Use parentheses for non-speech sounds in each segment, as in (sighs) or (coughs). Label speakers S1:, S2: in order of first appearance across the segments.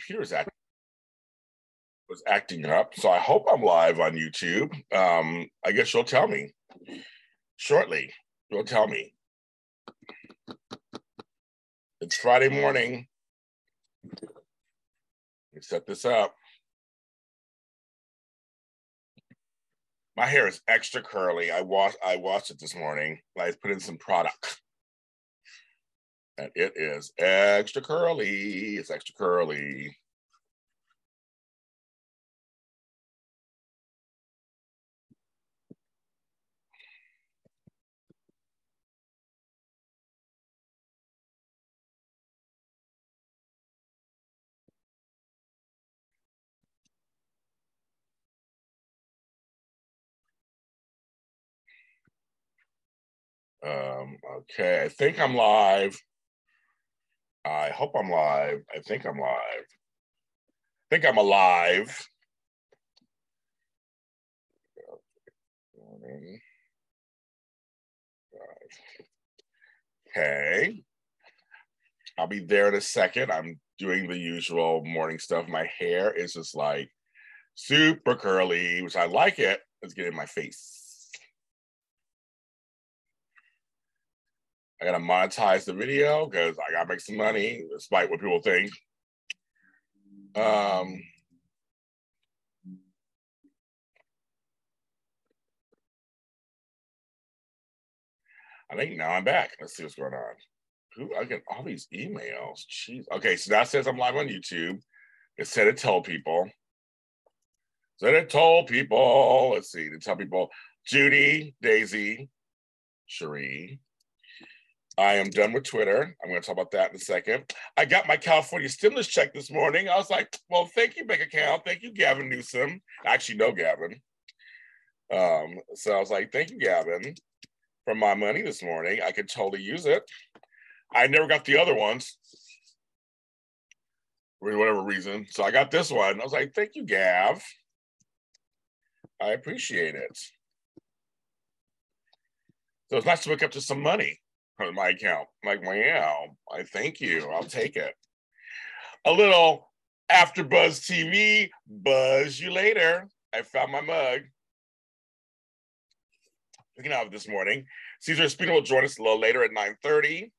S1: Computer's act was acting up, so I hope I'm live on YouTube. Um, I guess you'll tell me shortly. You'll tell me. It's Friday morning. Let me set this up. My hair is extra curly. I washed I washed it this morning. I put in some product. And it is extra curly. It's extra curly. Um, okay, I think I'm live. I hope I'm live. I think I'm live. I think I'm alive. Okay. I'll be there in a second. I'm doing the usual morning stuff. My hair is just like super curly, which I like it. Let's get in my face. I gotta monetize the video because I gotta make some money, despite what people think. Um, I think now I'm back. Let's see what's going on. Who I get all these emails. Jeez. Okay, so that says I'm live on YouTube. It said it told people. Said it told people. Let's see, to tell people Judy, Daisy, Cherie, I am done with Twitter. I'm going to talk about that in a second. I got my California stimulus check this morning. I was like, well, thank you, bank account. Thank you, Gavin Newsom. I actually know Gavin. Um, so I was like, thank you, Gavin, for my money this morning. I could totally use it. I never got the other ones for whatever reason. So I got this one. I was like, thank you, Gav. I appreciate it. So it's nice to wake up to some money on my account. I'm like, wow, I thank you. I'll take it. A little after Buzz TV, buzz you later. I found my mug. Looking out this morning. Caesar Espino will join us a little later at 9:30.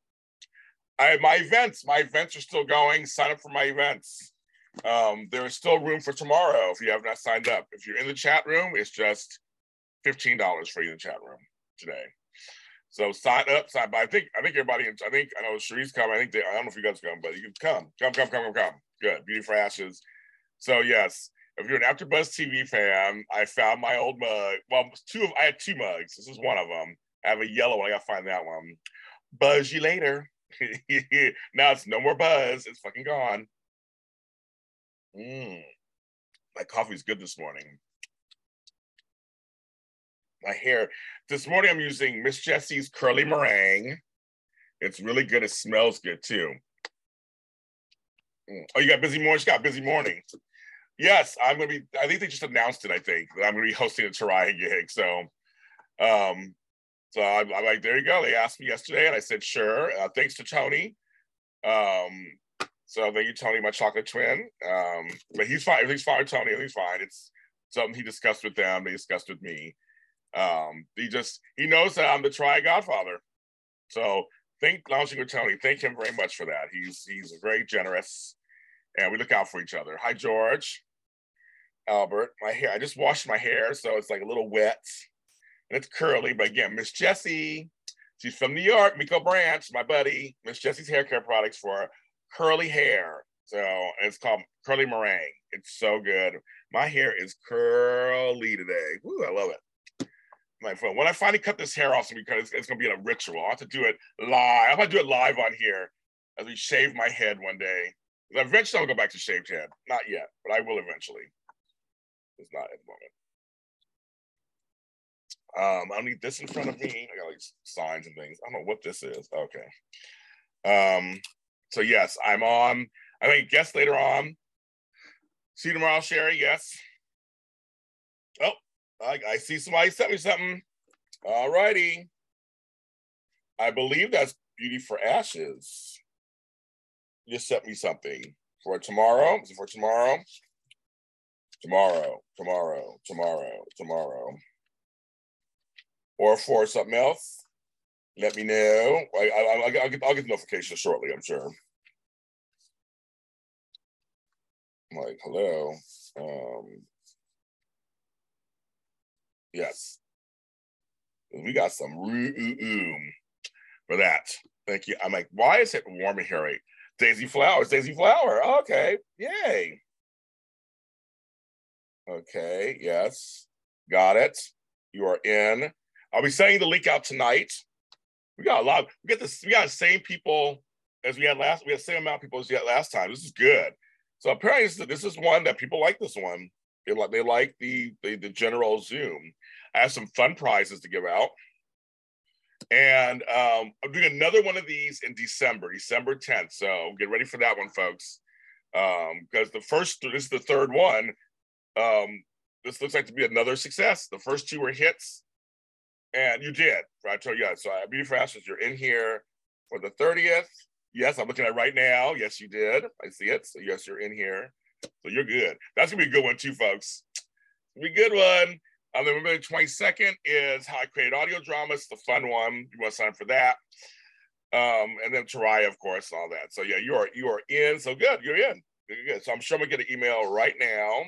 S1: I my events, my events are still going. Sign up for my events. Um, there is still room for tomorrow if you have not signed up. If you're in the chat room, it's just $15 for you in the chat room today. So sign up, sign. But I think I think everybody. I think I know Cherie's coming. I think they, I don't know if you guys come, but you can come, come, come, come, come, come. Good, Beauty for Ashes. So yes, if you're an AfterBuzz TV fan, I found my old mug. Well, two of I had two mugs. This is one of them. I have a yellow one. I gotta find that one. Buzz you later. (laughs) now it's no more buzz. It's fucking gone. Mm. My coffee's good this morning my hair. This morning I'm using Miss Jessie's Curly Meringue. It's really good. It smells good too. Mm. Oh, you got busy mornings? got busy morning. Yes, I'm gonna be. I think they just announced it. I think that I'm gonna be hosting a Tarahi gig. So, um, so I'm, I'm, like, there you go. They asked me yesterday, and I said sure. Uh, thanks to Tony. Um, so thank you, Tony, my chocolate twin. Um, but he's fine. Everything's fine, Tony. Everything's fine. It's something he discussed with them. They discussed with me. Um, he just he knows that I'm the try godfather. So thank Lounging with Tony. Thank him very much for that. He's he's very generous and we look out for each other. Hi, George. Albert, my hair. I just washed my hair, so it's like a little wet, and it's curly. But again, Miss Jessie, she's from New York. Miko Branch, my buddy. Miss Jessie's hair care products for curly hair. So it's called Curly Meringue. It's so good. My hair is curly today. Woo, I love it. My friend, when I finally cut this hair off, because it's, it's gonna be a ritual. I have to do it live. I'm gonna do it live on here as we shave my head one day. Eventually, I'll go back to shaved head. Not yet, but I will eventually. It's not at the moment. Um, I need this in front of me. I got like signs and things. I don't know what this is. Okay. Um, so yes, I'm on. I think guest later on. See you tomorrow, Sherry. Yes. Oh, I, I see somebody sent me something. All righty. I believe that's Beauty for Ashes. You sent me something for tomorrow. Is it for tomorrow? Tomorrow, tomorrow, tomorrow, tomorrow. Or for something else, let me know. I, I, I'll, get, I'll get the notification shortly, I'm sure. I'm like, hello. Um, yes. We got some room for that. Thank you. I'm like, why is it warm in here? Daisy Flowers, Daisy Flower. Okay, yay. Okay, yes, got it. You are in. I'll be sending the link out tonight. We got a lot. We get this. We got the same people as we had last. We had the same amount of people as we had last time. This is good. So apparently, this is, this is one that people like. This one. They like. They like the, the the general Zoom. I have some fun prizes to give out. And um, I'm doing another one of these in December, December 10th. So get ready for that one, folks. Because um, the first, this is the third one. Um, this looks like to be another success. The first two were hits, and you did. Right? So yeah. So uh, Beauty for you're in here for the 30th. Yes, I'm looking at right now. Yes, you did. I see it. So yes, you're in here. So you're good. That's gonna be a good one too, folks. Be a good one. Um, then November 22nd is How I Create Audio Dramas, the fun one. You want to sign up for that. Um, and then Taraya, of course, all that. So yeah, you are you are in. So good, you're in. You're good. So I'm sure I'm gonna get an email right now,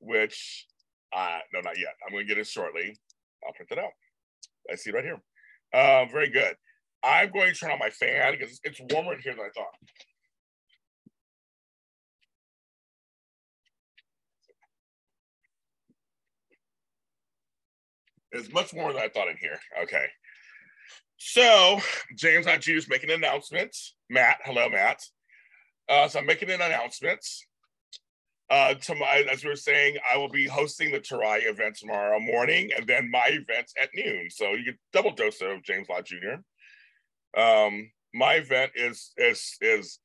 S1: which uh no, not yet. I'm gonna get it shortly. I'll print it out. I see it right here. Uh, very good. I'm going to turn on my fan because it's warmer in here than I thought. It's much more than I thought in here. Okay. So James I choose making an announcement. Matt, hello, Matt. Uh, so I'm making an announcement. Uh, to my, as we were saying, I will be hosting the Tarai event tomorrow morning, and then my event at noon. So you get double dose of James Lott Jr. Um, my event is is is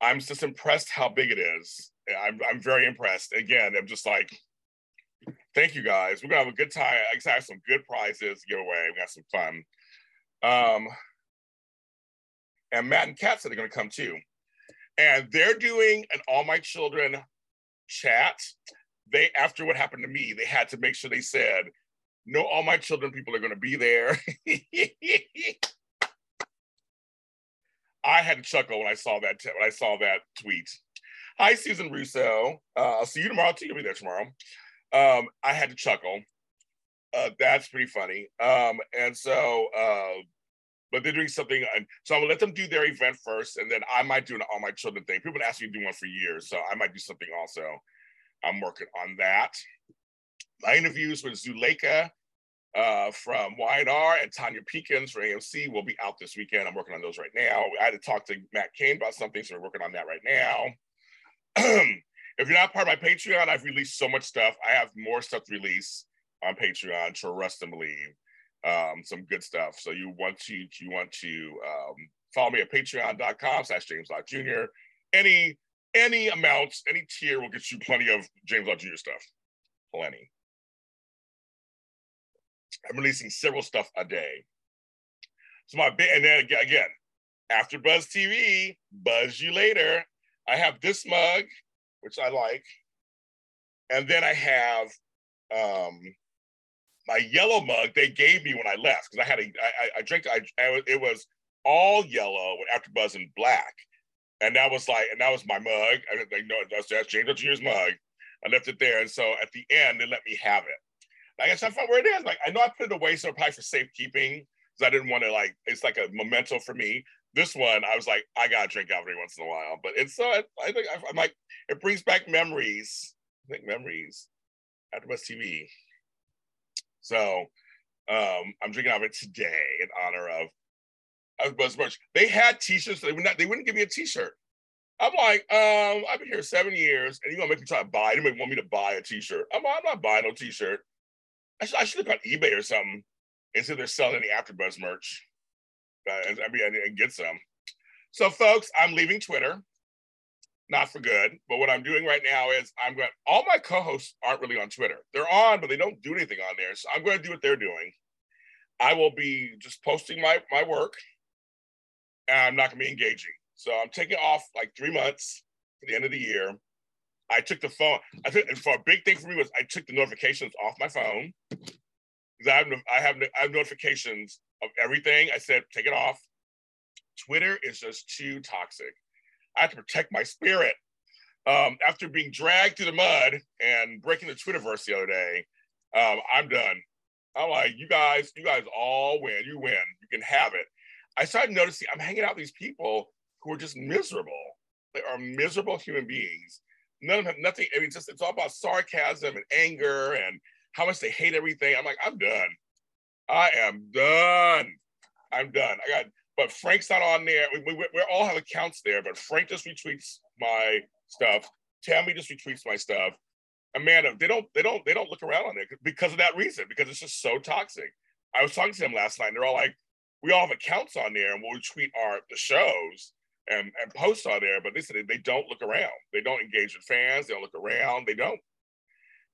S1: I'm just impressed how big it is. I'm I'm very impressed. Again, I'm just like thank you guys. We're gonna have a good time. I have some good prizes to give away. We got some fun. Um, and Matt and Kat said they're gonna come too. And they're doing an All My Children chat. They after what happened to me, they had to make sure they said, no, all my children people are gonna be there. (laughs) I had to chuckle when I saw that when I saw that tweet. Hi, Susan Russo. Uh, I'll see you tomorrow too. You'll be there tomorrow. Um, I had to chuckle. Uh, that's pretty funny. Um, and so, uh, but they're doing something, and so I'm gonna let them do their event first, and then I might do an all my children thing. People have asked me to do one for years, so I might do something also. I'm working on that. My interviews with Zuleika uh, from Y&R and Tonya Pinkins for AMC will be out this weekend. I'm working on those right now. I had to talk to Matt Kane about something, so we're working on that right now. (clears throat) If you're not part of my Patreon, I've released so much stuff. I have more stuff to release on Patreon. Trust and believe, um, some good stuff. So you want to you want to um, follow me at Patreon.com/slash James Lott Jr. Any any amounts, any tier will get you plenty of James Lott Jr. stuff. Plenty. I'm releasing several stuff a day. So my bit, and then again, after Buzz TV, buzz you later. I have this mug which I like. And then I have um, my yellow mug they gave me when I left because I had a I, I drank I, I, it was all yellow with AfterBuzz and black, and that was like, and that was my mug. I like, no, that's, that's James Jr.'s mug. I left it there, and so at the end, they let me have it. Like I found where it is. Like I know I put it away, so probably for safekeeping, because I didn't want to like. It's like a memento for me. This one, I was like, I gotta drink out every once in a while. But it's uh, I think I'm like, it brings back memories. I think memories. AfterBuzz TV. So um, I'm drinking out of it today in honor of AfterBuzz merch. They had T-shirts. They would not. They wouldn't give me a T-shirt. I'm like, um, I've been here seven years, and you're gonna make me try to buy. You want me to buy a T-shirt. I'm, I'm not buying no T-shirt. I should, I should on eBay or something if they're selling any AfterBuzz merch. Uh, and, I mean, and get some. So, folks, I'm leaving Twitter. Not for good, but what I'm doing right now is I'm going. All my co-hosts aren't really on Twitter. They're on, but they don't do anything on there. So I'm going to do what they're doing. I will be just posting my my work, and I'm not going to be engaging. So I'm taking off like three months for the end of the year. I took the phone. I took and for a big thing for me was I took the notifications off my phone because I have I have I have notifications of everything. I said take it off. Twitter is just too toxic. I have to protect my spirit. Um, after being dragged through the mud and breaking the Twitterverse the other day, um, I'm done. I'm like, you guys, you guys all win. You win. You can have it. I started noticing I'm hanging out with these people who are just miserable. They are miserable human beings. None of them have nothing. I mean, just it's all about sarcasm and anger and how much they hate everything. I'm like, I'm done. I am done. I'm done. I got, but Frank's not on there. We, we, we all have accounts there, but Frank just retweets my stuff. Tammy just retweets my stuff. Amanda, they don't, they don't, they don't look around on there because of that reason, because it's just so toxic. I was talking to them last night, and they're all like, we all have accounts on there, and we'll tweet our the shows and, and posts on there, but they said they don't look around. They don't engage with fans. They don't look around. They don't.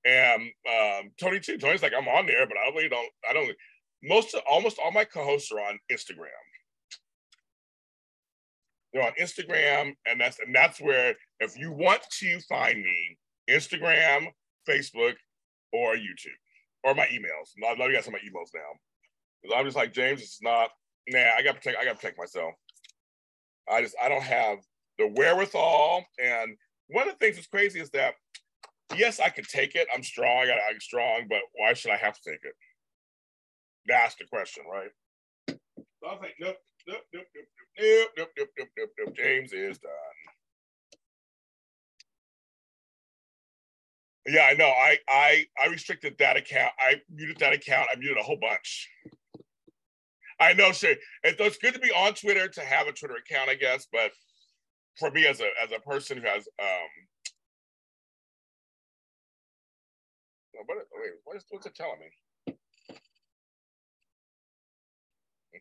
S1: And um, Tony too. Tony's like, I'm on there, but I really don't. I don't. Most, of, almost all my co-hosts are on Instagram. They're on Instagram, and that's and that's where if you want to find me, Instagram, Facebook, or YouTube, or my emails. I love you guys on my emails now. Because I'm just like James. It's not. Nah, I got protect. I got to protect myself. I just I don't have the wherewithal. And one of the things that's crazy is that yes, I can take it. I'm strong. I, I'm strong, but why should I have to take it? That's the question, right? So I think nope, nope, nope, nope, nope, nope, nope, nope, nope, nope. James is done. Yeah, I know. I I I restricted that account. I muted that account. I muted a whole bunch. I know, Shay. It's good to be on Twitter to have a Twitter account, I guess. But for me, as a as a person who has um, what, wait, what is what's it telling me?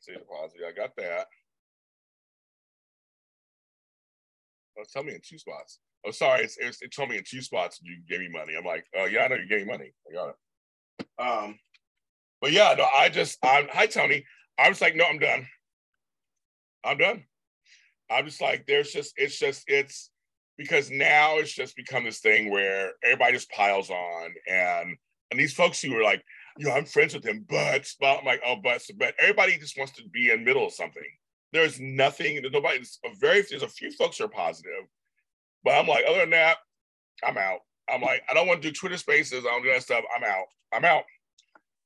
S1: See deposit. I got that. Oh, tell me in two spots. Oh, sorry, it's, it's, it told me in two spots you gave me money. I'm like, oh yeah, I know you gave me money. I got it. Um, but yeah, no, I just, I'm, hi Tony. I was like, no, I'm done. I'm done. I'm just like, there's just, it's just, it's because now it's just become this thing where everybody just piles on and and these folks who are like, you know, I'm friends with him, but, I'm like, oh, but, but everybody just wants to be in middle of something. There's nothing, there's nobody, there's a very, there's a few folks who are positive, but I'm like, other than that, I'm out. I'm like, I don't want to do Twitter spaces. I don't do that stuff. I'm out. I'm out.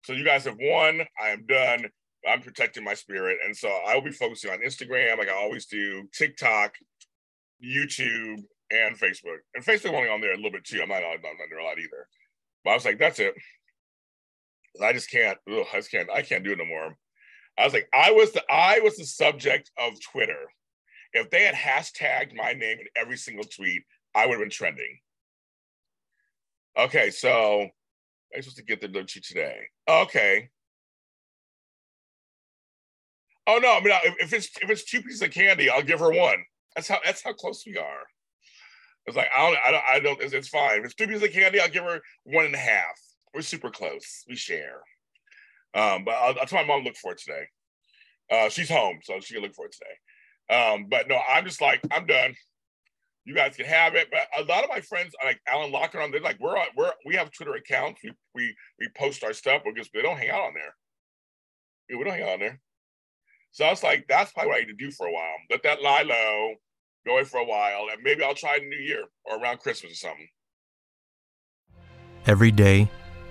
S1: So you guys have won. I am done. I'm protecting my spirit. And so I will be focusing on Instagram, like I always do, TikTok, YouTube, and Facebook. And Facebook only on there a little bit too. I'm not, I'm not under a lot either. But I was like, that's it. I just can't. Ugh, I just can't. I can't do it no more. I was like, I was the I was the subject of Twitter. If they had hashtagged my name in every single tweet, I would have been trending. Okay, so I'm supposed to get the Luchi today. Okay. Oh no! I mean, if it's if it's two pieces of candy, I'll give her one. That's how that's how close we are. It's like I don't, I don't, I don't. It's, it's fine. If it's two pieces of candy, I'll give her one and a half. We're super close. We share. Um, but I'll, I'll tell my mom look for it today. Uh, she's home, so she can look for it today. Um, but no, I'm just like I'm done. You guys can have it. But a lot of my friends, like Alan Locher, on they're like we're on, we're we have Twitter accounts. We we we post our stuff because they don't hang out on there. Yeah, we don't hang out on there. So I was like, that's probably what I need to do for a while. Let that lie low go away for a while, and maybe I'll try it in New Year or around Christmas or something.
S2: Every day,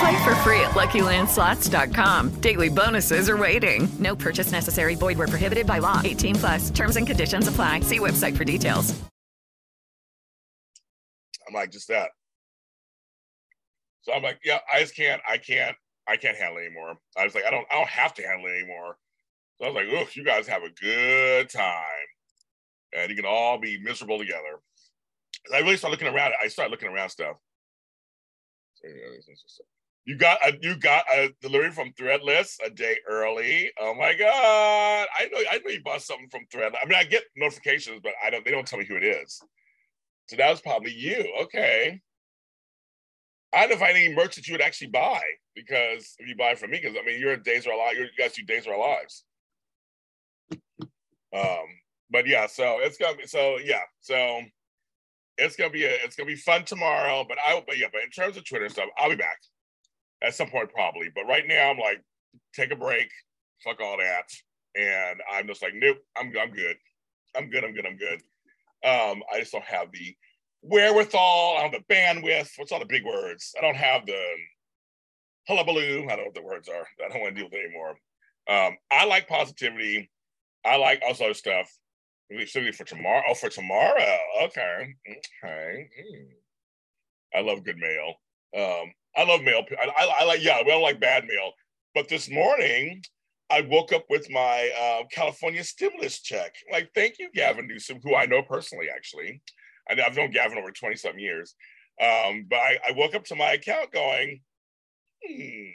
S3: Play for free at LuckyLandSlots.com. Daily bonuses are waiting. No purchase necessary. Void were prohibited by law. 18 plus. Terms and conditions apply. See website for details.
S1: I'm like, just that. So I'm like, yeah, I just can't, I can't, I can't handle it anymore. I was like, I don't, I don't have to handle it anymore. So I was like, oh, you guys have a good time, and you can all be miserable together. And I really started looking around. I started looking around stuff. You got a you got a delivery from Threadless a day early. Oh my god! I know I know you bought something from Threadless. I mean, I get notifications, but I don't. They don't tell me who it is. So that was probably you. Okay. I don't find any merch that you would actually buy because if you buy from me, because I mean, your days are alive. You guys do days are lives. Um, but yeah, so it's gonna be so yeah, so it's gonna be a, it's gonna be fun tomorrow. But I but yeah, but in terms of Twitter stuff, I'll be back at some point probably. But right now, I'm like, take a break, fuck all that, and I'm just like, nope, I'm I'm good, I'm good, I'm good, I'm good. Um, I just don't have the wherewithal, I don't have the bandwidth. What's all the big words? I don't have the hullabaloo. I don't know what the words are. I don't want to deal with it anymore. Um, I like positivity. I like all sorts of stuff. Specifically for tomorrow. Oh, for tomorrow. Okay. Okay. Mm. I love good mail. Um, I love mail. I, I, I, like, yeah, we don't like bad mail. But this morning, I woke up with my uh, California stimulus check. Like, thank you, Gavin Newsom, who I know personally, actually. I, I've known Gavin over 20 some years. Um, but I, I, woke up to my account going, hmm.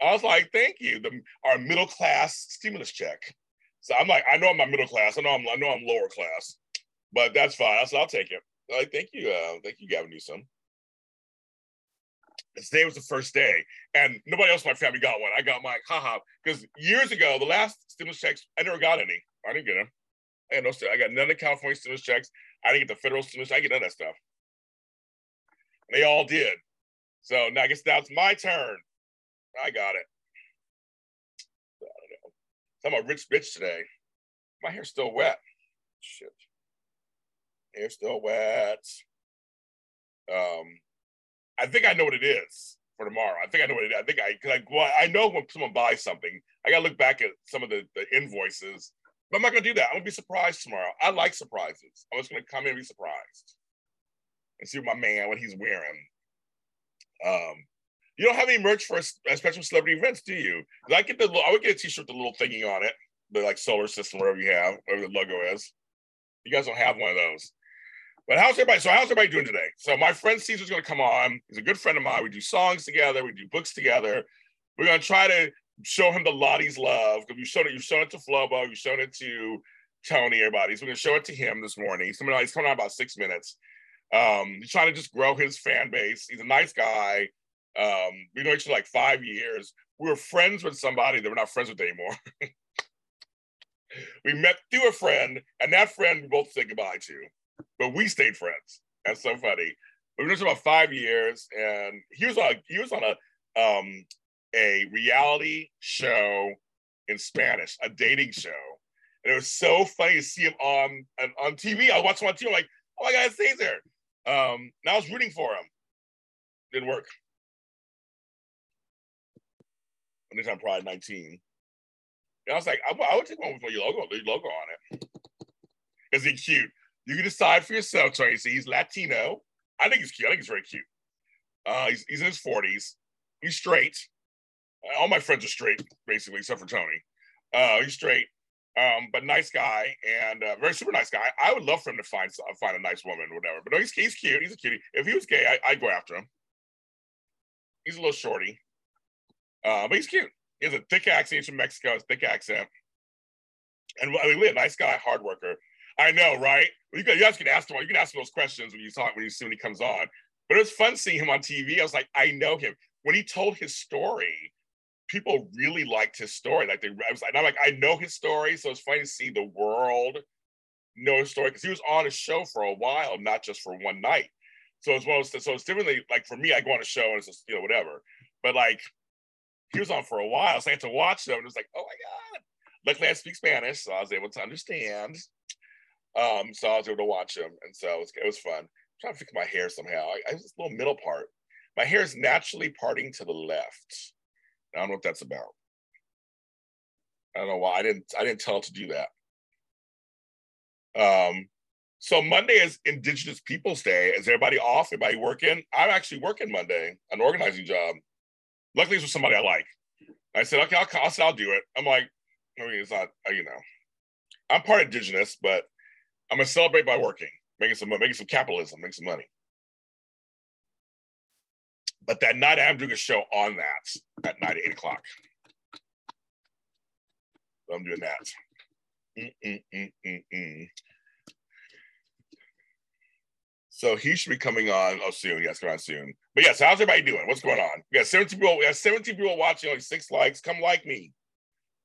S1: I was like, thank you, the, our middle class stimulus check. So I'm like, I know I'm not middle class. I know I'm I know I'm lower class, but that's fine. I said I'll take it. Like, thank you, uh, thank you, Gavin Newsom. Today was the first day, and nobody else in my family got one. I got mine, haha. Because years ago, the last stimulus checks, I never got any. I didn't get them. I got no. I got none of the California stimulus checks. I didn't get the federal stimulus. I get none of that stuff. And they all did. So now I guess now it's my turn. I got it. I'm a rich bitch today. My hair's still wet. Shit. Hair's still wet. Um, I think I know what it is for tomorrow. I think I know what it is. I think I, cause I, well, I know when someone buys something, I gotta look back at some of the, the invoices, but I'm not gonna do that. I'm gonna be surprised tomorrow. I like surprises. I'm just gonna come in and be surprised and see what my man, what he's wearing. Um, you don't have any merch for a, special celebrity events, do you? I get the I would get a T-shirt with the little thingy on it, the like solar system, wherever you have, whatever the logo is. You guys don't have one of those. But how's everybody? So how's everybody doing today? So my friend Caesar's going to come on. He's a good friend of mine. We do songs together. We do books together. We're going to try to show him the Lottie's love because you showed it. You showed it to Flobo. You showed it to Tony. Everybody. So we're going to show it to him this morning. He's coming. He's coming on about six minutes. Um, he's trying to just grow his fan base. He's a nice guy. Um, we know each other like five years. We were friends with somebody that we're not friends with anymore. (laughs) we met through a friend, and that friend we both said goodbye to, but we stayed friends. That's so funny. But we known about five years, and he was on he was on a um, a reality show in Spanish, a dating show, and it was so funny to see him on on TV. I watched him on TV, I'm like, oh my god, it's Caesar. Um, and I was rooting for him. Didn't work. Anytime Pride 19. And I was like, I, I would take one with your logo, your logo on it. Is he cute? You can decide for yourself, Tracy. He's Latino. I think he's cute. I think he's very cute. Uh, he's, he's in his 40s. He's straight. All my friends are straight, basically, except for Tony. Uh, he's straight, um, but nice guy and uh, very super nice guy. I would love for him to find find a nice woman, or whatever. But no, he's he's cute. He's a cutie. If he was gay, I, I'd go after him. He's a little shorty, uh, but he's cute. He has a thick accent. He's from Mexico. His thick accent, and I mean, a nice guy, hard worker. I know, right? You, guys can ask him. You can ask him those questions when you talk when you see when he comes on. But it was fun seeing him on TV. I was like, I know him. When he told his story, people really liked his story. Like they, I was, I'm like, I know his story, so it's funny to see the world know his story because he was on a show for a while, not just for one night. So as well as so it's differently like for me, I go on a show and it's just you know whatever. But like he was on for a while, so I had to watch them. And it was like, oh my god! Luckily, I speak Spanish, so I was able to understand. Um, so I was able to watch them, and so it was, it was fun. I'm trying to fix my hair somehow. I, I this little middle part. My hair is naturally parting to the left. I don't know what that's about. I don't know why I didn't I didn't tell it to do that. Um, so Monday is Indigenous Peoples Day. Is everybody off? Everybody working? I'm actually working Monday, an organizing job. Luckily, it's with somebody I like. I said, okay, I'll, I'll, I'll do it. I'm like, I mean, it's not, you know, I'm part Indigenous, but I'm gonna celebrate by working, making some making some capitalism, making some money. But that night I'm doing a show on that at night at eight o'clock. So I'm doing that. Mm-mm-mm-mm-mm. So he should be coming on oh soon. Yes, come on soon. But yes, how's everybody doing? What's going on? We got 17 people. We got 17 people watching, only six likes. Come like me.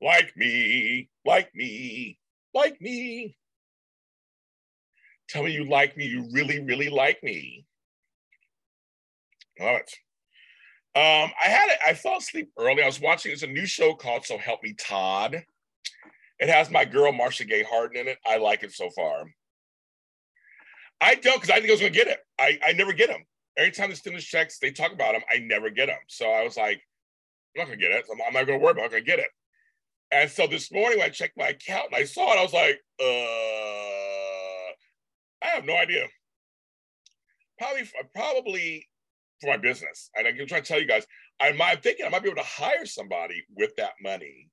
S1: Like me, like me, like me. Tell me you like me. You really, really like me. Love it. Um, I had it. I fell asleep early. I was watching. It's a new show called "So Help Me Todd." It has my girl Marcia Gay Harden in it. I like it so far. I don't because I think I was going to get it. I, I never get them. Every time the stimulus checks, they talk about them. I never get them. So I was like, I'm not to get it. I'm, I'm not to worry about. it. I'm to get it. And so this morning when I checked my account and I saw it, I was like, uh I have no idea. Probably, probably for my business. And I'm trying to tell you guys, I'm, I'm thinking I might be able to hire somebody with that money,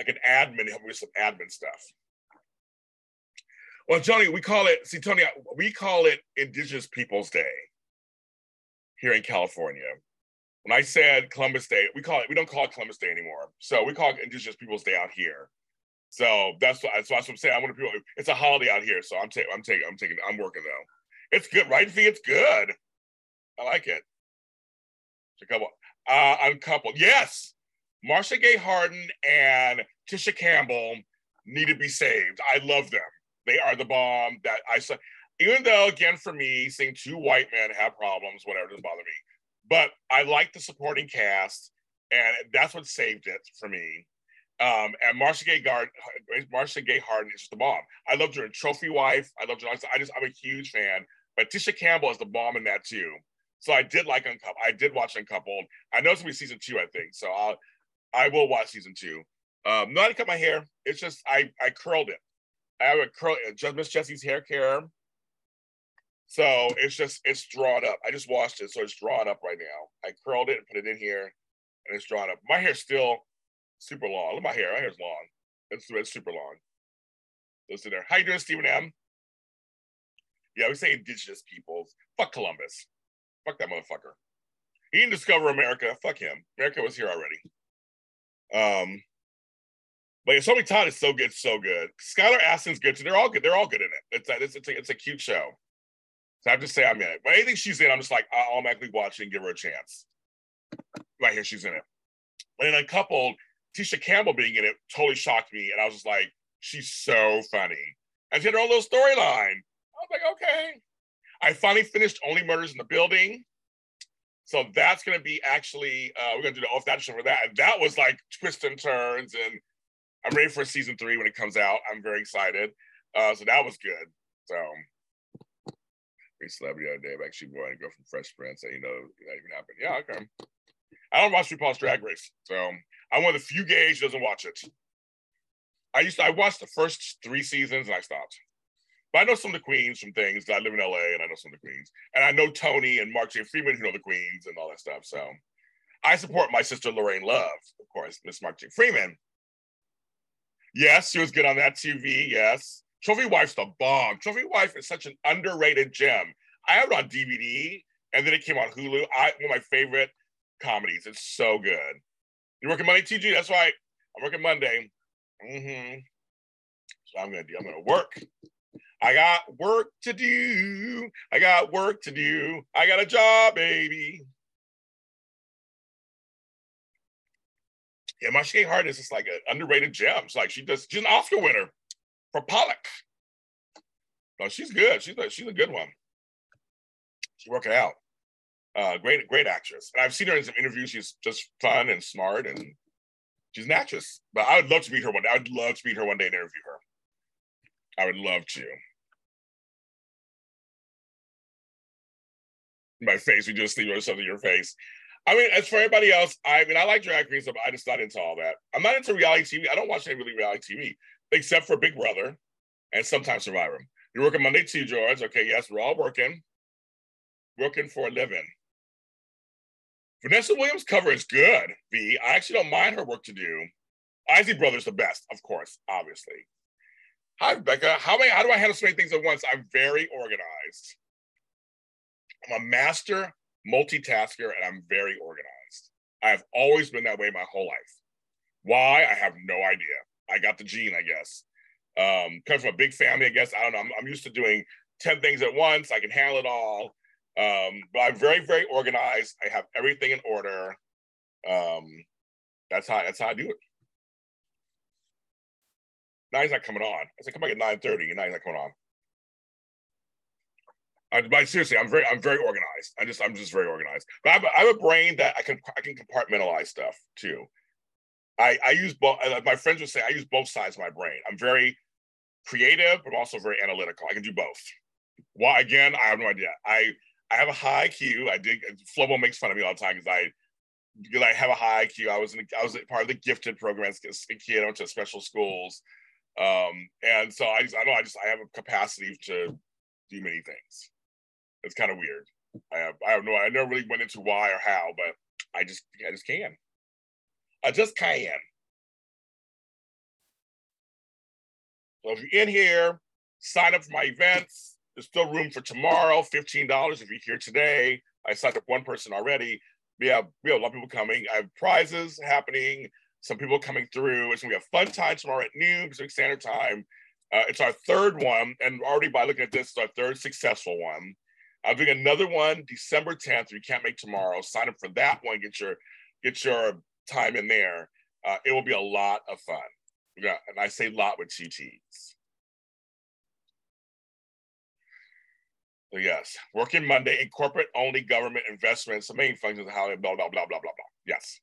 S1: like an admin, help me with some admin stuff. Well, Tony, we call it, see, Tony, we call it Indigenous Peoples Day here in California. When I said Columbus Day, we call it, we don't call it Columbus Day anymore. So we call it Indigenous Peoples Day out here. So that's that's what I'm saying. I want people. It's a holiday out here, so I'm taking. I'm taking. I'm taking. I'm working though. It's good, right? Fee? It's good. I like it. It's a couple. Uh, uncoupled. Yes, Marcia Gay Harden and Tisha Campbell need to be saved. I love them. They are the bomb. That I saw. Even though, again, for me, seeing two white men have problems, whatever doesn't bother me. But I like the supporting cast, and that's what saved it for me. Um, and Marcia Gay Gard, Marcia Gay Harden is just the bomb. I loved her in Trophy Wife. I loved her. I just, I'm a huge fan. But Tisha Campbell is the bomb in that too. So I did like Uncoupled. I did watch Uncoupled. I know it's gonna be season two, I think. So I'll, I will watch season two. Um, not to cut my hair. It's just I, I curled it. I have a curl. Just Miss Jessie's hair care. So it's just it's drawn up. I just washed it, so it's drawn up right now. I curled it and put it in here, and it's drawn up. My hair's still super long. Look at my hair. My hair's long. It's, it's super long. Listen there. How you doing, Stephen M? Yeah, we say indigenous peoples. Fuck Columbus. Fuck that motherfucker. He didn't discover America. Fuck him. America was here already. Um, but yeah, Somi Todd is so good, so good. Skylar Astin's good too. They're all good. They're all good in it. It's a, it's, it's, a, it's a cute show. So I have to say I'm in it. But anything she's in, I'm just like, I'll automatically watch it and give her a chance. Right here, she's in it. And Uncoupled, Tisha Campbell being in it totally shocked me. And I was just like, she's so funny. And she had her own little storyline. I was like, okay. I finally finished Only Murders in the Building. So that's going to be actually, uh, we're going to do the off that show for that. And that was like twists and turns. And I'm ready for season three when it comes out. I'm very excited. Uh, so that was good. So, celebrity the other day. I'm actually going to go from Fresh Prince. And, you know, that even happened. Yeah, okay. I don't watch RuPaul's Drag Race. So I'm one of the few gays who doesn't watch it. I used to, I watched the first three seasons and I stopped. But I know some of the queens from things. I live in LA and I know some of the queens. And I know Tony and Mark J. Freeman who know the queens and all that stuff. So I support my sister Lorraine Love, of course, Miss Mark J. Freeman. Yes, she was good on that TV. Yes. Trophy Wife's the bomb. Trophy Wife is such an underrated gem. I have it on DVD and then it came on Hulu. I one of my favorite comedies. It's so good. You're working Monday, TG? That's right. I'm working Monday. Mm-hmm. So I'm gonna do. I'm gonna work. I got work to do. I got work to do. I got a job, baby. Yeah, Marcia Gay Harden is just like an underrated gem. It's like she does. She's an Oscar winner for Pollock. No, she's good. She's a, she's a good one. She's working out. Uh, great, great actress. And I've seen her in some interviews. She's just fun and smart, and she's an actress. But I would love to meet her one day. I'd love to meet her one day and interview her. I would love to. My face, we just see something in your face. I mean, as for everybody else, I mean, I like drag queens, but I just not into all that. I'm not into reality TV. I don't watch any really reality TV, except for Big Brother and sometimes Survivor. You're working Monday, too, George. Okay, yes, we're all working. Working for a living. Vanessa Williams' cover is good, V. I actually don't mind her work to do. Isley Brothers the best, of course, obviously. Hi, Becca. How, many, how do I handle so many things at once? I'm very organized. I'm a master multitasker and I'm very organized. I have always been that way my whole life. Why? I have no idea. I got the gene, I guess. Um, comes from a big family, I guess. I don't know. I'm, I'm used to doing 10 things at once. I can handle it all. Um, but I'm very, very organized. I have everything in order. Um, that's how that's how I do it. Now he's not coming on. I said, come back at 9:30, and now he's not coming on. I, but seriously, I'm very, I'm very organized. I just, I'm just very organized. But I have, a, I have a brain that I can, I can compartmentalize stuff too. I, I use both. My friends would say, I use both sides of my brain. I'm very creative, but I'm also very analytical. I can do both. Why? Again, I have no idea. I, I have a high IQ. I did. Flobo makes fun of me all the time because I, because I have a high IQ. I was in, I was part of the gifted a kid, I went to special schools, um, and so I just, I know, I just, I have a capacity to do many things. It's kind of weird. I have I have no I never really went into why or how, but I just I just can. I just can. So if you're in here, sign up for my events. There's still room for tomorrow, $15 if you're here today. I signed up one person already. We have we have a lot of people coming. I have prizes happening, some people coming through. It's gonna be a fun time tomorrow at noon, Pacific Standard Time. Uh, it's our third one, and already by looking at this, it's our third successful one. I'm doing another one December 10th. If You can't make tomorrow. Sign up for that one. Get your get your time in there. Uh, it will be a lot of fun. Yeah, and I say lot with two T's. Yes, working Monday in corporate only government investments, the main functions of how blah blah blah blah blah blah. Yes.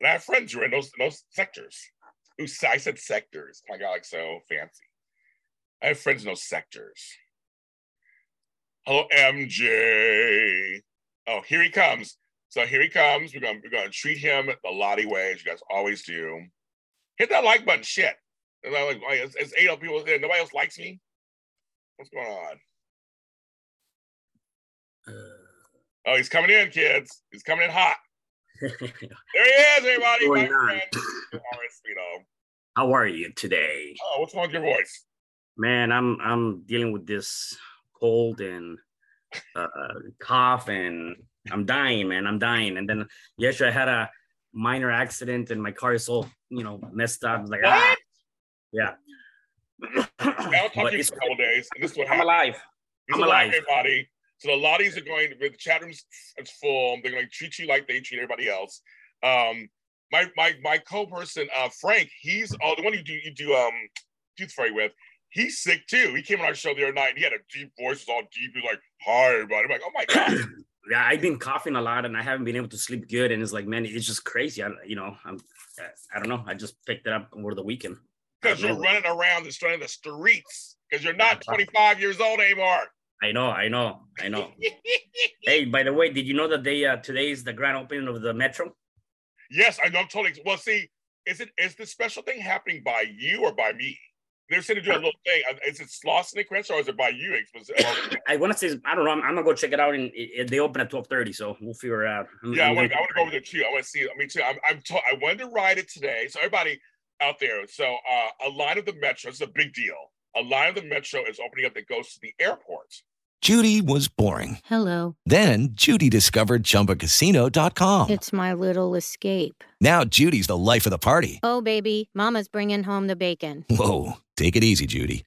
S1: And I have friends who are in those those sectors. Ooh, I said sectors. My God, like so fancy. I have friends in those sectors. Hello, MJ. Oh, here he comes. So here he comes. We're gonna we're gonna treat him the Lottie way, as you guys always do. Hit that like button, shit. And I Like, it's, it's eight people there. Nobody else likes me. What's going on? Uh, oh, he's coming in, kids. He's coming in hot. (laughs) there he is, everybody. My friend,
S4: How are you today?
S1: Oh, what's wrong with your voice?
S4: Man, I'm I'm dealing with this cold and uh, cough and I'm dying, man. I'm dying. And then yesterday I had a minor accident and my car is all, you know, messed up. like, ah. yeah.
S1: I'll (coughs) talk to you for a couple days. And this is what
S4: I'm alive.
S1: He's I'm alive, everybody. So the Lotties are going to the chat room's it's full. They're going to treat you like they treat everybody else. Um, my my my co-person, uh, Frank, he's oh the one you do you do um tooth fairy with he's sick too. He came on our show the other night and he had a deep voice, it was all deep. He's like, hi, everybody. I'm like, oh my God. (coughs)
S4: yeah, I've been coughing a lot and I haven't been able to sleep good. And it's like, man, it's just crazy. I, you know, I'm, I don't know. I just picked it up over the weekend.
S1: Because you're running around destroying the streets because you're not 25 years old anymore.
S4: I know, I know, I know. (laughs) hey, by the way, did you know that they uh, today is the grand opening of the metro?
S1: Yes, I know. I'm totally. Well, see, is it is the special thing happening by you or by me? They're saying to do a little thing. Uh, Is it Slauson and Crenshaw or is it by you? Was- (laughs)
S4: I want to say I don't know. I'm, I'm gonna go check it out, and they open at twelve thirty, so we'll figure it out. I'm-
S1: Yeah, I
S4: I'm
S1: want to. I want to go over there too. I want to see. I mean, too. I'm. I'm to, I wanted to ride it today. So everybody out there. So uh, a line of the metro. It's a big deal. A line of the metro is opening up that goes to the airport.
S5: Judy was boring.
S6: Hello.
S5: Then Judy discovered ChumbaCasino.com.
S6: It's my little escape.
S5: Now Judy's the life of the party.
S6: Oh, baby, Mama's bringing home the bacon.
S5: Whoa, take it easy, Judy.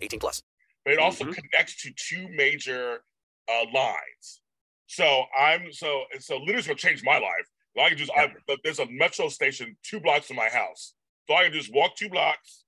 S7: 18 plus.
S1: but it also connects to two major uh, lines. So I'm so and so literally gonna change my life. I can just I, there's a metro station two blocks from my house, so I can just walk two blocks,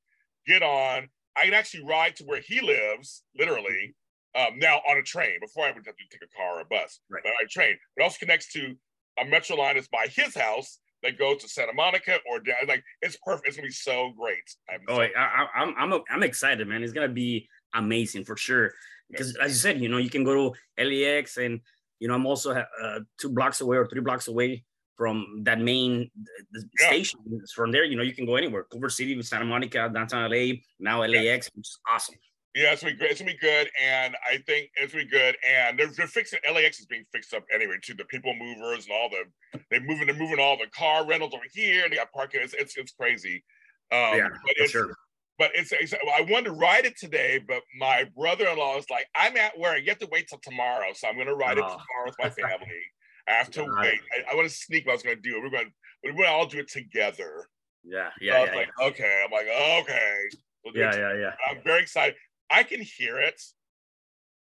S1: get on. I can actually ride to where he lives, literally. Um, now on a train. Before I would have to take a car or a bus,
S4: Right.
S1: but I train. It also connects to a metro line that's by his house that goes to Santa Monica or down. Like it's perfect. It's gonna be so great. I'm
S4: Oh, I, I, I'm I'm I'm excited, man. It's gonna be amazing for sure. Because as you said, you know, you can go to LAX, and you know, I'm also uh, two blocks away or three blocks away from that main the
S1: Yeah.
S4: station. From there, you know, you can go anywhere. Culver City, with Santa Monica, downtown LA, now LAX, which is awesome.
S1: Yeah, it's gonna be great. It's gonna be good, and I think it's gonna be good. And they're, they're fixing LAX is being fixed up anyway too. The people movers and all the they're moving they're moving all the car rentals over here. And they got parking. It's it's, it's crazy. Um,
S4: yeah,
S1: but
S4: for
S1: it's
S4: sure.
S1: but it's, it's I wanted to ride it today, but my brother-in-law is like, I'm at work. You have to wait till tomorrow, so I'm gonna ride it
S4: Oh.
S1: tomorrow with my family. (laughs) I have to wait. I, I want to sneak what I was gonna do. We're gonna we're gonna all do it together.
S4: Yeah,
S1: So I
S4: yeah,
S1: was
S4: yeah,
S1: like, okay. I'm like, okay. We'll
S4: yeah, yeah, yeah.
S1: I'm very excited. I can hear it.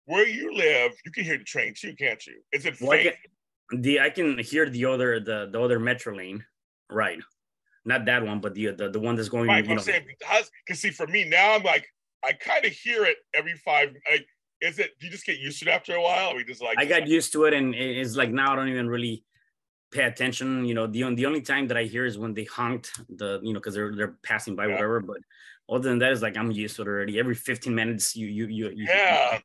S1: Where you live, you can hear the train too, can't you? Is it
S4: Well, I
S1: faint?
S4: can, the I can hear the other the the other metro lane, right? Not that one, but the the, the one that's going.
S1: Right,
S4: you know,
S1: saying because see, for me now, I'm like, I kind of hear it every five. Like, is it? Do you just get used to it after a while? Or we just like
S4: I got used to it, and it's like now I don't even really pay attention. You know, the the only time that I hear is when they honked the you know because they're they're passing by
S1: Yeah.
S4: whatever. But other than that, it's like I'm used to it already. Every 15 minutes, you you you, you
S1: Yeah.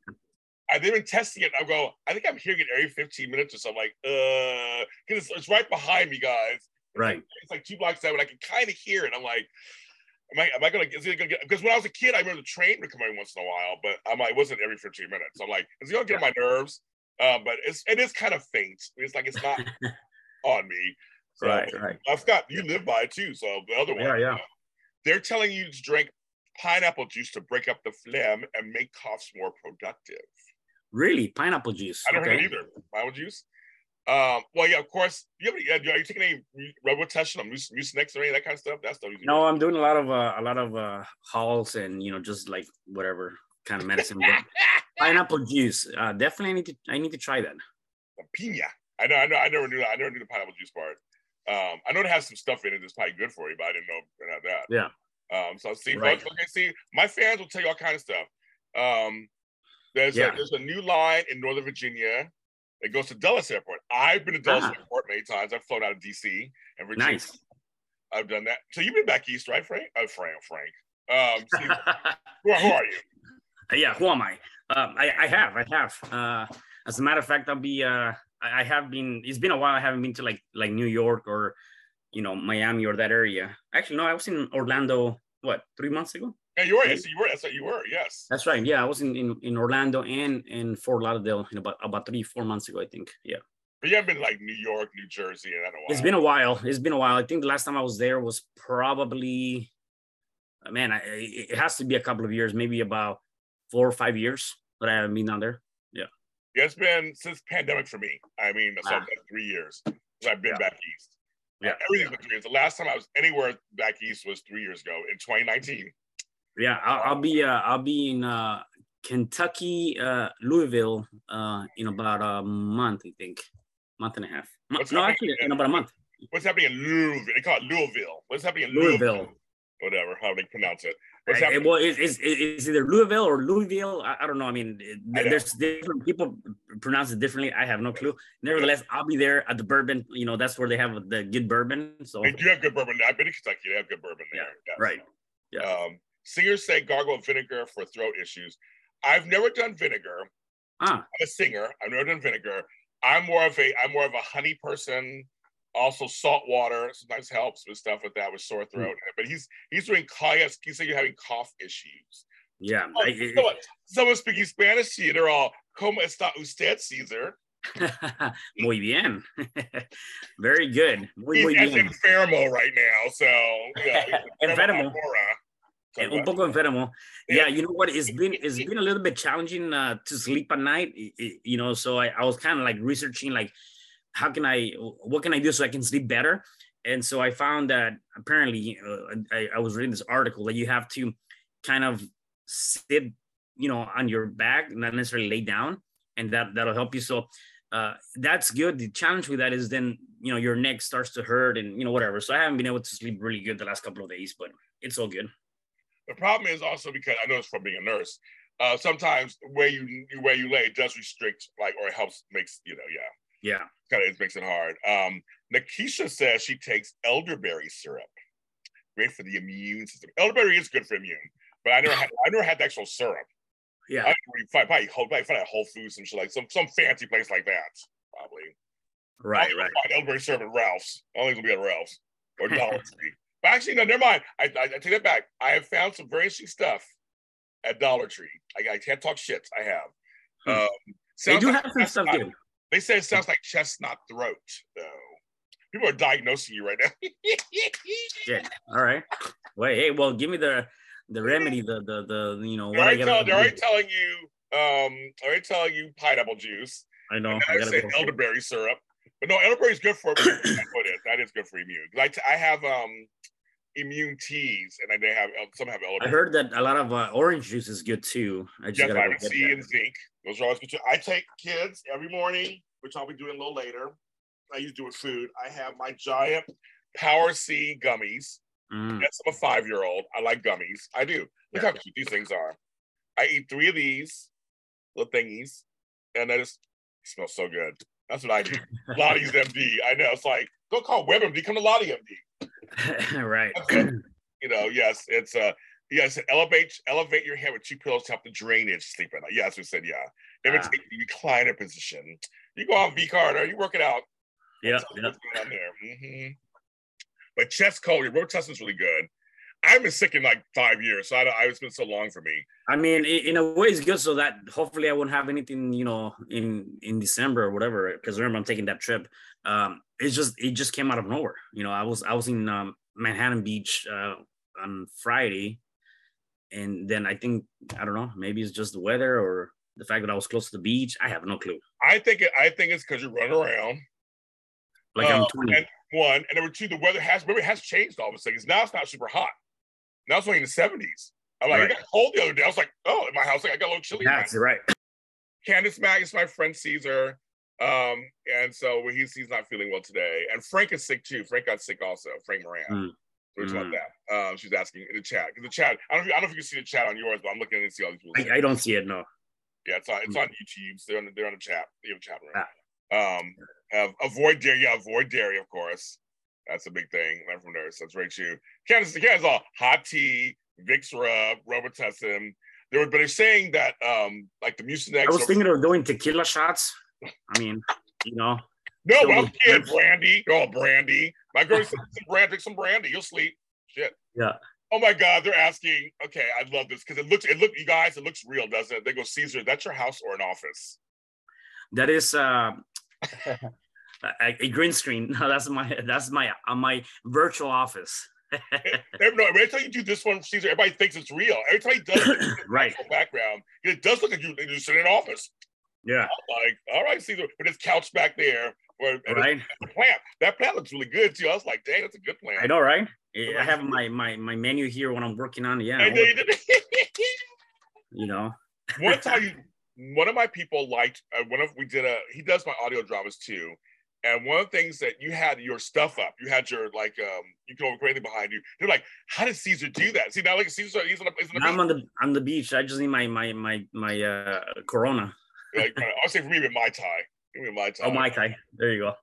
S1: I've been testing it. I go, I think I'm hearing it every 15 minutes or something. Like, uh, because it's, it's right behind me, guys. It's
S4: right.
S1: Like, it's like two blocks down, but I can kind of hear it. I'm like, am I, am I gonna, is it gonna get, because when I was a kid, I remember the train would come in once in a while, but I'm like, it wasn't every 15 minutes. I'm like, is it gonna get on my nerves? Uh, but it's, it is kind of faint. It's like, it's not (laughs) on me. So
S4: Right, right.
S1: I've got, you live by it too. So the other one,
S4: Yeah, yeah.
S1: They're telling you to drink pineapple juice to break up the phlegm and make coughs more productive.
S4: Really, pineapple juice.
S1: I don't
S4: okay.
S1: it either. Pineapple juice. Um, well, yeah, of course. You have any, are you taking any Robitussin or Mucinex or any of that kind of stuff? That's stuff.
S4: No, I'm doing a lot of uh, a lot of uh, Halls and you know just like whatever kind of medicine. (laughs) Pineapple juice, uh, definitely I need to I need to try that.
S1: Pina. I know, I know, I never knew that. I never knew the pineapple juice part. Um, I know it has some stuff in it that's probably good for you, but I didn't know it had that.
S4: Yeah.
S1: Um, so see,
S4: Right.
S1: folks, okay, see, my fans will tell you all kind of stuff. Um, there's
S4: Yeah.
S1: a, there's a new line in Northern Virginia. It goes to Dulles Airport. I've been to Dulles
S4: Ah.
S1: Airport many times. I've flown out of DC and Virginia.
S4: Nice.
S1: I've done that. So you've been back east, right, Frank? Oh, Frank, Frank. Um, see, (laughs) who, are, who are you?
S4: yeah, who am I? Um, I, I have, I have. Uh, as a matter of fact, I'll be. Uh, I, have been. It's been a while. I haven't been to like like New York or, you know, Miami or that area. Actually, no, I was in Orlando. What three months ago?
S1: Yeah, you were.
S4: Right.
S1: Yes, you were. That's what you were. Yes.
S4: That's right. Yeah, I was in in, in Orlando and in Fort Lauderdale in about about three four months ago. I think. Yeah.
S1: But you haven't been like New York, New Jersey, and I don't know.
S4: It's been a while. It's been a while. I think the last time I was there was probably, man, I, it it has to be a couple of years, maybe about four or five years that I haven't been down there. Yeah.
S1: It's been since pandemic for me. I mean, so like three years since I've been
S4: Yeah.
S1: back east.
S4: Yeah.
S1: Everything's been three years. The last time I was anywhere back east was three years ago in 2019.
S4: Yeah, I'll, I'll be uh, I'll be in uh, Kentucky, uh, Louisville, uh, in about a month, I think, month and a half.
S1: What's
S4: no, actually,
S1: in-
S4: in about a month.
S1: What's happening in Louisville? They call it Louisville. What's happening in
S4: Louisville.
S1: Louisville? Whatever, how they pronounce it. Happening?
S4: well, it's, it's, it's either Louisville or Louisville. I, I don't know. I mean, it-
S1: I
S4: there's different people pronounce it differently. I have no clue. Nevertheless, I'll be there at the bourbon. You know, that's where they have the good bourbon. So
S1: They do have good bourbon. I've been to Kentucky. They have good bourbon there. Yes.
S4: right. Yeah.
S1: Um, singers say gargle vinegar for throat issues. I've never done vinegar.
S4: Ah,
S1: I'm a singer. I've never done vinegar. I'm more of a I'm more of a honey person. Also, salt water sometimes helps with stuff with that with sore
S4: Hmm.
S1: throat. But he's he's doing yes, he said you're having cough issues.
S4: yeah.
S1: Oh,
S4: I-
S1: someone, someone speaking Spanish to you, they're all "Cómo está usted, Caesar?" (laughs)
S4: muy bien. (laughs) Very good. Muy,
S1: He's
S4: muy bien.
S1: enfermo right now, so yeah, (laughs)
S4: Enfermo.
S1: So
S4: Eh, Un poco enfermo. Yeah, you know what? It's been it's been a little bit challenging uh, to sleep at night. You know, so I, I was kind of like researching like how can I what can I do so I can sleep better? And so I found that apparently uh, I, I was reading this article that you have to kind of sit, you know, on your back, not necessarily lay down, and that that'll help you. So uh, that's good. The challenge with that is then you know your neck starts to hurt and you know whatever. So I haven't been able to sleep really good the last couple of days, but it's all good.
S1: The problem is also because I know it's from being a nurse. Uh, sometimes where you where you lay it does restrict, like, or it helps makes you know, yeah,
S4: Yeah.
S1: kind of it makes it hard. Um, Nakisha says she takes elderberry syrup, great for the immune system. Elderberry is good for immune, but I never had I never had the actual syrup.
S4: Yeah.
S1: I probably Whole probably find at Whole Foods and shit like some some fancy place like that, probably.
S4: Right,
S1: I'll
S4: right.
S1: Find elderberry syrup at Ralph's. I don't think it'll be at Ralph's or (laughs) Dollar Tree. But actually, no, never mind. I, I, I take that back. I have found some very interesting stuff at Dollar Tree. I, I can't talk shit. I have.
S4: Hmm.
S1: Um,
S4: They do
S1: like
S4: have some stuff
S1: chestnut-
S4: good.
S1: They say it sounds like chestnut throat, though. People are diagnosing you right now. (laughs)
S4: Yeah. All right. Wait. Hey. Well, give me the the remedy. The the the you know
S1: They're already, tell, they're already telling you. Um, already telling you pineapple juice.
S4: I know. I
S1: I say
S4: go.
S1: elderberry syrup, but no, elderberry is good for (coughs) immune. That's what it is. That is good for immune. t- I have um immune teas, and they have some have
S4: I heard that a lot of uh, orange juice is good too. I just
S1: Yes,
S4: gotta go
S1: vitamin C
S4: that.
S1: and zinc. Those are always good. too. I take kids every morning, which I'll be doing a little later. I used to do with food. I have my giant Power C gummies.
S4: Mm.
S1: Yes, I'm a five year old. I like gummies. I do. Look how cute these things are. I eat three of these little thingies, and that just smells so good. That's what I do. (laughs) Lottie's MD. I know. It's like, don't call WebMD, come to Lottie MD. (laughs)
S4: right.
S1: You know, yes, it's uh yes, elevate elevate your head with two pillows to help the drainage sleep at night. Yes, we said yeah. Never
S4: Ah.
S1: take the recliner position. You go on V Carter, you work it out.
S4: Yeah.
S1: That's what's going on there. Mhm. But chest cold, your Robitussin's really good. I've been sick in like five years, so I don't, I, it's been so long for me.
S4: I mean, in a way, it's good so that hopefully I won't have anything, you know, in in December or whatever. Because remember, I'm taking that trip. Um, it's just it just came out of nowhere. You know, I was I was in um, Manhattan Beach uh, on Friday, and then I think I don't know, maybe it's just the weather or the fact that I was close to the beach. I have no clue.
S1: I think it, I think it's because you're running around.
S4: Like I'm
S1: Uh,
S4: 20.
S1: And one, and number two, the weather has remember it has changed all of a sudden. Now it's not super hot. Now it's only in the 70s. I'm like,
S4: Right.
S1: it got cold the other day. I was like, oh, in my house, like, I got a little chilly.
S4: That's right.
S1: Candace Mag is my friend Caesar. Um, and so he's he's not feeling well today. And Frank is sick too. Frank got sick also, Frank Moran.
S4: Mm.
S1: Talking
S4: Mm.
S1: about that. Um, she's asking in the chat. Because the chat, I don't know if, I don't know if you can see the chat on yours, but I'm looking to see all these people.
S4: I, I don't see it. No.
S1: Yeah, it's on it's
S4: Mm.
S1: on YouTube. So they're on the, they're on the chat. They have a chat room.
S4: Ah.
S1: Um, uh, avoid dairy. Yeah, avoid dairy, of course. That's a big thing. Learn from nurse. That's right, too. Candace, Candace, all hot tea, Vicks rub, Robitussin. They were, but they're saying that um, like the Mucinex.
S4: I was thinking of doing tequila shots. I mean, you know.
S1: No,
S4: Some
S1: when I was
S4: of
S1: kid, brandy. Oh, brandy. My girl (laughs) said, some brandy, drink some brandy. You'll sleep. Shit.
S4: Yeah.
S1: Oh my God, they're asking. Okay, I love this because it looks, it look, you guys, it looks real, doesn't it? They go, Caesar, that's your house or an office?
S4: That is uh, (laughs) a, a green screen. No, (laughs) that's my that's my uh, my virtual office.
S1: Every, no, every time you do this one, Caesar, everybody thinks it's real. Every time he does it, (coughs)
S4: Right.
S1: background, it does look like you, you sit in an office.
S4: Yeah.
S1: I'm like, all right, Caesar, but his couch back there, Or-
S4: Right.
S1: The plant. That plant looks really good too. I was like, dang, that's a good plant.
S4: I know, right? I have my my my menu here when I'm working on. Yeah, (laughs)
S1: you
S4: know. (laughs)
S1: one time you one of my people liked uh, one of we did a he does my audio dramas too and one of the things that you had your stuff up you had your like um you can overcome anything behind you they're like how did caesar do that see now like caesar he's on, a, he's on a
S4: I'm on the on the beach. I just need my my my my uh Corona.
S1: Like, i'll say for me with my tie give me my tie
S4: Oh, my tie. There you go.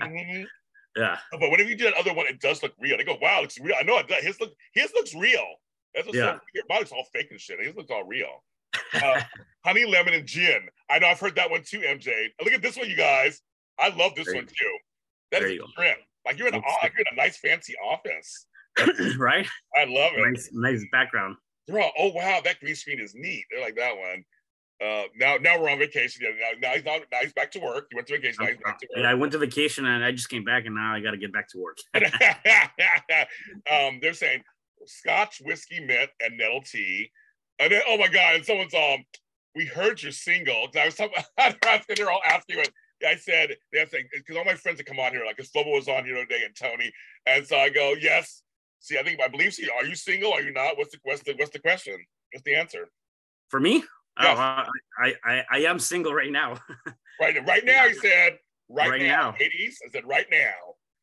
S1: Mhm. (laughs)
S4: Yeah.
S1: but whenever you do that other one? It does look real. They go wow it looks real. I know it does. His look his looks real. That's what's
S4: Yeah.
S1: so weird. Mine looks all fake and shit. His looks all real. Uh, (laughs) honey lemon and gin. I know i've heard that one too mj look at this one you guys. I love this
S4: There
S1: one too. That is
S4: there
S1: is
S4: you
S1: a trip like you're in a like you're in a nice fancy office. (clears throat)
S4: Right?
S1: i love it.
S4: Nice nice background.
S1: they're all oh wow. That green screen is neat. They're like that one uh now now we're on vacation yeah, now, he's not now he's back to work he went to vacation now he's back to
S4: Yeah, I went to vacation and I just came back and now I got to get back to work. (laughs) (laughs)
S1: um, they're saying Scotch, whiskey, mint, and nettle tea. And then, oh my god! And someone's um, we heard you're single. I was talking, (laughs) they're all asking what I said. They're saying because all my friends that come on here, like because Flobo was on here today and Tony, and so I go, yes. See, I think I believe she. Are you single? Are you not? What's the what's the what's the question? What's the answer?
S4: For me,
S1: Yes.
S4: oh, I, I I I am single right now. (laughs)
S1: Right, right now, he said. Right,
S4: Right
S1: now,
S4: now.
S1: ladies. I said right now.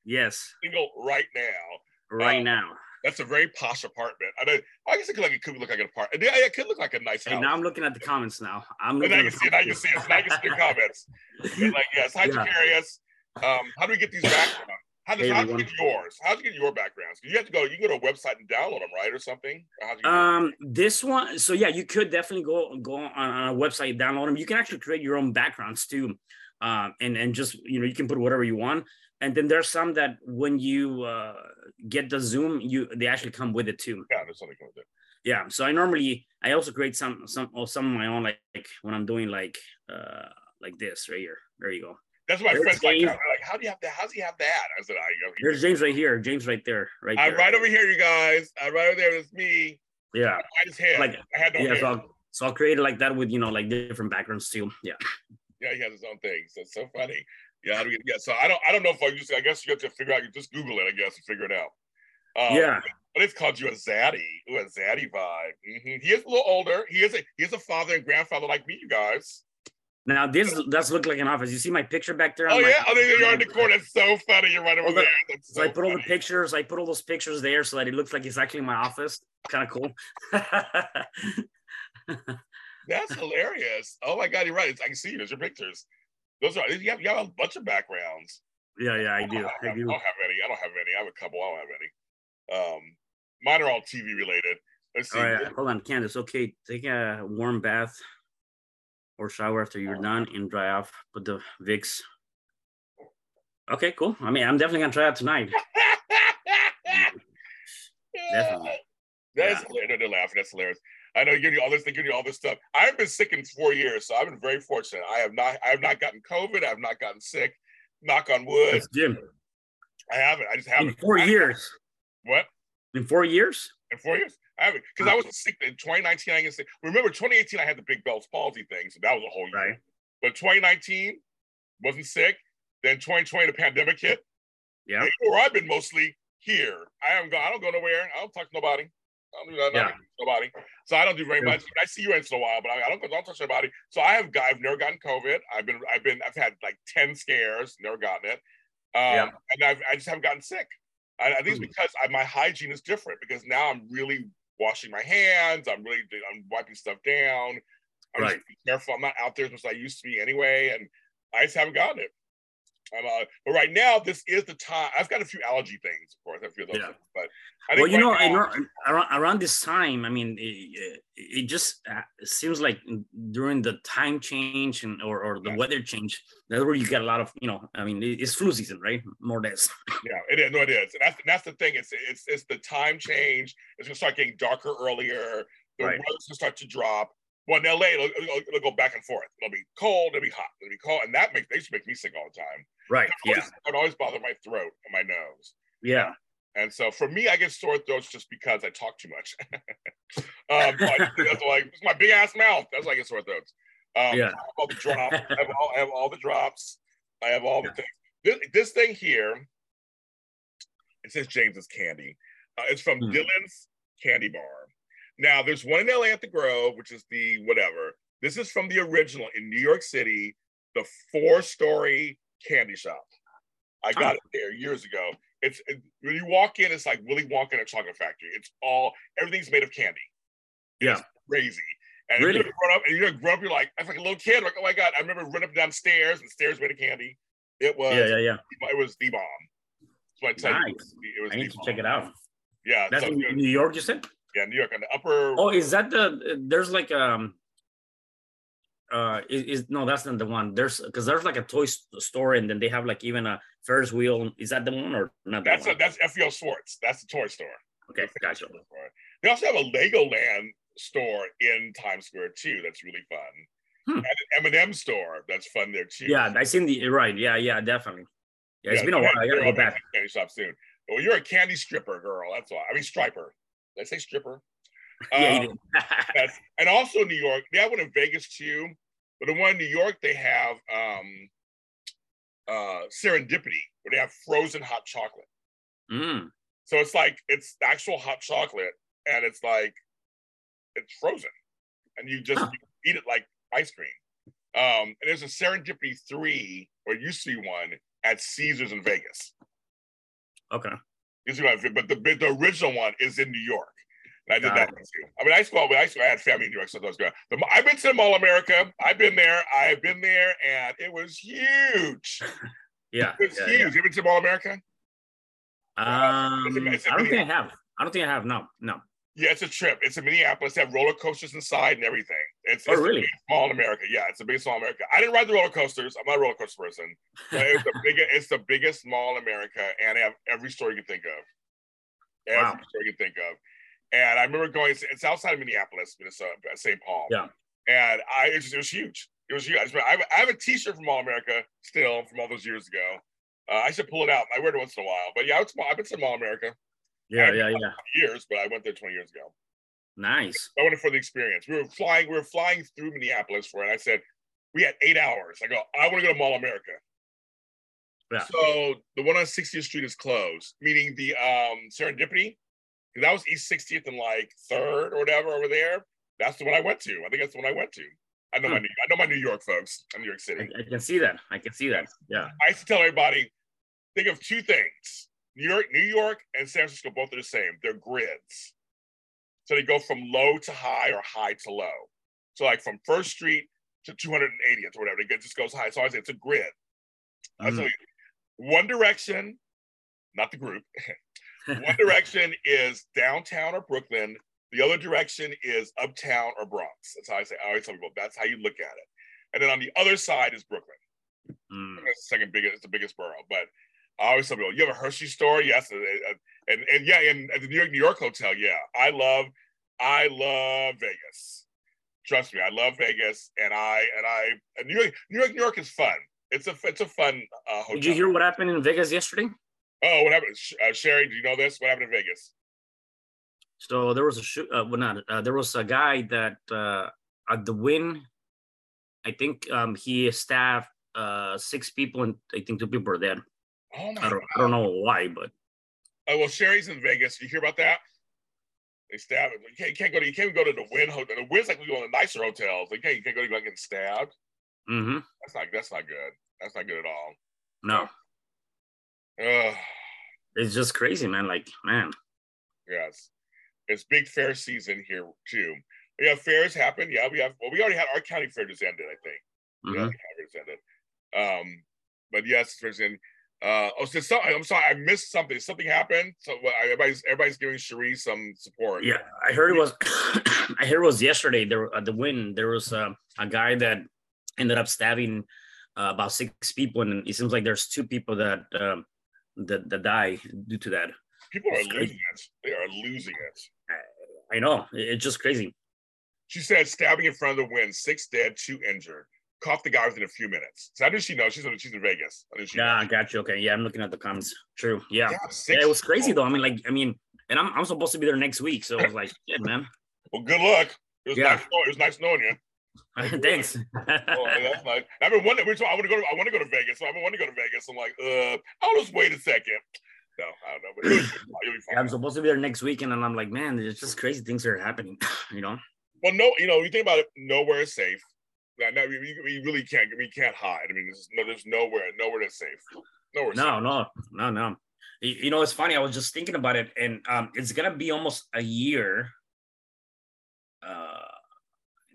S4: yes,
S1: Single right now.
S4: right
S1: Uh,
S4: now.
S1: That's a very posh apartment. I know. I guess it could like it could look like an apartment. Yeah, it could look like a nice house.
S4: And now I'm looking at the comments now. I'm
S1: And
S4: looking
S1: now you see it. Now you see it. Now you see the (laughs) comments. (laughs) Like, yes, hi,
S4: Yeah.
S1: Jacarius. Um, how do we get these backgrounds? How does
S4: Hey,
S1: how do you get yours? How do you get your backgrounds? You have to go. You can go to a website and download them, right, or something. Or how'd you do?
S4: Um, this one, so yeah, you could definitely go go on, on a website, download them. You can actually create your own backgrounds too, um, and and just you know you can put whatever you want. And then there's some that when you uh, get the Zoom, you they actually come with it too.
S1: yeah, there's something with it.
S4: Yeah. So I normally I also create some some or some of my own like, like when I'm doing like uh like this right here. There you go.
S1: That's what my
S4: There's
S1: friends like.
S4: James.
S1: Like, how do you have that? How does he have that? I said, I go.
S4: There's James right here. James right there. Right
S1: I'm
S4: there.
S1: right over here, you guys. I'm right over there. It's me.
S4: Yeah.
S1: I just head.
S4: Like
S1: I had no
S4: yeah.
S1: hair.
S4: So I'll, so I'll create it like that with you know like different backgrounds too. Yeah.
S1: Yeah, he has his own thing. So it's so funny. Yeah, we, yeah. So I don't I don't know if I just I guess you have to figure out you just Google it, I guess, and figure it out. Um,
S4: Yeah.
S1: But it's called you a zaddy. Ooh, a zaddy vibe. hmm He is a little older. He is a he is a father and grandfather like me, you guys.
S4: Now this does look like an office. You see my picture back there?
S1: Oh
S4: on my-
S1: yeah, oh there you are in the corner. That's so funny. You're right over there. That's
S4: So
S1: so
S4: I put all the pictures. I put all those pictures there so that it looks like it's actually my office. Kind of cool. (laughs)
S1: That's hilarious. Oh my god, you're right. It's, I can see you. There's your pictures. Those are you have, you have a bunch of backgrounds.
S4: yeah, yeah, I
S1: I
S4: do. I
S1: have, I
S4: do.
S1: don't have any. I don't have any. I have a couple. I don't have any. Um, mine are all TV related. Let's see.
S4: All right, hold on, Candace. Okay, take a warm bath or shower after you're done and dry off. Put the Vicks. Okay, cool. I mean, I'm definitely gonna try it tonight. (laughs) Definitely.
S1: That's hilarious. They're laughing. That's hilarious. I know you're giving you all this, they're giving you all this stuff. I've been sick in four years, so I've been very fortunate. I have not, I have not gotten COVID. I have not gotten sick. Knock on wood.
S4: That's Jim.
S1: I haven't. I just
S4: In
S1: haven't.
S4: four
S1: I-
S4: years.
S1: What?
S4: In four years?
S1: In four years? I haven't because I was sick in 2019. I can say, remember 2018, I had the big Bell's palsy thing, so that was a whole year.
S4: Right.
S1: But 2019 wasn't sick. Then 2020, the pandemic hit.
S4: Yeah.
S1: Where I've been mostly here. I haven't gone. I don't go nowhere. I don't talk to nobody. I don't do nothing.
S4: Yeah.
S1: I don't talk to nobody. So I don't do very much. I see you once in a while, but I, I don't go. Don't touch nobody. So I have. got- I've never gotten COVID. I've been. I've been. I've had like ten scares. Never gotten it. Um,
S4: Yeah.
S1: And I've. I just haven't gotten sick. I, I think it's
S4: Hmm.
S1: because I, my hygiene is different because now I'm really washing my hands. I'm really. I'm wiping stuff down. I'm
S4: Right.
S1: just being careful. I'm not out there as much as I used to be anyway, and I just haven't gotten it. I'm, but right now, this is the time. I've got a few allergy things, of course. I feel those,
S4: Yeah.
S1: things, but I think
S4: well, you know,
S1: right now-
S4: around, around this time, I mean, it, it just uh, seems like during the time change and or, or the weather change, that's where you get a lot of, you know, I mean, it's flu season, right? More or less. (laughs)
S1: Yeah, it is. No, it is. And that's that's the thing. It's it's it's the time change. It's gonna start getting darker earlier. The
S4: Right.
S1: weather's gonna start to drop. Well, in LA, it'll, it'll, it'll go back and forth. It'll be cold. It'll be hot. It'll be cold, and that makes they used to make me sick all the time.
S4: Right.
S1: It
S4: Yeah.
S1: it always bother my throat and my nose.
S4: Yeah.
S1: And so for me, I get sore throats just because I talk too much. (laughs) um, that's why it's my big ass mouth. That's why I get sore throats. Um,
S4: Yeah.
S1: I have all the drops. I have all, I have all the drops. I have all the things. This, this thing here, it says James's Candy. Uh, it's from
S4: Hmm.
S1: Dylan's Candy Bar. Now, there's one in LA at the Grove, which is the whatever. This is from the original in New York City, the four-story candy shop. I got
S4: Oh.
S1: it there years ago. It's it, when you walk in, it's like Willy Wonka in a chocolate factory. It's all everything's made of candy.
S4: Yeah.
S1: Crazy. And
S4: Really?
S1: you're grown up and you're grown up, you're like, I was like a little kid, like, oh my god, I remember running up and down stairs and stairs made of candy. It was
S4: Yeah, yeah, yeah.
S1: it was the bomb. So I tell you, it was,
S4: Nice.
S1: it was
S4: I need to
S1: bomb.
S4: check it out.
S1: Yeah,
S4: That's
S1: so
S4: in. New York, you said?
S1: yeah, New York on the upper.
S4: Oh, is that the? There's like um. Uh, is, is no, that's not the one. There's because there's like a toy store, and then they have like even a Ferris wheel. Is that the one or not? That
S1: that's a,
S4: one?
S1: that's FAO Schwarz. That's the toy store.
S4: okay, gotcha.
S1: They also have a Legoland store in Times Square too. That's really fun.
S4: Hmm.
S1: And an M&M store that's fun there too.
S4: Yeah, I seen the right. Yeah, yeah, definitely. Yeah, it's been a while. I gotta go back.
S1: Candy shop soon. Well, you're a candy stripper girl. That's why. I mean striper. Did I say stripper? (laughs)
S4: Yeah,
S1: Um. (laughs) That's, and also New York. They have one in Vegas too. But the one in New York, they have um uh serendipity where they have frozen hot chocolate.
S4: Mm.
S1: So it's like it's actual hot chocolate and it's like it's frozen. And you just
S4: Huh.
S1: you eat it like ice cream. Um and there's a serendipity three or used to be one at Caesars in Vegas.
S4: Okay.
S1: Used to be one, but the the original one is in New York. I did
S4: Got
S1: that too. I mean, I school, I school, I had family in New York, so I was going. The, I've been to Mall America. I've been there. I've been there, and it was huge. (laughs)
S4: Yeah.
S1: It was
S4: yeah,
S1: huge.
S4: yeah.
S1: You been to Mall America?
S4: Um,
S1: It's a- it's a
S4: I don't think I have. I don't think I have. No, no.
S1: Yeah, it's a trip. It's in Minneapolis. They have roller coasters inside and everything. It's,
S4: Oh,
S1: it's
S4: really?
S1: mall in America. Yeah, it's the biggest mall in America. I didn't ride the roller coasters. I'm not a roller coaster person. But it's the (laughs) biggest. It's the biggest mall in America, and they have every store you can think of. Every
S4: Wow.
S1: store you can think of. And I remember going. It's, outside of Minneapolis, Minnesota, St. Paul.
S4: Yeah.
S1: And I, it, just, it was huge. It was huge. I, I, have, I have a T-shirt from Mall America still from all those years ago. Uh, I should pull it out. I wear it once in a while. But yeah, it's, I've been to Mall America
S4: Yeah, yeah, yeah.
S1: years, but I went there 20 years ago.
S4: Nice.
S1: I went for the experience. We were flying. We were flying through Minneapolis for it. I said we had eight hours. I go. I want to go to Mall America.
S4: Yeah.
S1: So the one on 60th Street is closed, meaning the um Serendipity. That was East 60th and like Third or whatever over there. That's the one I went to. I think that's the one I went to. I know my
S4: Hmm.
S1: New, I know my New York folks. I'm New York City.
S4: I can see that. I can see that. Yeah.
S1: I used to tell everybody, think of two things. New York, New York and San Francisco both are the same. They're grids. So they go from low to high or high to low. So like from First Street to 280th or whatever, it just goes high. So I say it's a grid. I you, one direction, not the group. (laughs) one direction is downtown or Brooklyn. The other direction is uptown or Bronx. That's how I say. I always tell people that's how you look at it. And then on the other side is Brooklyn.
S4: Mm.
S1: It's the second biggest, it's the biggest borough. But I always tell people, you have a Hershey store? Yes. And, and, and yeah, and at the New York, New York hotel, yeah. I love, I love Vegas. Trust me, I love Vegas. And I, and I, and New York, New York, New York is fun. It's a, it's a fun uh, hotel.
S4: Did you hear what happened in Vegas yesterday?
S1: Oh, what happened? Uh, Sherry, do you know this? What happened in Vegas?
S4: So there was a shoot. Uh, well, not uh, there was a guy that uh, at the Wynn. I think um, he staffed uh, six people, and I think two people are dead.
S1: Oh my
S4: I don't, I don't know why, but
S1: Oh well, Sherry's in Vegas. You hear about that? They stab it. You can't, you can't go to you can't go to the Wynn hotel. The Wynn's like we go to nicer hotels. Like, hey, you can't go to like getting stabbed.
S4: hmm
S1: That's not that's not good. That's not good at all.
S4: no,
S1: Ugh,
S4: it's just crazy, man. Like, man,
S1: yes, it's big fair season here too. We have fairs happen. Yeah, we have. Well, we already had our county fair just ended. I think.
S4: Mhm.
S1: Yeah, fair just ended. Um, but yes, fair's in. Uh, oh, so some, I'm sorry, I missed something. Something happened. So everybody's everybody's giving Cherie some support.
S4: yeah, I heard it was. (coughs) I heard it was yesterday. There at the Wynn, there was uh, a guy that ended up stabbing uh, about six people, and it seems like there's two people that um, that that die due to that.
S1: People are losing it. They are losing it.
S4: I know it's just crazy.
S1: She said stabbing in front of the Wynn, six dead, two injured. Caught the guy within a few minutes. So how does she know? She's in, she's in Vegas. She
S4: Yeah? I got you. Okay, yeah, I'm looking at the comments. True. Yeah,
S1: Yeah,
S4: yeah, it was crazy though. I mean, like, I mean, and I'm I'm supposed to be there next week, so I was like, shit, man. (laughs)
S1: Well, good luck. It was
S4: Yeah.
S1: nice. Knowing, it was nice knowing you. (laughs)
S4: Thanks.
S1: oh, that's nice. I've been wondering. I want to go. To, I want to go to Vegas. So I've been wanting to go to Vegas. I'm like, uh, I'll just wait a second. No, I don't know. But it'll, it'll be fine.
S4: I'm supposed to be there next weekend, and I'm like, man, it's just crazy things are happening. (laughs) You know.
S1: Well, no, you know, you think about it. Nowhere is safe. Now, now we, we really can't. We can't hide. I mean, there's no, there's nowhere, nowhere that's safe. Nowhere.
S4: No,
S1: safe.
S4: no, no, no. You you know, it's funny. I was just thinking about it, and um, it's gonna be almost a year. Uh,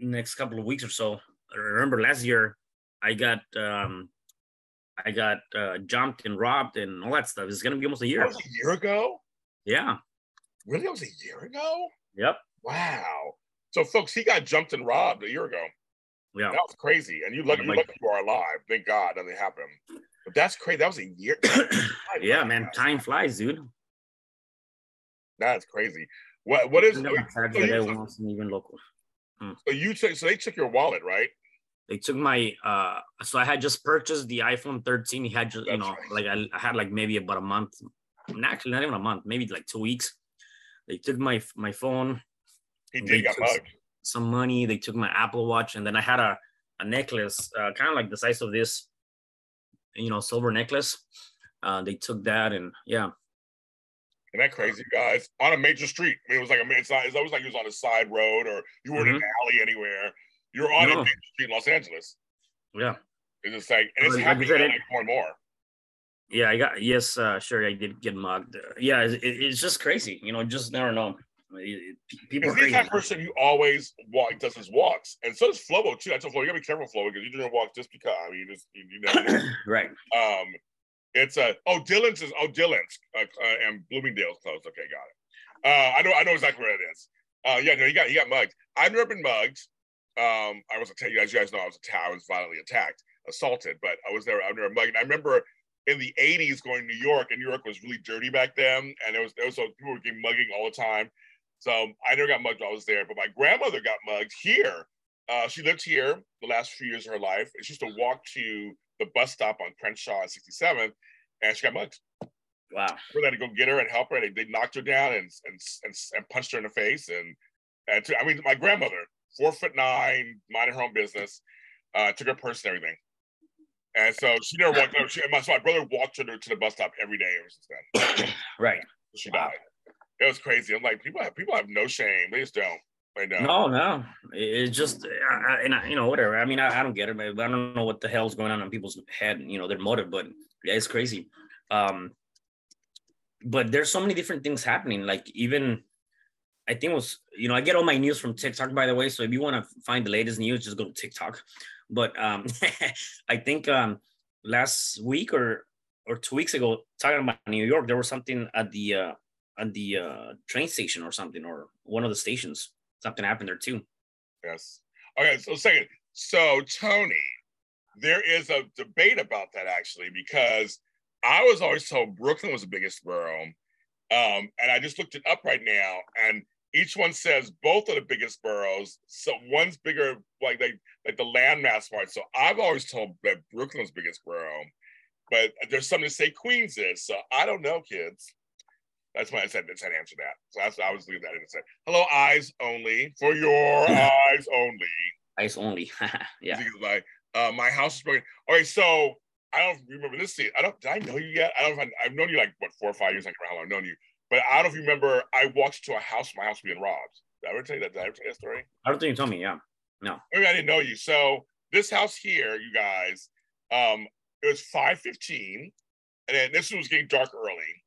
S4: next couple of weeks or so. I remember last year, I got um, I got uh, jumped and robbed and all that stuff. It's gonna be almost a year.
S1: That was a year ago.
S4: Yeah.
S1: Really, that was a year ago.
S4: Yep.
S1: Wow. So, folks, he got jumped and robbed a year ago.
S4: Yeah.
S1: That was crazy. And you lucky, you lucky you are alive. Thank God nothing happened. But that's crazy. That was a year. (coughs)
S4: yeah, man. Time flies, dude.
S1: That's crazy. What what is
S4: Never
S1: so
S4: had that I wasn't even local.
S1: So you took so they took your wallet, right?
S4: They took my uh so I had just purchased the iPhone 13. He had just you know, like I, I had like maybe about a month, actually not even a month, maybe like two weeks. They took my my phone.
S1: He
S4: they
S1: did got
S4: took
S1: mugged.
S4: some money. They took my Apple Watch, and then I had a a necklace, uh, kind of like the size of this, you know, silver necklace. Uh, they took that, and yeah,
S1: That crazy, guys? On a major street. I mean, it was like a it's, not, it's always like you was on a side road or you were in an alley anywhere. You're on a
S4: Mm-hmm.
S1: Major street in Los Angeles.
S4: yeah.
S1: It's just like and it's happening like more and more.
S4: Yeah, I got yes, uh, sure, I did get mugged. Yeah, it, it- it's just crazy, you know. Just never know. It- it- people are
S1: Because he's
S4: crazy.
S1: that person who always walk does his walks, and so does Flobo too. I told Flobo, you gotta be careful, Flobo, because you didn't walk just because. I mean, you just you, you know. (coughs)
S4: right.
S1: Um, it's a oh Dylan's is oh Dylan's uh, uh, and Bloomingdale's closed. Okay, got it. Uh, I know I know exactly where it is. Uh, yeah, no, he got he got mugged. I've never been mugged. Um, I was attacked. As you guys know, I was attacked. I was violently attacked, assaulted, but I was never I've never mugged. I remember in the '80s going to New York, and New York was really dirty back then, and there was there was so people were getting mugging all the time. So I never got mugged while I was there, but my grandmother got mugged here. Uh, she lived here the last few years of her life, and she used to walk to the bus stop on Crenshaw and 67th, and she got mugged.
S4: Wow.
S1: We had to go get her and help her. And they, they knocked her down and, and and and punched her in the face. And and to, I mean, my grandmother, four foot nine, minding her own business, uh, took her purse and everything. And so she never walked. She, my, so my brother walked her to, to the bus stop every day ever since then. (coughs)
S4: Right.
S1: She died. It was crazy. I'm like, people have people have no shame. They just don't. They don't.
S4: No, no, It- it's just, I, and I, you know, whatever. I mean, I, I don't get it. But I don't know what the hell's going on in people's head, you know, their motive, but yeah, it's crazy. Um, but there's so many different things happening. Like even, I think it was, you know, I get all my news from TikTok, by the way. So if you want to find the latest news, just go to TikTok. But um, (laughs) I think um, last week or or two weeks ago, talking about New York, there was something at the uh, at the uh, train station or something, or one of the stations. Something happened there too.
S1: Yes. Okay, so second. So Tony, there is a debate about that actually, because I was always told Brooklyn was the biggest borough. Um, and I just looked it up right now, and each one says both are the biggest boroughs. So one's bigger, like they like the landmass part. So I've always told that Brooklyn's biggest borough, but there's something to say Queens is. So I don't know, kids. That's why I said that's said answer that. So that's I was leaving that in and said, hello, eyes only for your (laughs) eyes only.
S4: Eyes only. (laughs) yeah.
S1: Like uh, my house is broken. Okay, so I don't remember this scene. I don't did I know you yet? I don't know if I, I've known you like what four or five years. I can't remember how long I've known you. But I don't know if you remember I walked to a house, my house being robbed. Did I ever tell you that? Did I ever tell you that story?
S4: I don't think you told me. Yeah. No.
S1: Maybe I didn't know you. So this house here, you guys, um, it was 515, and then this was getting dark early.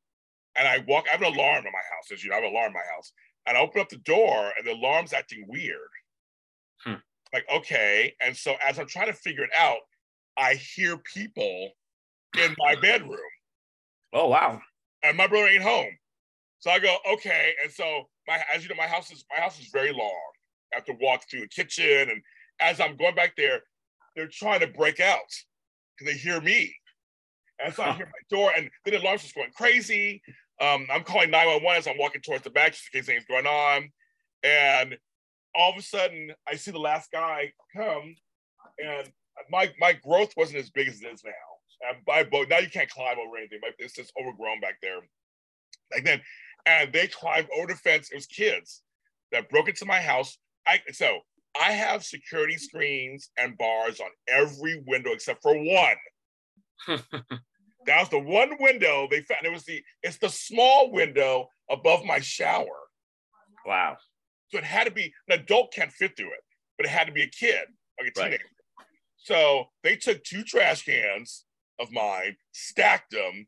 S1: And I walk, I have an alarm in my house, as you know, I have an alarm in my house. And I open up the door and the alarm's acting weird.
S4: Hmm.
S1: Like, okay. And so as I'm trying to figure it out, I hear people in my (clears throat) bedroom.
S4: Oh wow.
S1: And my brother ain't home. So I go, okay. And so my as you know, my house is my house is very long. I have to walk through the kitchen. And as I'm going back there, they're trying to break out because they hear me. And so I hear my door, and then the alarm's just going crazy. Um, I'm calling 911 as I'm walking towards the back just in case anything's going on. And all of a sudden, I see the last guy come, and my my growth wasn't as big as it is now. And by boat, now you can't climb over anything. Like it's just overgrown back there. Like then, and they climbed over the fence. It was kids that broke into my house. I so I have security screens and bars on every window except for one. (laughs) that was the one window they found. It was the it's the small window above my shower.
S4: Wow.
S1: So it had to be an adult can't fit through it, but it had to be a kid, like a
S4: Right.
S1: teenager. So they took two trash cans of mine, stacked them,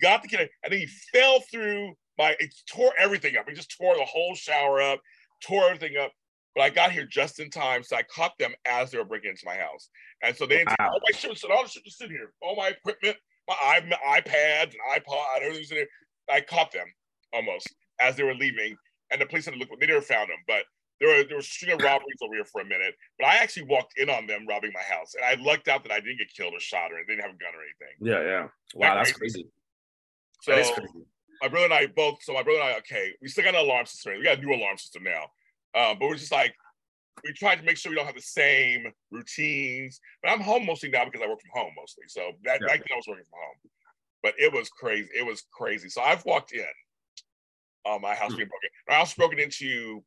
S1: got the kid, and then he fell through my. It tore everything up. He just tore the whole shower up, tore everything up. But I got here just in time, so I caught them as they were breaking into my house. And so they
S4: Wow.
S1: all my shit. So all the shit just sitting here, all my equipment, my i- my iPads and iPod, everything's in there. I caught them almost as they were leaving, and the police had to look. They never found them, but there were there a string of robberies over here for a minute. But I actually walked in on them robbing my house, and I lucked out that I didn't get killed or shot or they didn't have a gun or anything.
S4: Yeah, yeah. Wow, that's crazy.
S1: So
S4: That is crazy.
S1: my brother and I both. So my brother and I, okay, we still got an alarm system. We got a new alarm system now, um, but we're just like we tried to make sure we don't have the same routines. But I'm home mostly now because I work from home mostly. So that
S4: Yeah.
S1: back then I was working from home, but it was crazy. It was crazy. So I've walked in on my
S4: Hmm.
S1: house being broken. My house was broken into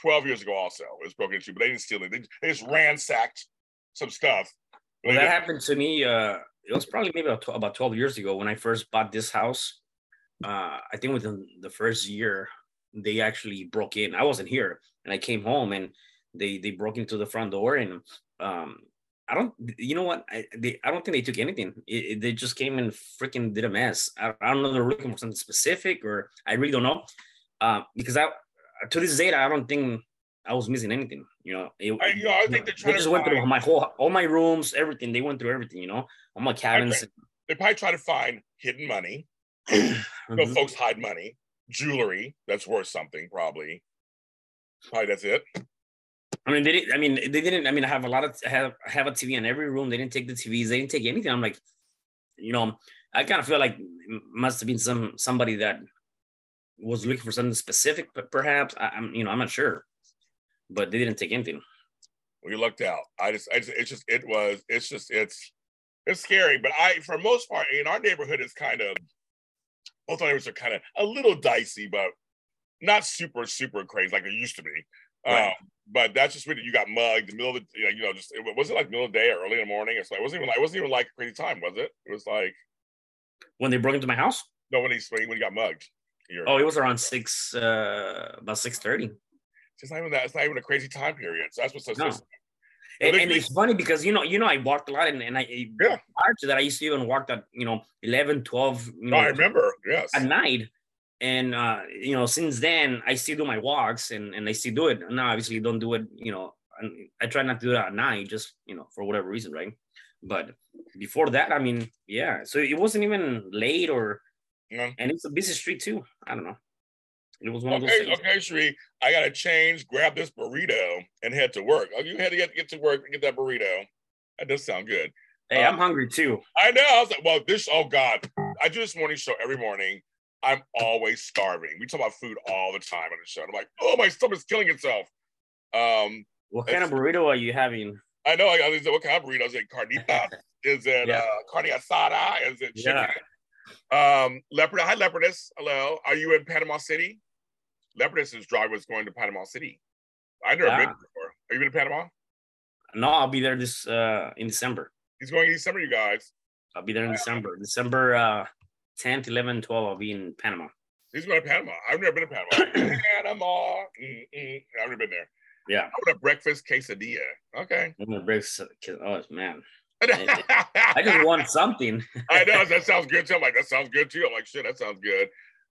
S1: 12 years ago. Also, it was broken into, but they didn't steal it. They, they just ransacked some stuff.
S4: Well, that happened to me. Uh, it was probably maybe about 12 years ago when I first bought this house. Uh, I think within the first year, they actually broke in. I wasn't here, and I came home, and they they broke into the front door, and um, I don't, you know what? I they, I don't think they took anything. It, it- they just came and freaking did a mess. I, I don't know they're looking for something specific, or I really don't know. Uh, because I to this date, I don't think I was missing anything. You know, it,
S1: I, you know, I think
S4: they just went through my whole all my rooms, everything. They went through everything, you know, all my cabins.
S1: They probably try to find hidden money. (clears throat) You know,
S4: Mhm.
S1: folks hide money, jewelry that's worth something, probably. Probably that's it.
S4: I mean, they didn't. I mean, they didn't. I mean, I have a lot of have have a TV in every room. They didn't take the TVs. They didn't take anything. I'm like, you know, I kind of feel like it must have been some somebody that was looking for something specific, but perhaps I, I'm, you know, I'm not sure. But they didn't take anything.
S1: We lucked out. I just, I just, it's just, it was, it's just, it's, it's scary. But I, for most part, in our neighborhood, is kind of, both our neighborhoods are kind of a little dicey, but not super, super crazy like it used to be.
S4: Right.
S1: Um, but that's just really, you got mugged in the middle of the, you know, you know, just, it wasn't like middle of the day or early in the morning. It's like, it wasn't even like, it wasn't even like a crazy time, was it? It was like,
S4: When they broke into my house,
S1: no, when he, when he got mugged.
S4: Oh, it was around six, uh, about six thirty.
S1: It's not even that. It's not even a crazy time period. So that's what's so.
S4: No.
S1: so-
S4: And, and it's funny because you know, you know, I walked a lot, and, and I
S1: Yeah.
S4: prior to that, I used to even walk at you know 11, 12, you know,
S1: I remember. Yes.
S4: at night. And uh, you know, since then, I still do my walks, and and I still do it. Now, obviously, don't do it. You know, I try not to do it at night, just you know, for whatever reason, right? But before that, I mean, yeah. So it wasn't even late, or
S1: No.
S4: and it's a busy street too. I don't know. It was one of those
S1: Okay,
S4: things.
S1: okay, Sheree. I gotta change, grab this burrito, and head to work. Oh, you had to get, get to work and get that burrito. That does sound good.
S4: Hey,
S1: Uh,
S4: I'm hungry too.
S1: I know. I was like, well, this. Oh God, I do this morning show every morning. I'm always starving. We talk about food all the time on the show. I'm like, oh, my stomach's killing itself. Um,
S4: What kind of burrito are you having?
S1: I know. I, I said, what kind of burrito is it? Carnita? (laughs) Is it
S4: Yeah.
S1: uh, carne asada? Is it chicken?
S4: Yeah.
S1: Um, Leopard. Hi, Leopardess. Hello. Are you in Panama City? Leopardess's driver was going to Panama City. I've never been before. Have you been to Panama?
S4: No, I'll be there this uh in December.
S1: He's going in December, you guys.
S4: I'll be there in December. December uh 10th, 11th, 12th, I'll be in Panama.
S1: He's going to Panama. I've never been to Panama. (coughs) Panama. Mm-mm. I've never been there.
S4: Yeah.
S1: I want a breakfast quesadilla. Okay.
S4: I'm gonna breakfast. Oh man. (laughs)
S1: I
S4: just want something. (laughs)
S1: I know that sounds good too. I'm like, that sounds good too. I'm like, shit, that sounds good.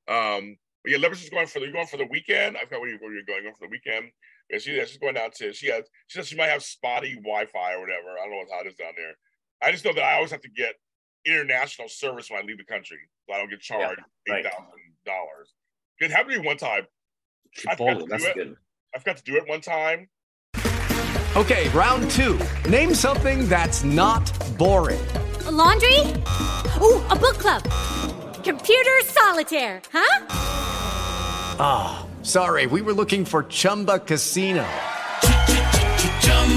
S1: Um, but yeah, Leopard's just going for the going for the weekend. I forgot where you where you're going, going for the weekend. Yeah, she, she's going down to she has she says she might have spotty Wi-Fi or whatever. I don't know how it is down there. I just know that I always have to get international service when I leave the country, so I don't get charged
S4: right.
S1: eight thousand dollars. It happened to me one time. I forgot to
S4: Chipotle,
S1: do
S4: that's
S1: it.
S4: good.
S1: I forgot to do it one time.
S8: Okay, round two. Name something that's not boring.
S9: A laundry? Ooh, a book club. Computer solitaire, huh?
S8: Ah, sorry, we were looking for Chumba Casino.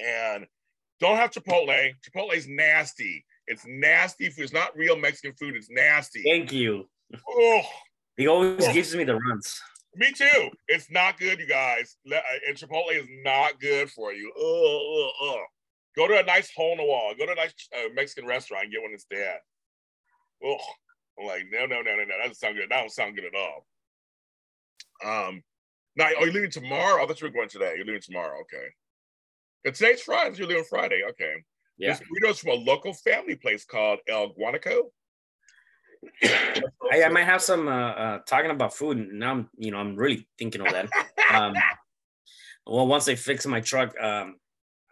S1: And don't have Chipotle. Chipotle is nasty. It's nasty food. It's not real Mexican food. It's nasty.
S4: Thank you.
S1: Oh,
S4: He always
S1: Oh.
S4: gives me the runs.
S1: me too. It's not good, you guys. Uh, And Chipotle is not good for you. Ugh, ugh, ugh. Go to a nice hole in the wall. Go to a nice uh, Mexican restaurant and get one instead. Ugh. I'm like, no, no, no, no, no. That doesn't sound good. That don't sound good at all. Um, now, are you leaving tomorrow? I thought you were going today. You're leaving tomorrow. Okay. Today's Friday. You're leaving Friday. Okay.
S4: Yeah.
S1: This burrito's from a local family place called El Guanaco. (coughs)
S4: I, I might have some uh, uh talking about food. and Now I'm, you know, I'm really thinking of that. (laughs) Um, well, once I fix my truck, um,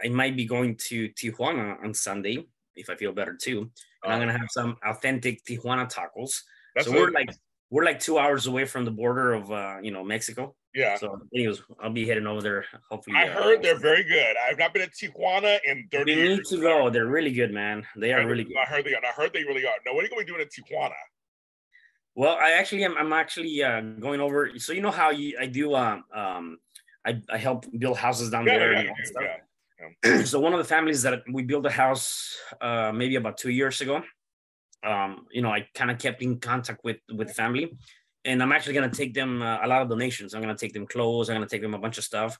S4: I might be going to Tijuana on Sunday if I feel better too. And I'm
S1: Oh.
S4: gonna have some authentic Tijuana tacos. So we're like we're like two hours away from the border of uh, you know Mexico.
S1: Yeah.
S4: So anyways, I'll be heading over there. Hopefully,
S1: I
S4: uh,
S1: heard they're very good. I've not been to Tijuana in 30
S4: You need to go. They're really good, man. They are really good.
S1: I heard they are. I heard they really are. Now, what are you going to be doing in Tijuana?
S4: Well, I actually am. I'm actually uh, going over. So you know how you, I do. Um, um, I, I help build houses down
S1: Yeah,
S4: there.
S1: yeah,
S4: and
S1: yeah,
S4: all
S1: yeah,
S4: stuff. (clears throat) so one of the families that we built a house uh, maybe about two years ago. Um, you know, I kind of kept in contact with with family, and I'm actually gonna take them uh, a lot of donations. I'm gonna take them clothes. I'm gonna take them a bunch of stuff.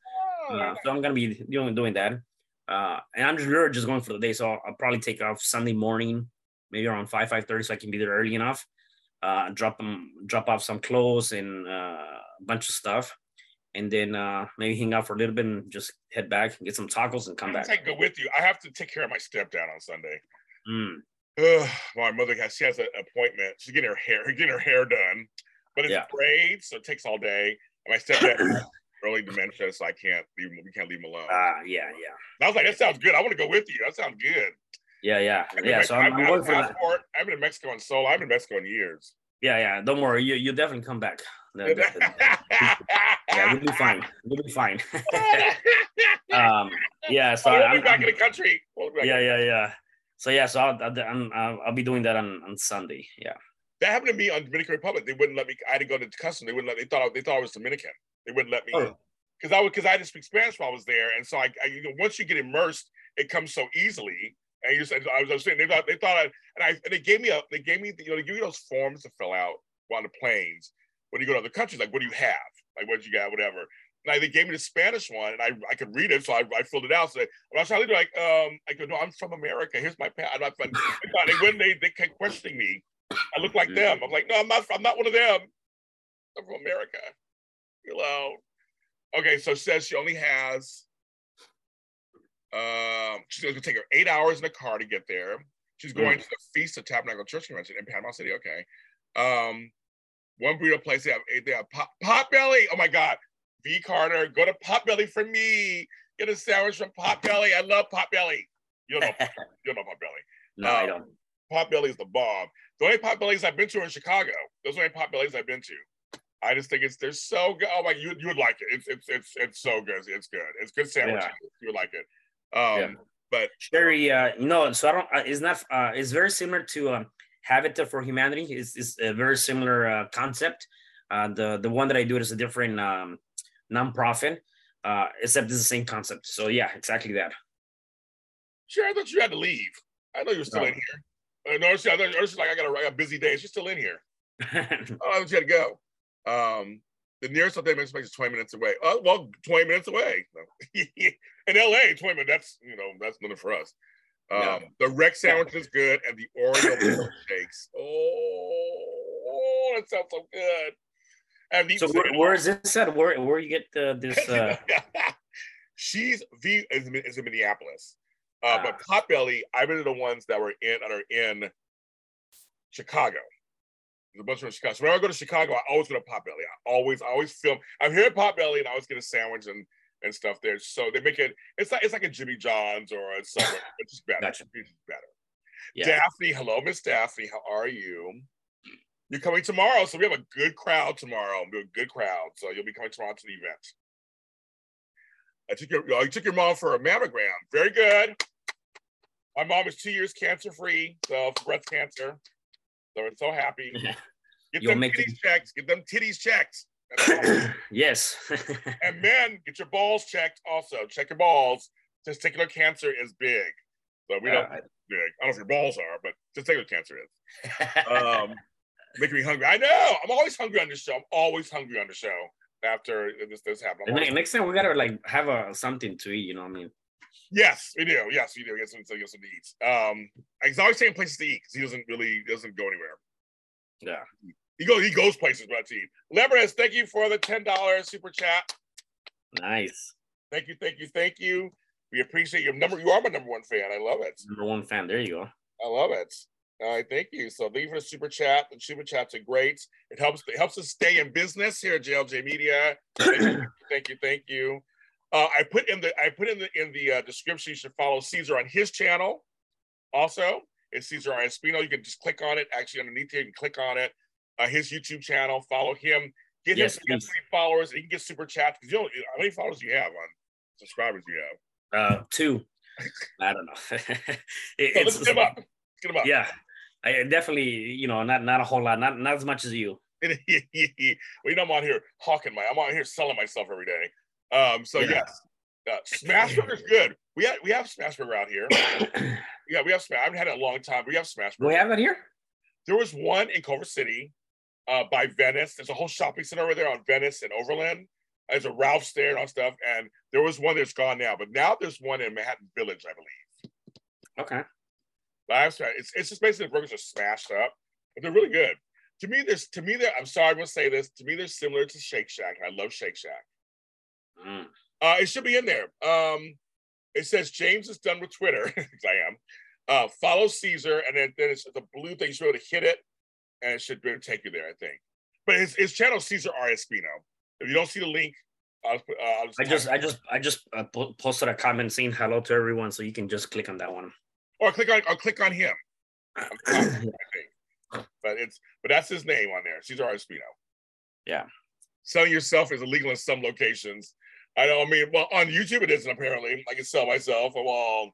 S4: Uh, so I'm gonna be doing doing that. Uh, and I'm just really just going for the day, so I'll, I'll probably take off Sunday morning, maybe around five five thirty, so I can be there early enough. Uh, drop them, drop off some clothes and uh, a bunch of stuff, and then uh, maybe hang out for a little bit and just head back and get some tacos and come back.
S1: I go with you. I have to take care of my stepdad on Sunday.
S4: Mm.
S1: Ugh, my mother has she has an appointment. She's getting her hair getting her hair done, but it's
S4: Yeah.
S1: so it takes all day. And my stepdad (clears throat) has early dementia, so I can't leave him. We can't leave him alone.
S4: Ah, yeah, yeah,
S1: And I was like, that sounds good. I want to go with you. That sounds good.
S4: yeah, yeah,
S1: I've
S4: yeah. So I'm, I'm
S1: I've
S4: going
S1: got
S4: for
S1: a
S4: that.
S1: I've been in Mexico in solo. I've been in Mexico in years.
S4: Yeah, yeah. Don't worry. You you definitely come back. (laughs) Yeah, we'll be fine. We'll be fine. (laughs) um, yeah. So
S1: we'll be
S4: I'm,
S1: back in the country. We'll
S4: yeah, yeah, yeah. So yeah, so I'll, I'll, I'll I'll be doing that on, on Sunday. Yeah.
S1: That happened to me on Dominican Republic. They wouldn't let me. I had to go to customs. They wouldn't let. They thought I, they thought I was Dominican. They wouldn't let me
S4: Oh.
S1: because I was because I didn't speak Spanish while I was there, and so I, I you know once you get immersed, it comes so easily. And you said I was, I was saying they thought they thought I and I and they gave me a they gave me you know they give you those forms to fill out on the planes when you go to other countries like what do you have like what you got whatever. And I, they gave me the Spanish one, and I, I could read it, so I, I filled it out. So when I was trying to like, um, I go, no, I'm from America. Here's my pa-. I'm not from, they wouldn't. They, they kept questioning me. I look like them. I'm like, no, I'm not. I'm not one of them. I'm from America. Hello. Okay, so says she only has. Um, she's gonna take her eight hours in a car to get there. She's going
S4: Mm.
S1: to the Feast of Tabernacle Church Convention in Panama City. Okay. Um, one burrito place they have they have pot, belly. Oh my God, V Carter, go to Potbelly for me. Get a sandwich from Potbelly. I love Potbelly. You don't know. (laughs) you don't know Potbelly.
S4: No, I
S1: Um,
S4: don't.
S1: Potbelly is the bomb. The only Potbellies I've been to are in Chicago. Those are the only Potbellies I've been to. I just think it's they're so good. Oh my, you you would like it. It's it's it's it's so good. It's good. It's good sandwiches.
S4: Yeah.
S1: You would like it. Um,
S4: Yeah.
S1: but
S4: Sherry, uh, no, so I don't. Uh, it's not. Uh, it's very similar to um, Habitat for Humanity. It's, it's a very similar uh, concept. Uh, the the one that I do is a different um, nonprofit, uh, except it's the same concept. So yeah, exactly that.
S1: sure, I thought you had to leave. I know you're still
S4: No.
S1: in here. Uh, no, she, I she's like I got a, I got a busy day. She's still in here. (laughs) Oh, you had to go. Um, the nearest hotel makes is 20 minutes away. Oh, well, 20 minutes away. (laughs) in LA, 20 minutes, that's you know, that's nothing for us. Um,
S4: Yeah.
S1: the Rex sandwich is good and the Oreo (coughs) milkshakes. Oh, that sounds so good. And these
S4: so where, where is this at? Where where you get the, this? Uh, (laughs)
S1: She's V is, in- is in Minneapolis. Uh, But Potbelly, I've been to the ones that were in that are in Chicago. There's a bunch of Chicago. So whenever I go to Chicago, I always go to Potbelly. I always, I always film. I'm here at Potbelly, and I always get a sandwich and and stuff there. So they make it. It's like it's like a Jimmy John's or a Subway, (laughs) but just better.
S4: Gotcha.
S1: It's better.
S4: Yeah.
S1: Daphne, hello, Miss Daphne. How are you? You're coming tomorrow, so we have a good crowd tomorrow. We have a good crowd, so you'll be coming tomorrow to the event. I took your, you took your mom for a mammogram. Very good. My mom is two years cancer free, so breast cancer. So we're so happy. (laughs) Get them
S4: make
S1: titties checked. Get them titties checked. (clears throat)
S4: Yes.
S1: and (laughs) men, get your balls checked. Also, check your balls. Testicular cancer is big. So we don't
S4: Yeah.
S1: big. I don't know if your balls are, but testicular cancer is. (laughs) Um, making me hungry. I know. I'm always hungry on the show. I'm always hungry on the show after this this happened. Always-
S4: next time we gotta like have a something to eat. You know what I mean?
S1: Yes, we do. Yes, we do. Get some, get some to eat. Um, he's always saying places to eat because he doesn't really doesn't go anywhere.
S4: Yeah.
S1: He goes he goes places but to eat. Lebanese, thank you for the ten dollars super chat.
S4: Nice.
S1: Thank you, thank you, thank you. We appreciate your number. You are my number one fan. I love it.
S4: Number one fan. There you go.
S1: I love it. All right, thank you. So leave the super chat. The super chats are great. It helps it helps us stay in business here at JLJ Media. Thank you, (clears throat) thank you, thank you. Uh, I put in the I put in the in the uh, description. You should follow Caesar on his channel. Also, it's Caesar Espino. You can just click on it. Actually, underneath here, you can click on it. Uh, his YouTube channel. Follow him. Get
S4: Yes,
S1: him some followers. And you can get super chats because you know how many followers do you have on subscribers? Do you have?
S4: Uh, two. I don't know. (laughs) It-
S1: So let's get him up. Let's get him up.
S4: Yeah. I definitely, you know, not not a whole lot, not not as much as you. (laughs)
S1: well, you know, I'm on here hawking my, I'm out here selling myself every day. Um, so
S4: Yeah.
S1: yes, uh, Smashburger's good. We have we have Smashburger out here. (coughs) yeah, we have Smash. I haven't had it a long time. But we have Smashburger.
S4: We have it here.
S1: There was one in Culver City, uh, by Venice. There's a whole shopping center over there on Venice and Overland. There's a Ralph's there and all stuff. And there was one that's gone now, but now there's one in Manhattan Village, I believe.
S4: Okay.
S1: But I've It's it's just basically the burgers are smashed up, but they're really good. To me, there's to me, they're, I'm sorry, I'm gonna say this. To me, they're similar to Shake Shack, and I love Shake Shack.
S4: Mm.
S1: Uh, it should be in there. Um, it says James is done with Twitter, (laughs) because I am. Uh, follow Caesar, and then, then it's the blue thing. You should be able to hit it, and it should be able to take you there, I think. But his, his channel, Caesar R. Espino. If you don't see the link, I'll, uh, I'll
S4: I just I just I just uh, po- posted a comment saying hello to everyone, so you can just click on that one.
S1: Or click on or click on him. (clears throat) I think. But it's but that's his name on there. Caesar R. Espino.
S4: Yeah.
S1: Selling yourself is illegal in some locations. I don't I mean, well, on YouTube it isn't apparently. I can sell myself. Well,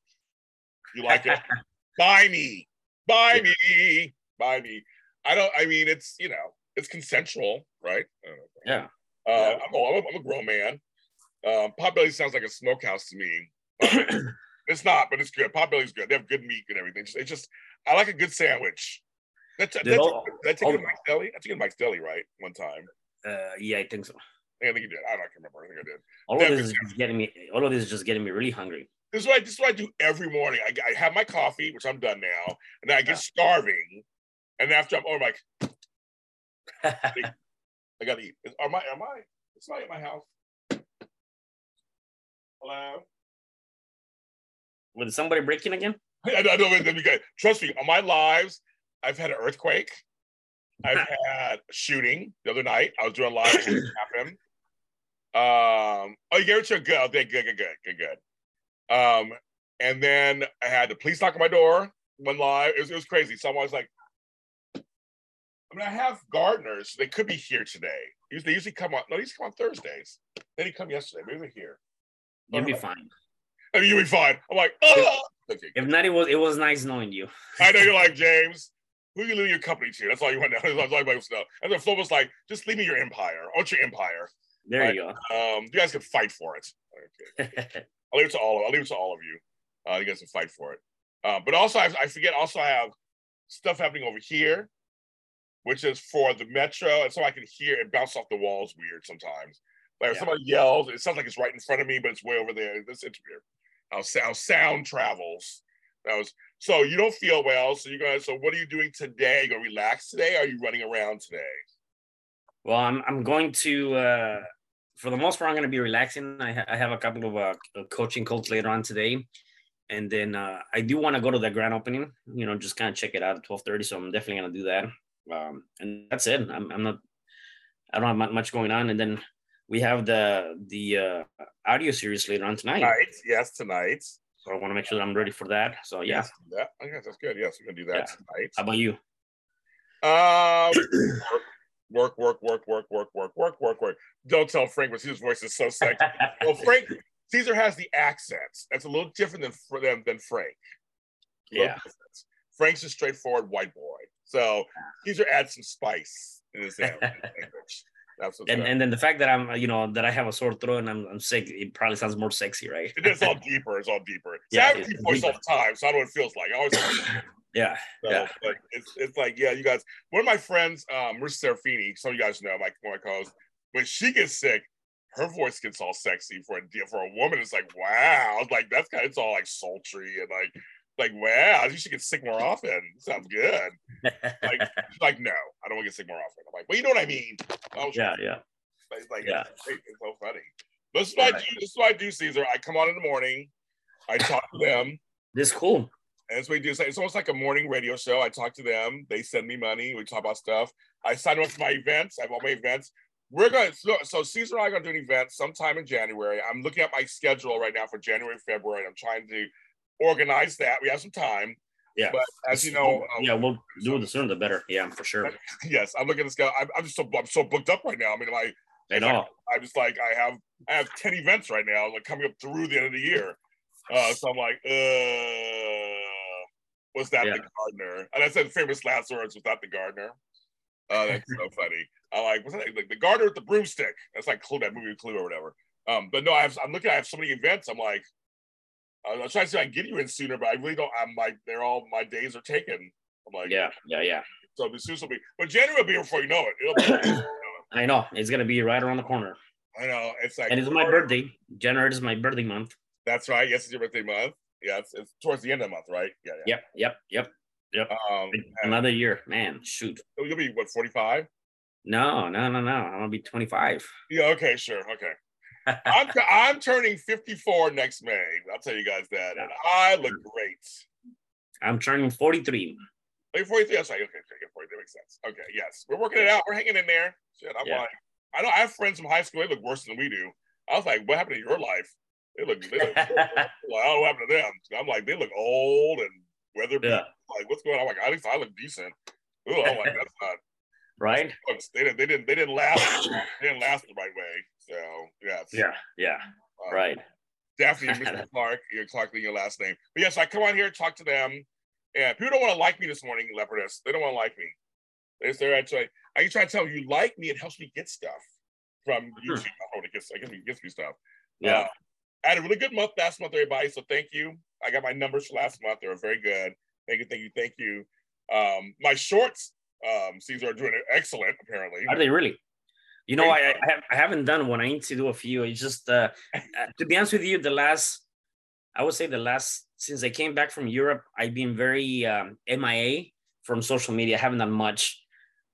S1: you like it? (laughs) Buy me. Buy me. Buy me. I don't I mean it's you know, it's consensual, right? I don't know.
S4: Yeah.
S1: Uh, I'm, a, I'm, a, I'm a grown man. Um, Potbelly sounds like a smokehouse to me. (clears throat) Potbelly- it's not, but it's good. Potbelly's good. They have good meat and everything. It's, it's just, I like a good sandwich. That's, that's,
S4: all-
S1: did I take
S4: all-
S1: it to Mike's Deli? I took it to Mike's Deli, right? One time.
S4: Uh, yeah, I think so.
S1: I think you did. I don't remember. I think I did.
S4: All of this is just getting me. All of this is just getting me really hungry.
S1: This is what I, this is what I do every morning. I, I have my coffee, which I'm done now, and then I get starving, and after I'm, oh, I'm like, (laughs) I gotta eat. Is- Am I? Am I? It's not at my house. Hello.
S4: With somebody breaking again?
S1: I, I know that because trust me, on my lives, I've had an earthquake. I've had a shooting the other night. I was doing live. happened. Um, oh, you gave it to a good. Okay, good, good, good, good, good. Um, and then I had the police knock on my door. One live. It was, it was crazy. Someone was like, I mean, I have gardeners. They could be here today. They usually come on. No, they come on Thursdays. They didn't come yesterday. Maybe they're here.
S4: You'll be fine.
S1: Mean, you'll be fine. I'm like, oh. Okay.
S4: If not, it was it was nice knowing you.
S1: I know you're like (laughs) James. Who are you leaving your company to? That's all you want to know. (laughs) That's all to know. And then Flo was like, just leave me your empire. I want your empire.
S4: There you
S1: Like, Um, you guys can fight for it. Okay. (laughs) I'll leave it to all of I'll leave it to all of you. Uh, you guys can fight for it. Uh, but also, I, I forget. Also, I have stuff happening over here, which is for the metro, and so I can hear it bounce off the walls. Weird sometimes. Like if
S4: Yeah.
S1: somebody yells, it sounds like it's right in front of me, but it's way over there. It's, it's weird. How sound sound travels. That was so you don't feel well. So you're gonna. So what are you doing today? You gonna relax today? Are you running around today?
S4: Well, I'm I'm going to uh for the most part I'm going to be relaxing. I, ha- I have a couple of uh, coaching calls later on today, and then uh, I do want to go to the grand opening. You know, just kind of check it out at twelve thirty. So I'm definitely gonna do that. Um, and that's it. I'm, I'm not. I don't have much going on, and then we have the the uh, audio series later on tonight.
S1: Tonight, yes, tonight.
S4: So I want to make sure that I'm ready for that. So yeah,
S1: Yes, that, I guess that's good. Yes, we're gonna do that
S4: Yeah.
S1: tonight.
S4: how about you?
S1: Uh, work, work, work, work, work, work, work, work, work. Don't tell Frank, but his voice is so sexy. (laughs) well, Frank Caesar has the accents. That's a little different than for them than Frank.
S4: Yeah.
S1: different. Frank's a straightforward white boy. So Caesar adds some spice in his language. What's
S4: and and then the fact that I'm you know that I have a sore throat and I'm, I'm sick, it probably sounds more sexy, right?
S1: It's all (laughs) deeper. It's all deeper. See,
S4: Yeah,
S1: I have
S4: it's
S1: deep voice all the time, so I know what it feels like. I always (laughs)
S4: Yeah,
S1: So,
S4: yeah.
S1: like it's it's like yeah, you guys. One of my friends, um, Marissa Serafini, some of you guys know, my one of my co-hosts, when she gets sick, her voice gets all sexy for a for a woman. It's like wow, it's like that's kind. Of, it's all like sultry and like like wow, you should get sick more often. Sounds good. Like (laughs) like no, I don't want to get sick more often. I'm like, well, you know what I mean. Oh,
S4: yeah, yeah.
S1: It's like
S4: Yeah.
S1: it's, it's so funny. This is what I do. This is what I do, Caesar. I come on in the morning. I talk to them.
S4: This is cool.
S1: And that's what we do. It's, it's almost like a morning radio show. I talk to them. They send me money. We talk about stuff. I sign up for my events. I have all my events. We're going to, so, so Caesar and I are going to do an event sometime in January. I'm looking at my schedule right now for January, February. And I'm trying to organize that. We have some time.
S4: Yeah.
S1: But as you know, um,
S4: yeah, we'll do the sooner the better. Yeah, for sure. (laughs)
S1: yes, I'm looking at this guy. I'm, I'm just so I'm so booked up right now. I mean, my
S4: I know.
S1: I'm just like I have I have ten events right now, like coming up through the end of the year. Uh, so I'm like, uh, was that
S4: Yeah.
S1: the gardener? And I said famous last words. Was that the gardener? Uh, that's so (laughs) funny. I like was that? Like the gardener with the broomstick. That's like Clue, that movie Clue or whatever. Um, but no, I have, I'm looking. I have so many events. I'm like, I'm trying to see if I can get you in sooner, but I really don't. I'm like, they're all my days are taken. I'm like,
S4: Yeah, yeah, yeah.
S1: So the soon will be, but January will be before you know it. It'll be, (coughs)
S4: I know it's gonna be right around the corner,
S1: I know it's like,
S4: and it's my birthday. January is my birthday month.
S1: That's right. Yes, it's your birthday month. Yeah, it's, it's towards the end of the month, right? Yeah, yeah.
S4: Yep, yep, yep, yep.
S1: Um,
S4: Another year, man. Shoot.
S1: You'll be what 45?
S4: No, no, no, no. I'm gonna be 25.
S1: Yeah. Okay. Sure. Okay. I'm (laughs) I'm turning 54 next May. I'll tell you guys that, and I look great.
S4: I'm turning 43.
S1: Like 43. That's right. Okay. Okay. yeah, 43 makes sense. Okay. Yes, we're working it out. We're hanging in there. Shit. I'm
S4: Yeah.
S1: like, I know I have friends from high school. They look worse than we do. I was like, what happened to your life? They look. They look well, (laughs) I don't know what happened to them. I'm like, they look old and weather.
S4: Yeah.
S1: Like, what's going on? I'm like, at least I look decent. Oh, I'm like, that's not. (laughs)
S4: Right?
S1: They didn't. They didn't. They didn't last. they didn't last the right way. So yes.
S4: Yeah, yeah.
S1: Um,
S4: Right.
S1: Definitely, (laughs) Mr. Clark. You're Clark being your last name. But yes, I come on here and talk to them. And people don't want to like me this morning, Leopardess. They don't want to like me. They say, I try, I try to tell them, you like me, it helps me get stuff from YouTube. I don't know, it gets, it gets me, gets me stuff.
S4: Yeah.
S1: Uh, I had a really good month last month, everybody. So thank you. I got my numbers for last month. They were very good. Thank you, thank you, thank you. Um, my shorts, um, Caesar are doing excellent, apparently.
S4: Are they really? You know, I, I, have, I haven't done one. I need to do a few. It's just, uh, uh, to be honest with you, the last, I would say the last, since I came back from Europe, I've been very um, MIA from social media. I haven't done much.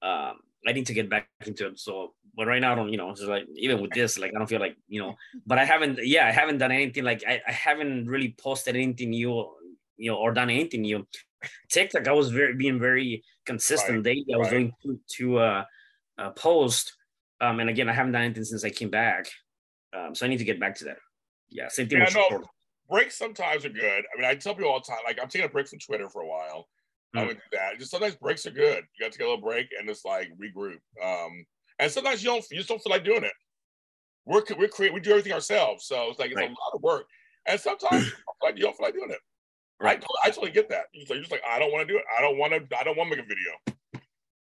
S4: Um, I need to get back into it. So, but right now, I don't, you know, it's like, even with this, like, I don't feel like, you know, but I haven't, yeah, I haven't done anything. Like, I, I haven't really posted anything new, you know, or done anything new. TikTok, I was very, being very consistent. Daily, I was
S1: right.
S4: doing two, two uh, uh, post. Um, and again, I haven't done anything since I came back. Um, so I need to get back to that. Yeah, same thing
S1: Yeah, no, breaks sometimes are good. I mean, I tell people all the time, like I'm taking a break from Twitter for a while. I
S4: Mm.
S1: would do that. Just sometimes breaks are good. You got to take a little break and just like regroup. Um, and sometimes you don't, you just don't feel like doing it. We're we're create, we do everything ourselves, so it's like it's
S4: Right.
S1: a lot of work. And sometimes (clears throat) you don't feel like you don't feel like doing it.
S4: Right.
S1: I, totally- I totally get that. You're just like, you're just like I don't want to do it. I don't want to. I don't want to make a video.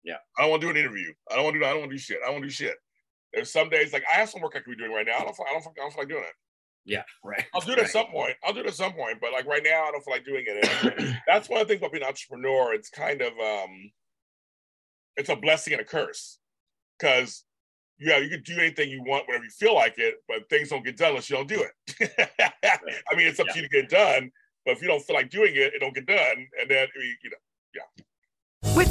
S4: Yeah.
S1: I don't want to do an interview. I don't want to do. I don't want to do shit. I don't want to do shit. There's some days like I have some work I could be doing right now. I don't. feel- I don't. feel- I don't feel like doing it.
S4: Yeah, right.
S1: I'll do it at some point. I'll do it at some point, but like right now, I don't feel like doing it. (clears throat) That's one of the things about being an entrepreneur. It's kind of um, it's a blessing and a curse, because yeah, you can do anything you want whenever you feel like it, but things don't get done unless you don't do it. (laughs) I mean, it's up to you to get it done, but if you don't feel like doing it, it don't get done, and then you know, yeah.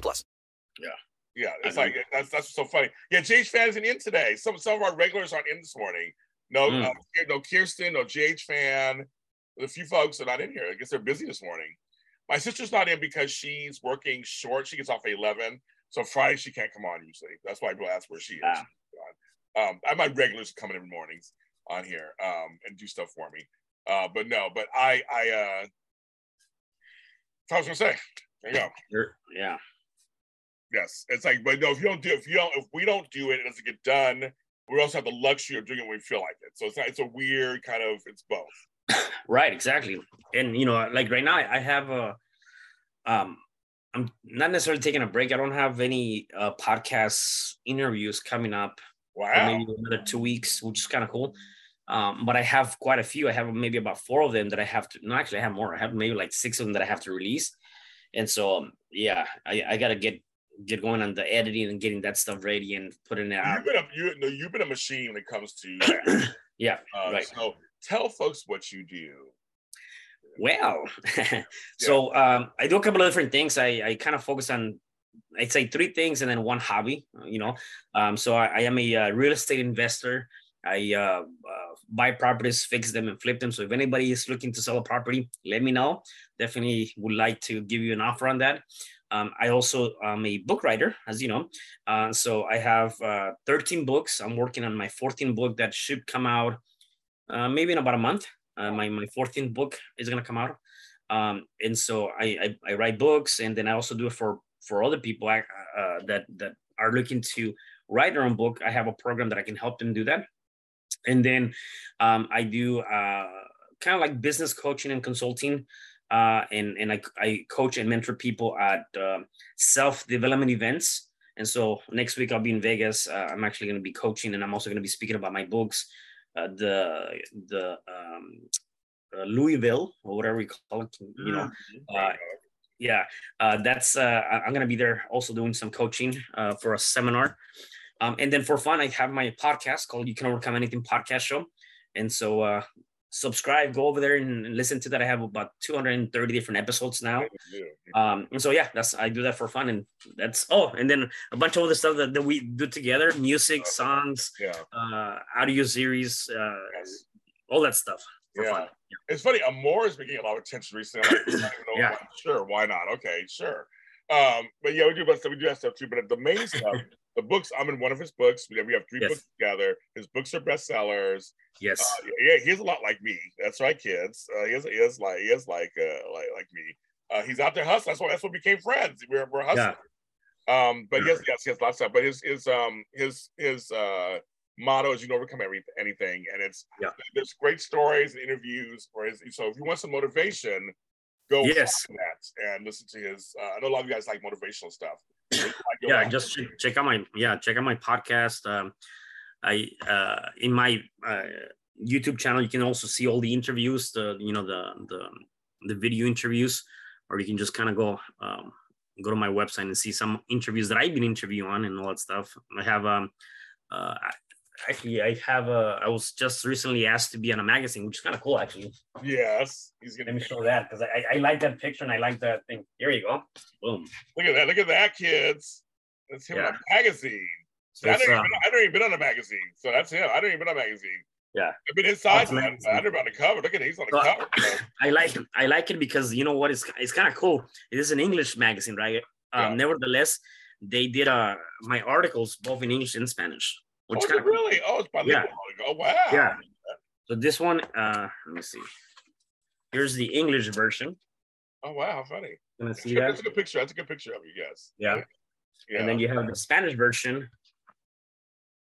S10: plus.
S1: Yeah. Yeah. It's like that's that's so funny. Yeah, JH fan isn't in today. Some some of our regulars aren't in this morning. No,
S4: Mm.
S1: uh, no Kirsten, no JH fan. A few folks are not in here. I guess they're busy this morning. My sister's not in because she's working short. She gets off at 11. So Friday she can't come on usually. That's why people ask where she is. Um, I my regulars coming in every mornings on here um, and do stuff for me. Uh, but no, but I I uh I was gonna say. There you go.
S4: You're, yeah.
S1: Yes, it's like, but no, if you don't do, if you don't, if we don't do it, it doesn't get done. We also have the luxury of doing it when we feel like it. So it's not, it's a weird kind of, it's both. (coughs)
S4: Right, exactly. And you know, like right now, I have a, um, I'm not necessarily taking a break. I don't have any uh, podcast interviews coming up. for
S1: Wow.
S4: maybe another two weeks, which is kind of cool. Um, but I have quite a few. I have maybe about four of them that I have to. No, actually, I have more. I have maybe like six of them that I have to release. And so, um, yeah, I, I gotta get get going on the editing and getting that stuff ready and putting it out.
S1: You've been a, you, no, you've been a machine when it comes to. (clears throat)
S4: Yeah,
S1: Uh,
S4: right.
S1: So tell folks what you do.
S4: Well, (laughs) so um, I do a couple of different things. I, I kind of focus on, I'd say three things and then one hobby, uh, you know. Um, so I, I am a uh, real estate investor. I uh, uh, buy properties, fix them, and flip them. So if anybody is looking to sell a property, let me know. Definitely would like to give you an offer on that. Um, I also am a book writer, as you know. Uh, so I have uh, 13 books. I'm working on my 14th book that should come out uh, maybe in about a month. Uh, my my 14th book is gonna come out, um, and so I, I I write books, and then I also do it for for other people I, uh, that that are looking to write their own book. I have a program that I can help them do that, and then um, I do uh, kind of like business coaching and consulting. Uh, and and I, I coach and mentor people at um self development events. And so next week I'll be in Vegas. Uh, I'm actually going to be coaching, and I'm also going to be speaking about my books uh, the the um, uh, Louisville or whatever we call it, you know. Uh, yeah, uh, that's uh, I'm gonna be there also doing some coaching uh, for a seminar, um, and then for fun I have my podcast called "You Can Overcome Anything" podcast show, and so uh, subscribe, go over there and listen to that. I have about 230 different episodes now, um, and so yeah, that's I do that for fun, and that's oh, and then a bunch of other stuff that, that we do together: music, songs,
S1: Yeah.
S4: uh, audio series, uh, all that stuff. For
S1: Yeah.
S4: fun.
S1: It's funny. Amore is getting a lot of attention recently. I'm like, I don't know (coughs)
S4: Yeah.
S1: why. Sure, why not? Okay, sure. Um, but yeah, we do but stuff. We do that stuff too. But the main stuff, (laughs) the books. I'm in one of his books. We have, we have three
S4: Yes.
S1: books together. His books are bestsellers.
S4: Yes.
S1: Uh, yeah, he's a lot like me. That's right, kids. Uh, he is, he is like he is like uh, like like me. Uh, he's out there hustling. That's why that's what became friends. We're we're hustling. Um, but yes, yes, yes, lots of stuff. But his his um his his uh motto is you can overcome every, anything, and it's
S4: Yeah.
S1: there's great stories and interviews. For his, so if you want some motivation, go
S4: Yes.
S1: that and listen to his. Uh, I know a lot of you guys like motivational stuff.
S4: Yeah just check, check out my yeah check out my podcast. Um i uh in my uh youtube channel you can also see all the interviews the you know the the the video interviews or you can just kind of go um go to my website and see some interviews that i've been interviewing on and all that stuff. I have um uh actually i have a i was just recently asked to be on a magazine which is kind of cool actually
S1: Yes, he's gonna
S4: let me show that because I, I like that picture and i like that thing here you go boom
S1: look at that. Look at that, kids. That's him in
S4: Yeah.
S1: a magazine.
S4: So
S1: I don't, even,
S4: uh,
S1: I don't even been on a magazine, so that's him. I don't even been on a magazine.
S4: yeah
S1: I've been inside.
S4: Awesome.
S1: man. I never on the cover. Look at it. He's on the
S4: So,
S1: cover. (laughs)
S4: I like it. I like it because you know what? It's it's kind of cool. It is an English magazine, right? Um, Nevertheless, they did uh my articles both in English and Spanish, which
S1: Oh,
S4: kind of
S1: really? Oh, it's bilingual.
S4: Yeah.
S1: Oh, wow.
S4: yeah. So this one, uh, let me see. Here's the English version.
S1: Oh wow, how funny.
S4: Gonna
S1: a
S4: see
S1: good-
S4: that?
S1: That's a good picture. That's a good picture of you guys.
S4: Yeah.
S1: Yeah.
S4: And then you have the Spanish version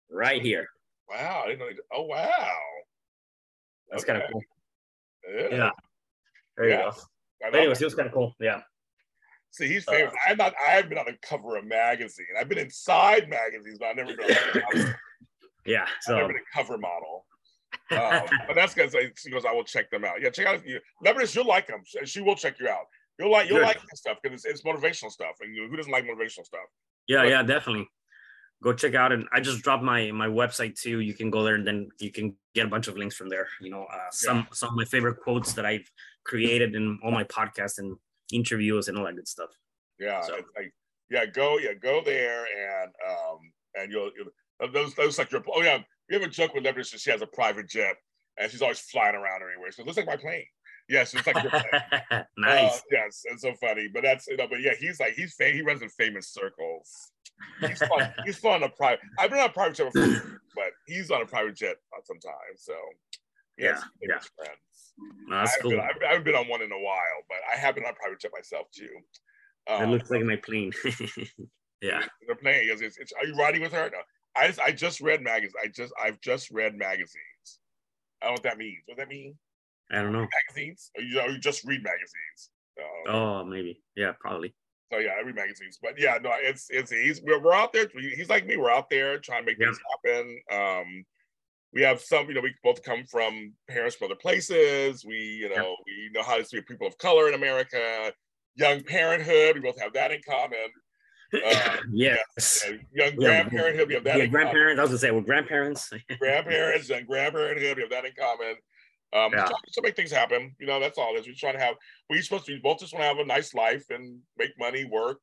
S4: right here.
S1: Wow, I didn't know. Oh wow.
S4: That's kind of cool.
S1: Yeah.
S4: Yeah. There you
S1: Yeah.
S4: go. But anyways,
S1: it.
S4: it was kind of cool. Yeah.
S1: See, he's
S4: Uh,
S1: famous. I'm not. I've been on the cover of magazine. I've been inside magazines, but I've never been. On (coughs)
S4: Yeah.
S1: I've
S4: So
S1: never been a cover model. (laughs) Um, but that's because she goes. I will check them out. Yeah, check out. You, Lebanese, you'll like them. She, she will check you out. You'll like. You'll
S4: Good.
S1: like this stuff because it's, it's motivational stuff. And you who doesn't like motivational stuff?
S4: yeah, yeah, definitely. Go check out and I just dropped my my website too. You can go there and then you can get a bunch of links from there. You know, uh, some some of my favorite quotes that I've created in all my podcasts and interviews and all that good stuff.
S1: Yeah,
S4: So-
S1: it's like, yeah, go, yeah, go there, and um, and you'll, you'll uh, those those like your. Oh yeah, we have a joke with Lebanese. She has a private jet, and she's always flying around everywhere. So it looks like my plane. Yes, it's like your plane. (laughs)
S4: nice.
S1: Uh, yes, it's so funny. But that's you know, but yeah, he's like he's fa- he runs in famous circles. He's fun. (laughs) he's fun on a private. I've been on a private jet before, but he's on a private jet sometimes. So yes,
S4: Yeah,
S1: famous friends.
S4: No, that's
S1: I haven't,
S4: cool.
S1: been, I haven't been on one in a while, but I have been on private jet myself too.
S4: It
S1: Um,
S4: looks like my plane. (laughs) yeah.
S1: they're playing. It's, it's, it's- are you riding with her? No. I just I just read magazines. I just I've just read magazines. I don't know what that means. What does that mean?
S4: I don't know.
S1: Magazines? Or you, or you just read magazines? Uh,
S4: Oh, maybe. Yeah, probably.
S1: So yeah, I read magazines. But yeah, no, it's it's he's we're, we're out there. He's like me. We're out there trying to make things happen. Um, we have some, you know, we both come from parents from other places. We, you know, we know how to see people of color in America. Young parenthood, we both have that in common. (clears throat) Uh,
S4: Yes.
S1: and young grandparenthood, we have that
S4: Yeah,
S1: in common.
S4: grandparents. I was gonna say we're grandparents. (laughs)
S1: grandparents and grandparenthood. We have that in common. Um,
S4: Yeah.
S1: just to make things happen. You know, that's all it is. We're trying to have. We're supposed to. We both just want to have a nice life and make money, work,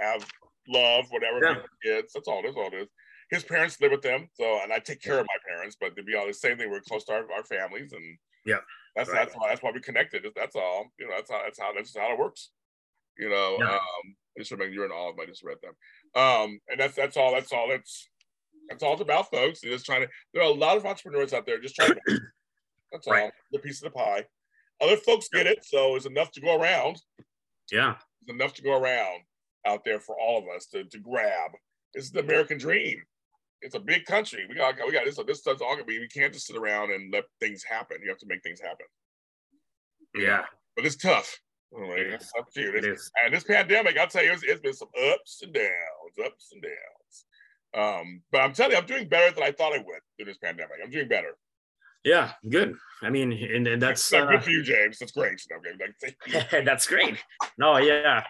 S1: have love, whatever.
S4: Yeah.
S1: Kids. That's all. That's all it is. His parents live with them, so and I take care of my parents. But to be honest, same thing. We're close to our, our families, and
S4: yeah,
S1: that's
S4: Right.
S1: that's why that's why we connected. That's all. You know, that's how that's how that's how it works. You know,
S4: Yeah.
S1: um, just remember you're in all of them. I just read them. Um, and that's that's all. That's all. That's that's all it's about, folks. They're just trying to. There are a lot of entrepreneurs out there just trying to. (clears throat) That's all. The piece of the pie. Other folks get it, so it's enough to go around.
S4: Yeah.
S1: It's enough to go around out there for all of us to, to grab. This is the American dream. It's a big country. We got we got this. This stuff's all gonna be. We can't just sit around and let things happen. You have to make things happen.
S4: Yeah.
S1: But it's tough.
S4: It
S1: it's
S4: is.
S1: up to you. This-
S4: is.
S1: And this pandemic, I'll tell you, it's, it's been some ups and downs, ups and downs. Um, but I'm telling you, I'm doing better than I thought I would through this pandemic. I'm doing better.
S4: Yeah. Good. I mean, and, and that's uh,
S1: good for you, James. That's great. Okay, like, (laughs)
S4: that's great. No, yeah.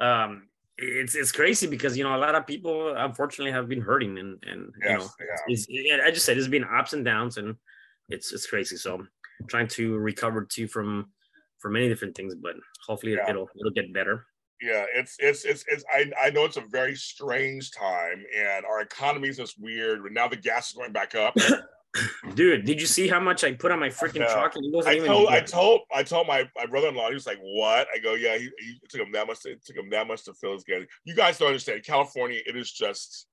S4: Um, it's it's crazy because you know a lot of people unfortunately have been hurting and and you know
S1: Yes, they
S4: it's, I just said it's been ups and downs and it's it's crazy. So I'm trying to recover too from from many different things, but hopefully
S1: Yeah.
S4: it'll it'll get better.
S1: yeah it's it's it's, it's I, I know it's a very strange time and our economy is just weird now the gas is going back up (coughs)
S4: Dude, did you see how much I put on my freaking truck? And it wasn't
S1: I
S4: even
S1: told I told I told my, my brother-in-law he was like what I go yeah he, he it took him that much to, it took him that much to fill his gas you guys don't understand California it is just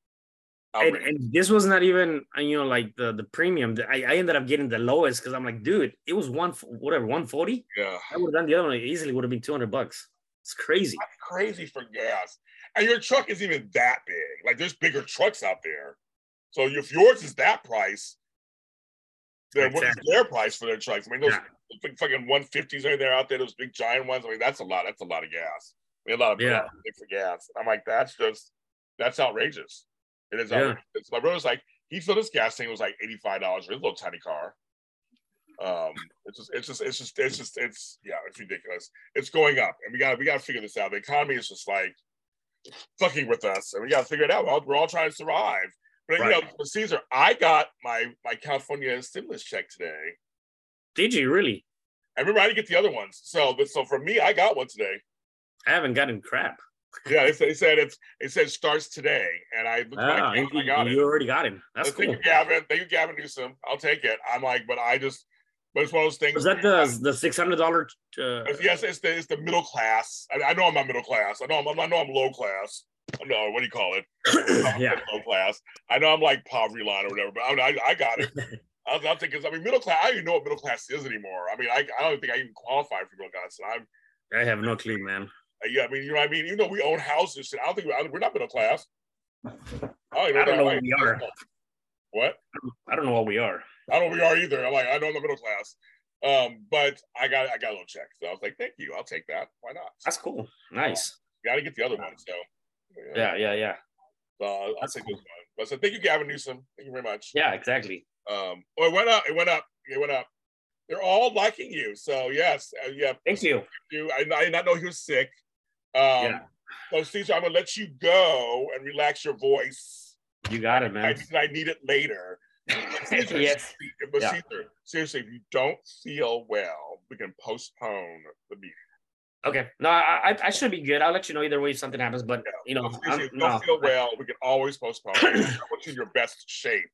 S4: and, and this was not even you know like the the premium. I, I ended up getting the lowest because I'm like, dude, it was one whatever 140.
S1: yeah
S4: I would have done the other one. It easily would have been 200 bucks. It's crazy.
S1: that's crazy for gas and your truck isn't even that big like there's bigger trucks out there so if yours is that price then what is their price for their trucks. I mean those
S4: Yeah.
S1: big fucking 150s are there out there those big giant ones. I mean that's a lot that's a lot of gas. I mean, a lot of
S4: Yeah.
S1: yeah. for gas. I'm like that's just that's outrageous. It is
S4: Yeah.
S1: outrageous. My brother's like he filled his gas tank it was like $85 for his little tiny car. Um it's just it's just it's just it's just it's yeah it's ridiculous. It's going up and we got to we got to figure this out. The economy is just like fucking with us and we got to figure it out. We're all, we're all trying to survive but you know
S4: Right.
S1: caesar i got my my california stimulus check today
S4: Did you really?
S1: i remember i didn't get the other ones so but so for me i got one today
S4: I haven't gotten crap.
S1: yeah they, said- they said it's it said starts today and i looked at my and
S4: you,
S1: i got it
S4: you already got him. That's
S1: So
S4: cool.
S1: thank you gavin thank you gavin newsom i'll take it i'm like but i just but it's one of those things
S4: Was that the the six hundred dollar? Uh,
S1: Yes, it's the it's the middle class. I, I know I'm not middle class. I know I'm I know I'm low class. I know what do you call it? (coughs) I'm
S4: yeah.
S1: low class. I know I'm like poverty line or whatever, but I, I, I got it. (laughs) I was, I was thinking, I mean, middle class. I don't even know what middle class is anymore. I mean, I, I don't think I even qualify for middle class. I'm,
S4: I have no clue, man.
S1: yeah, I mean, you know what I mean. Even though we own houses, I don't think we, we're not middle class. I don't,
S4: I don't know what we are.
S1: What?
S4: I don't know what we are.
S1: I don't know what we are either. I'm like, I know I'm the middle class. Um, but I got I got a little check. So I was like, thank you. I'll take that. Why not?
S4: That's cool. Nice.
S1: Got to get the other one. So
S4: Yeah, yeah, yeah.
S1: So I'll I'll take this one. But so thank you, Gavin Newsom. Thank you very much.
S4: Yeah, exactly.
S1: Um, oh, it went up. It went up. It went up. They're all liking you. So yes, uh, yeah.
S4: Thank you.
S1: you. I, I did not know he was sick. Um,
S4: Yeah.
S1: So Caesar, I'm gonna let you go and relax your voice.
S4: You got it,
S1: I,
S4: man.
S1: I need it later. (laughs) Caesar,
S4: Yes.
S1: But
S4: Yeah.
S1: Caesar, seriously, if you don't feel well, we can postpone the meeting.
S4: Okay. No, I, I I should be good. I'll let you know either way if something happens. But you know, I'm,
S1: if you
S4: no,
S1: don't feel well, we can always postpone. (clears throat) I want you in your best shape.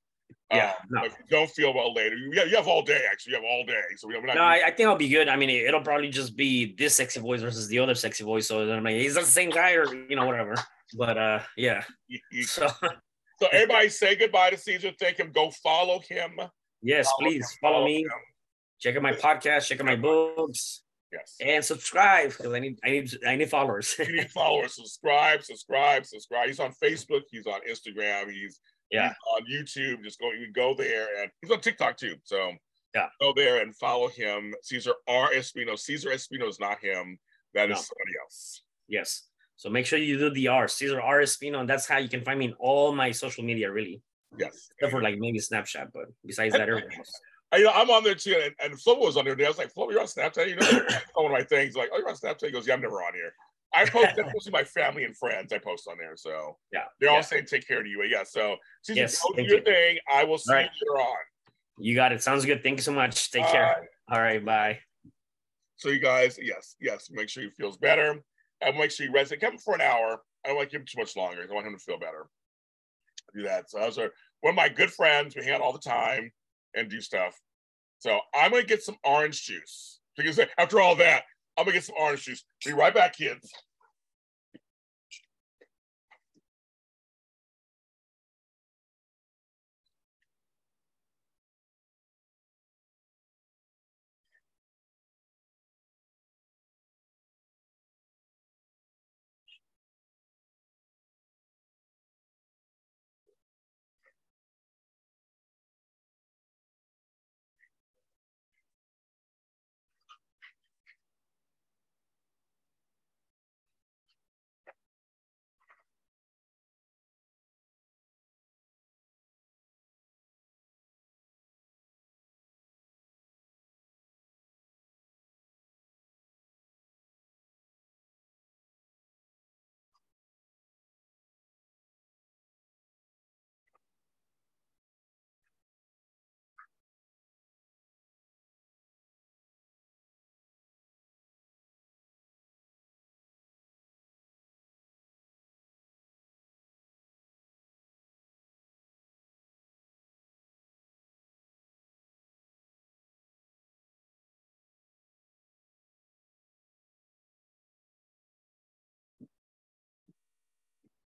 S4: Yeah,
S1: Um,
S4: no.
S1: If you don't feel well later, you, yeah, you have all day. Actually, you have all day. So we, we're not.
S4: no, I, I think I'll be good. I mean, it, will probably just be this sexy voice versus the other sexy voice. So like, is that the same guy or you know whatever? But uh, yeah. (laughs) So (laughs)
S1: so everybody say goodbye to Caesar. Thank him. Go follow him.
S4: yes,
S1: Follow
S4: please
S1: him,
S4: follow
S1: follow
S4: me.
S1: him.
S4: Check out my podcast. Check out my books.
S1: Yes.
S4: And subscribe because I need I need I need followers.
S1: You need (laughs) followers. Subscribe, subscribe, subscribe. He's on Facebook. He's on Instagram. He's
S4: Yeah.
S1: he's on YouTube. Just go, you go there, and he's on TikTok too. So
S4: Yeah.
S1: go there and follow him. Caesar R. Espino. Caesar Espino is not him. That is
S4: No.
S1: somebody else.
S4: Yes. So make sure you do the R, Caesar R Espino, and that's how you can find me in all my social media, really.
S1: Yes.
S4: Except for like maybe Snapchat, but besides that, (laughs) everything else.
S1: I, you know, I'm on there too, and, and Flo was on there. today. I was like, Flo, you're on Snapchat. You know, one of (clears throat) my things. Like, oh, you're on Snapchat. He goes, yeah, I'm never on here. I post that's mostly my family and friends. I post on there, so
S4: Yeah.
S1: they're all
S4: yeah.
S1: saying take care of you. Yeah. So,
S4: Yes,
S1: go do your
S4: you.
S1: thing. I will see
S4: All right.
S1: you later on.
S4: You got it. Sounds good. Thank you so much. Take
S1: All
S4: care.
S1: right.
S4: All right. Bye.
S1: So you guys, yes, yes, make sure he feels better. And make sure you rest. Come for an hour. I don't want to him too much longer. I want him to feel better. Do that. So those are one of my good friends. We hang out all the time and do stuff. So I'm gonna get some orange juice. Because after all that, I'm gonna get some orange juice. Be right back, kids.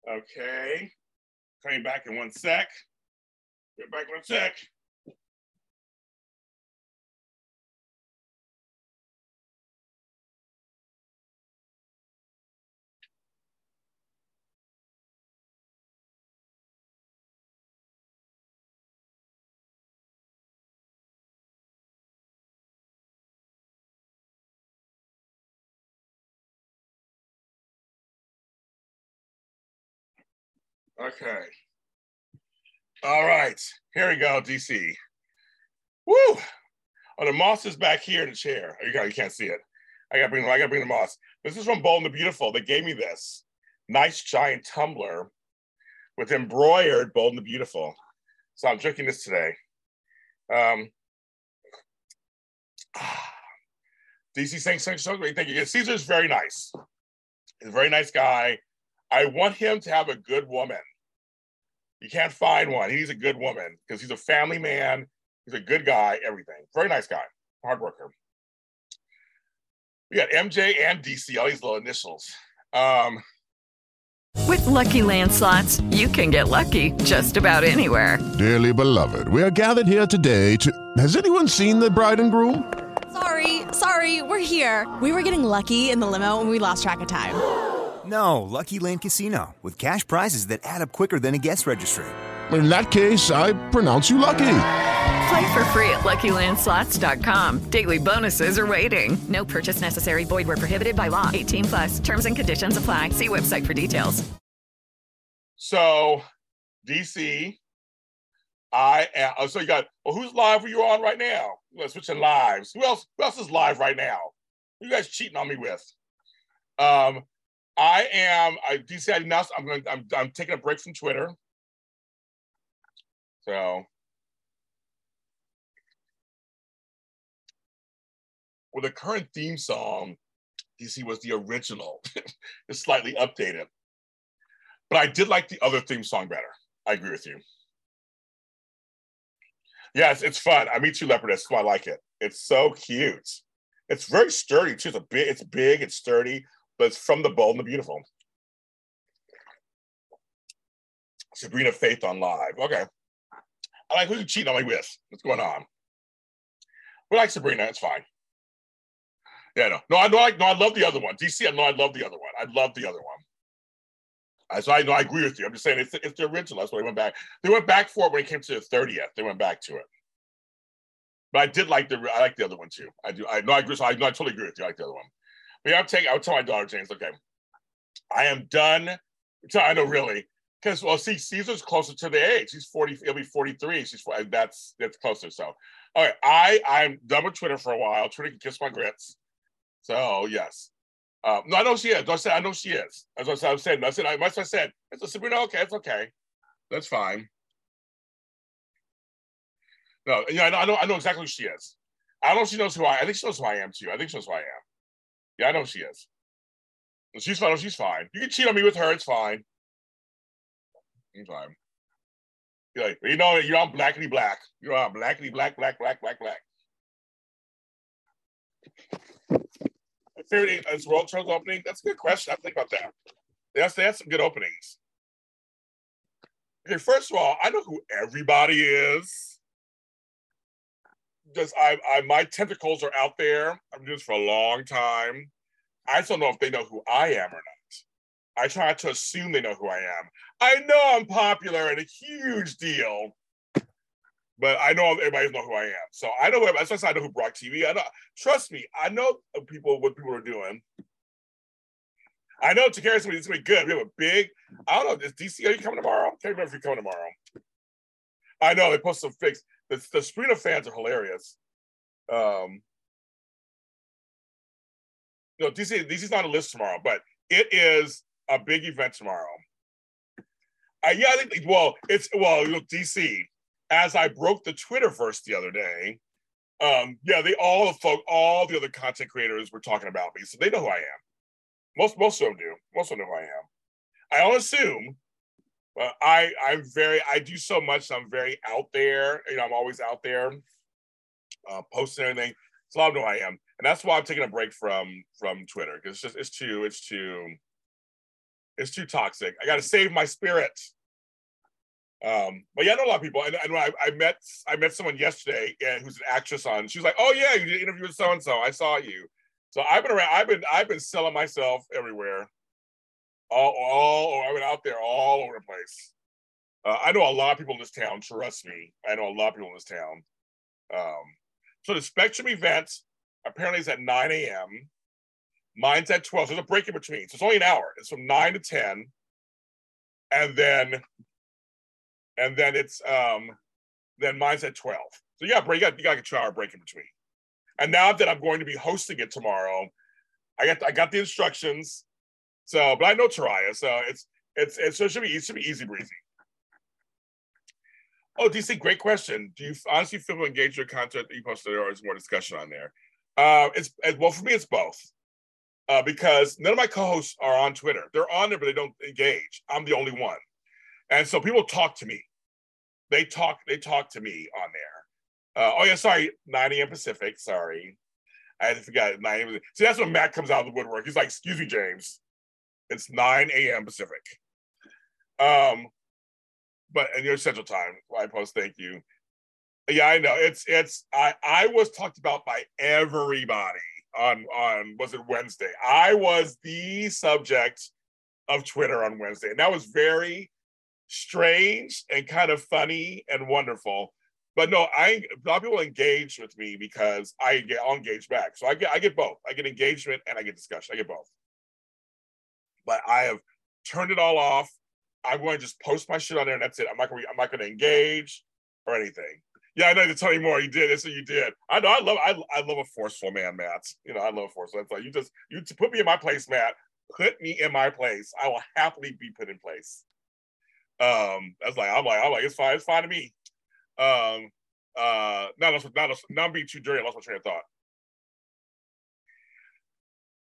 S1: Okay. Coming back in one sec. Get back one sec. Okay. All right. Here we go, DC. Woo! Oh, the moss is back here in the chair. You, got, you can't see it. I gotta bring I gotta bring the moss. This is from Bold and the Beautiful. They gave me this nice giant tumbler with embroidered Bold and the Beautiful. So I'm drinking this today. Um, (sighs) DC saying so great. Thank you. Caesar's very nice. He's a very nice guy. I want him to have a good woman. You can't find one. He's a good woman because he's a family man. He's a good guy, everything. Very nice guy, hard worker. We got MJ and DC, all these little initials. Um,
S3: With Lucky Land slots, you can get lucky just about anywhere.
S11: Dearly beloved, we are gathered here today to. Has anyone seen the bride and groom?
S12: Sorry, sorry, we're here. We were getting lucky in the limo and we lost track of time.
S7: No, Lucky Land Casino, with cash prizes that add up quicker than a guest registry.
S11: In that case, I pronounce you lucky.
S3: Play for free at LuckyLandSlots.com. Daily bonuses are waiting. No purchase necessary. Void where prohibited by law. 18 plus. Terms and conditions apply. See website for details.
S1: So, DC, I am. Oh, so you got. Well, who's live? Are you on right now? Let's switch to lives. Who else? Who else is live right now? Who you guys cheating on me with? Um, I am. I DC. I announced. I'm going. I'm. I'm taking a break from Twitter. So. Well, the current theme song, DC was the original. (laughs) it's slightly updated. But I did like the other theme song better. I agree with you. Yes, it's fun. I meet you, Leopardess. I like it. It's so cute. It's very sturdy too. It's a big. It's big. It's sturdy, but it's from the bold and the beautiful. Sabrina Faith on live. Okay. I like who's cheating on me with. What's going on? We like Sabrina. It's fine. Yeah, no, no, I know, I no, I love the other one. DC, I know, I love the other one. I love the other one. I, so I know, I agree with you. I'm just saying it's, it's the original. That's why they went back. They went back for it when it came to the 30th. They went back to it. But I did like the, I like the other one too. I do. I know, I agree. So I know, I totally agree with you. I like the other one. Yeah, I'll take. I would tell my daughter James, okay, I am done. So I know really because well, see, Caesar's closer to the age. He's 40. He'll be 43. She's that's that's closer. So, all right, I I'm done with Twitter for a while. Twitter can kiss my grits. So yes. Um, no, I know she is. I said I know she is. As I said, I'm saying. I said I. I said it's a Sabrina. Okay, it's okay. That's fine. No, yeah, I know, I know. I know exactly who she is. I don't she knows who I. I think she knows who I am too. I think she knows who I am. Yeah, I know she is. She's fine. She's fine. You can cheat on me with her. It's fine. It's fine. You're like, you know, you're on blackity black. You're on blackity black, black, black, black, black. favorite uh, is World Trends opening? That's a good question. I think about that. Yes, they had some good openings. Okay, first of all, I know who everybody is. Just I, I my tentacles are out there. I've been doing this for a long time. I just don't know if they know who I am or not. I try to assume they know who I am. I know I'm popular and a huge deal, but I know everybody know who I am. So I know that's why I know who Brock TV. I know. Trust me, I know people what people are doing. I know Takara is going to be good. We have a big. I don't know. Is DC? Are you coming tomorrow? I can't remember if you're coming tomorrow. I know they post some fix. The, the Sprina fans are hilarious. Um, no, DC DC's not a list tomorrow, but it is a big event tomorrow. Uh, yeah, I think. Well, it's well. Look, DC as I broke the Twitterverse the other day, um, yeah, they all the folk, all the other content creators were talking about me, so they know who I am. Most most of them do. Most of them know who I am. I don't assume, but I I'm very I do so much. I'm very out there. You know, I'm always out there, uh, posting everything. So I know who I am, and that's why I'm taking a break from from Twitter because it's just it's too it's too it's too toxic. I got to save my spirit. Um, but yeah, I know a lot of people. And, and I, I, met I met someone yesterday and who's an actress on. She was like, "Oh yeah, you did an interview with so and so. I saw you." So I've been around. I've been I've been selling myself everywhere. All all I've been out there all over the place. Uh, I know a lot of people in this town. Trust me, I know a lot of people in this town. Um, so the Spectrum event apparently is at 9 a.m. Mine's at 12. So there's a break in between. So it's only an hour. It's from 9 to 10. And then and then it's um then mine's at 12. So yeah, break you got you got a two hour break in between. And now that I'm going to be hosting it tomorrow, I got I got the instructions. So, but I know Taraya, so it's it's it's so it should be it should be easy breezy. Oh, DC, great question. Do you honestly feel engaged your content that you posted, or is more discussion on there? Uh, it's well for me, it's both. Uh, because none of my co-hosts are on Twitter. They're on there, but they don't engage. I'm the only one. And so people talk to me. They talk, they talk to me on there. Uh, oh yeah, sorry, 9 a.m. Pacific. Sorry. I forgot to 9 a.m. See, that's when Matt comes out of the woodwork. He's like, excuse me, James. It's 9 a.m. Pacific. Um, but and your Central Time, I post. Thank you. Yeah, I know. It's it's I I was talked about by everybody on on was it Wednesday? I was the subject of Twitter on Wednesday, and that was very strange and kind of funny and wonderful. But no, I a lot of people engage with me because I get I'll engage back. So I get I get both. I get engagement and I get discussion. I get both. But I have turned it all off. I'm going to just post my shit on there and that's it. I'm not going to I'm not going to engage or anything. Yeah, I know to tell you more. You did. That's what you did. I know. I love. I, I love a forceful man, Matt. You know, I love forceful. That's like you just you put me in my place, Matt. Put me in my place. I will happily be put in place. Um, that's like I'm like I'm like it's fine. It's fine to me. Um, uh, not not, not being too dirty. I lost my train of thought.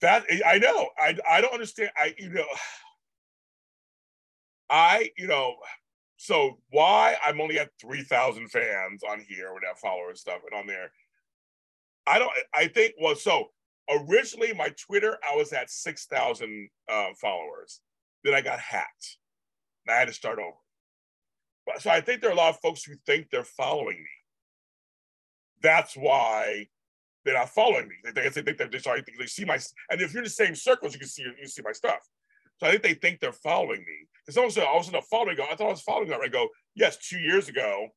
S1: That I know. I I don't understand. I you know. I you know so why I'm only at 3,000 fans on here with that follower stuff and on there. I don't, I think, well, so originally my Twitter, I was at 6,000 uh, followers. Then I got hacked. I had to start over. But, so I think there are a lot of folks who think they're following me. That's why they're not following me. They, they, they think they're sorry, they see my, and if you're in the same circles, you can see, you see my stuff. So I think they think they're following me. Because someone said, all of a sudden, following. I thought I was following them. I go, yes, two years ago.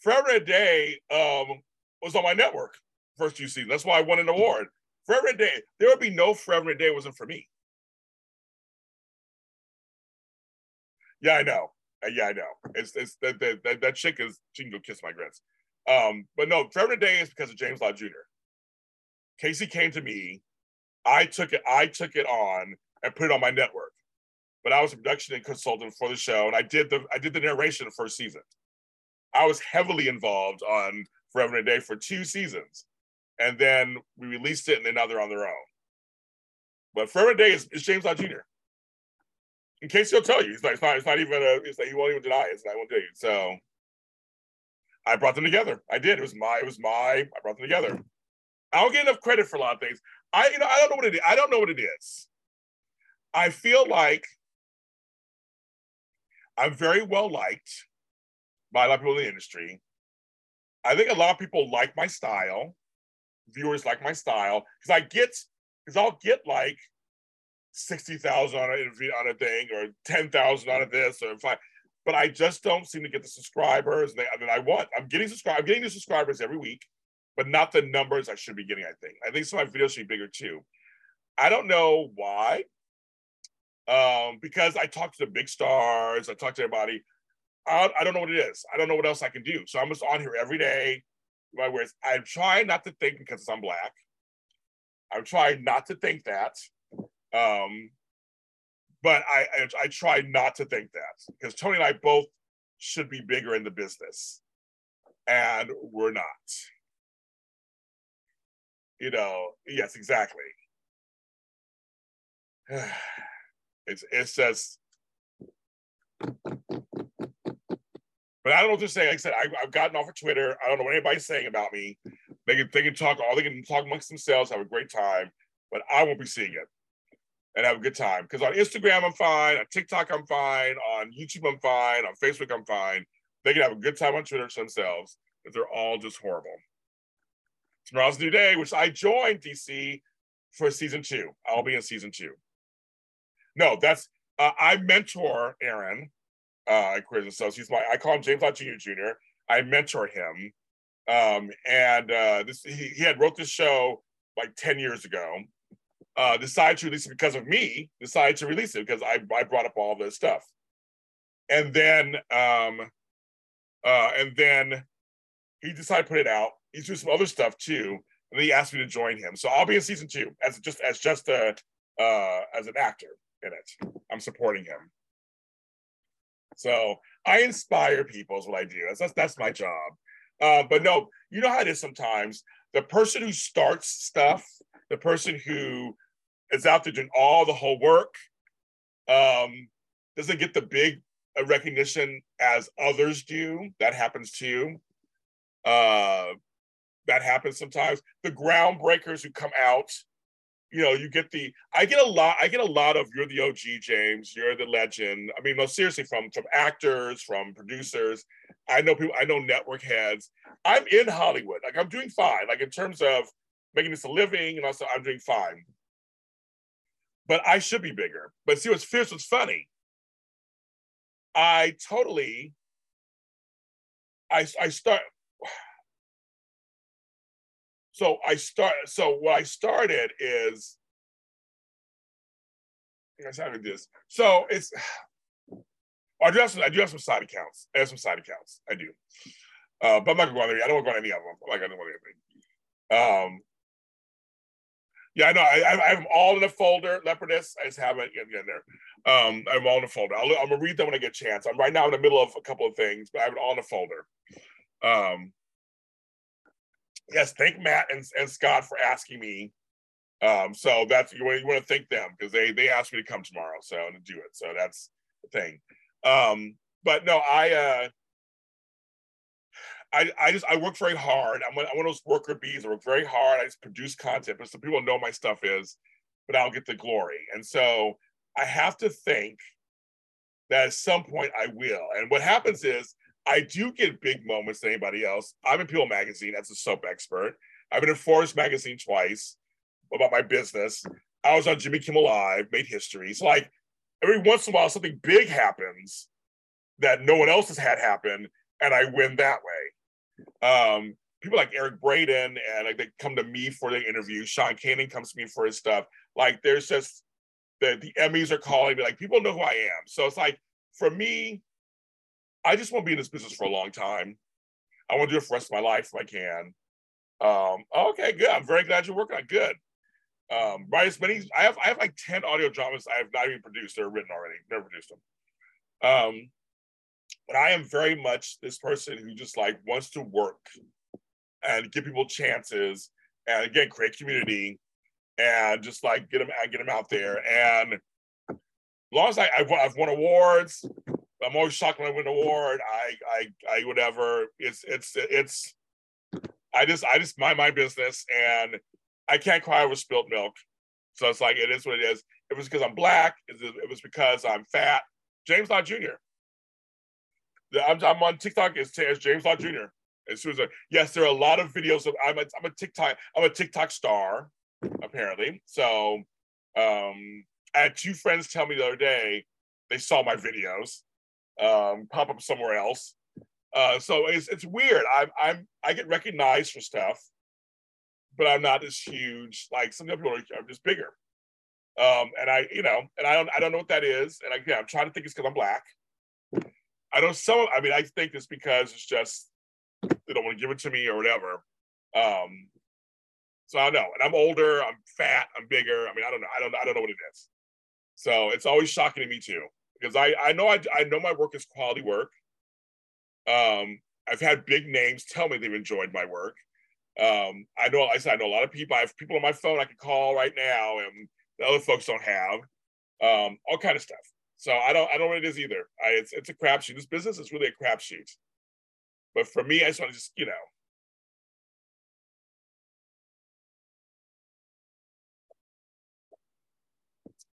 S1: Forever a Day um, was on my network first two seasons. That's why I won an award. Forever a Day, there would be no Forever a Day wasn't for me. Yeah, I know. Uh, yeah, I know. It's it's that that, that chick is she can go kiss my grits. Um, but no, Forever a Day is because of James Lott Jr. Casey came to me. I took it. I took it on and put it on my network. But I was a production and consultant for the show, and I did the I did the narration the first season. I was heavily involved on Forever and a Day for two seasons, and then we released it, and then now they're on their own. But Forever and a Day is, is James Lott Jr. In case he'll tell you, he's like, it's not, it's not even a, it's like he won't even deny it. So I won't tell you. So I brought them together. I did. It was my, it was my, I brought them together. I don't get enough credit for a lot of things. I, you know, I don't know what it is. I don't know what it is. I feel like I'm very well liked by a lot of people in the industry. I think a lot of people like my style. Viewers like my style because I get because I'll get like sixty thousand on a on a thing or ten thousand on a this or five, but I just don't seem to get the subscribers. They, I I want. I'm getting subscribers. I'm getting the subscribers every week but not the numbers I should be getting. I think. I think some of my videos should be bigger too. I don't know why. Um, because I talk to the big stars, I talk to everybody. I, I don't know what it is. I don't know what else I can do. So I'm just on here every day. My words. I'm trying not to think because I'm black. I'm trying not to think that. Um, but I, I, I try not to think that because Tony and I both should be bigger in the business, and we're not you know, yes, exactly. (sighs) it's it's just but I don't know what to say. Like I said, I, have gotten off of Twitter. I don't know what anybody's saying about me. They can they can talk all they can talk amongst themselves, have a great time, but I won't be seeing it and have a good time. Because on Instagram I'm fine, on TikTok I'm fine, on YouTube I'm fine, on Facebook I'm fine. They can have a good time on Twitter themselves, but they're all just horrible. Tomorrow's New Day, which I joined DC for season two. I'll be in season two. No, that's uh, I mentor Aaron, uh, Quiz so he's my I call him James Lott Jr. Jr. I mentor him, um, and uh, this he, he had wrote this show like ten years ago. Uh, decided to release it because of me. Decided to release it because I I brought up all this stuff, and then um, uh, and then he decided to put it out he's doing some other stuff too. And then he asked me to join him. So I'll be in season two as just as just a uh, as an actor in it. I'm supporting him. So I inspire people is what I do. That's that's, that's my job. Uh, but no, you know how it is sometimes. The person who starts stuff, the person who is out there doing all the whole work, um, doesn't get the big uh, recognition as others do. That happens too. Uh, that happens sometimes. The groundbreakers who come out you know, you get the I get a lot, I get a lot of you're the OG James, you're the legend. I mean, no, seriously, from from actors, from producers. I know people, I know network heads. I'm in Hollywood. Like I'm doing fine. Like in terms of making this a living, and also I'm doing fine. But I should be bigger. But see what's fierce, what's funny. I totally I I start so I start. So what I started is, I guess how this. So it's. I do have some. I do have some side accounts. I have some side accounts. I do, uh, but I'm not to go on any. I don't want to go on any of them. Like I don't want anything. Um. Yeah, I know. I, I them all in a folder. Leopardess. I just haven't yet in there. Um, I'm all in a folder. I'll, I'm gonna read them when I get a chance. I'm right now in the middle of a couple of things, but I have it all in a folder. Um, yes, thank Matt and, and Scott for asking me. Um, so that's you want, you want to thank them because they they asked me to come tomorrow, so to do it. So that's the thing. Um, but no, I uh I, I just I work very hard. I'm one, I'm one of those worker bees. I work very hard. I just produce content, but some people know my stuff is, but I'll get the glory. And so I have to think that at some point I will. And what happens is I do get big moments than anybody else. I'm in People Magazine as a soap expert. I've been in Forbes Magazine twice about my business. I was on Jimmy Kimmel Live, made history. So like every once in a while, something big happens that no one else has had happen, and I win that way. Um, people like Eric Braeden and like they come to me for the interview. Sean Kanan comes to me for his stuff. Like there's just the the Emmys are calling me. Like people know who I am. So it's like for me, I just want to be in this business for a long time. I want to do it for the rest of my life if I can. Um, okay, good. I'm very glad you're working on good. Um, write as many. I have I have like ten audio dramas I have not even produced. They're written already. Never produced them. Um, but I am very much this person who just like wants to work and give people chances and again create community and just like get them uh, get them out there. And as long as I, I've, I've won awards, I'm always shocked when I win an award. I, I, I, whatever. It's, it's, it's. I just, I just mind my business, and I can't cry over spilt milk. So it's like it is what it is. It was because I'm black. It was because I'm fat. James Lott Jr. I'm, I'm on TikTok as, as James Lott Jr. As soon as I, yes, there are a lot of videos of I'm a, I'm a TikTok I'm a TikTok star apparently. So um, I had two friends tell me the other day they saw my videos um, pop up somewhere else. Uh, so it's it's weird. I'm I'm I get recognized for stuff, but I'm not as huge. Like some people are, are just bigger. Um, and I, you know, and I don't I don't know what that is. And again, I'm trying to think it's because I'm black. I don't some I mean I think it's because it's just they don't want to give it to me or whatever. Um, so I don't know. And I'm older, I'm fat, I'm bigger. I mean, I don't know. I don't I don't know what it is. So it's always shocking to me too because I I know I, I know my work is quality work. Um, I've had big names tell me they've enjoyed my work. Um, I know I said I know a lot of people. I have people on my phone I can call right now, and the other folks don't have. Um, all kind of stuff. So I don't I don't know what it is either. I, it's it's a crapshoot. This business is really a crapshoot. But for me, I just want to just you know.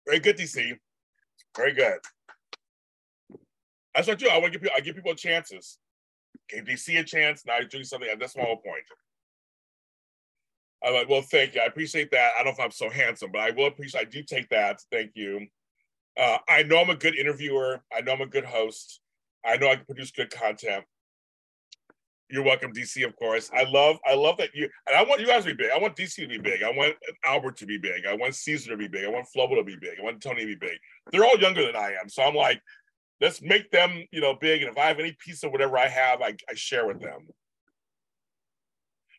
S1: Very good, DC. Very good. That's what I do. I want to give people, I give people chances. Gave DC a chance. Now he's doing something. That's my whole point. I'm like, well, thank you. I appreciate that. I don't know if I'm so handsome, but I will appreciate. I do take that. Thank you. Uh, I know I'm a good interviewer. I know I'm a good host. I know I can produce good content. You're welcome, DC. Of course. I love. I love that you. And I want you guys to be big. I want DC to be big. I want Albert to be big. I want Caesar to be big. I want Flobo to be big. I want Tony to be big. They're all younger than I am, so I'm like, let's make them, you know, big. And if I have any piece of whatever I have, I, I share with them.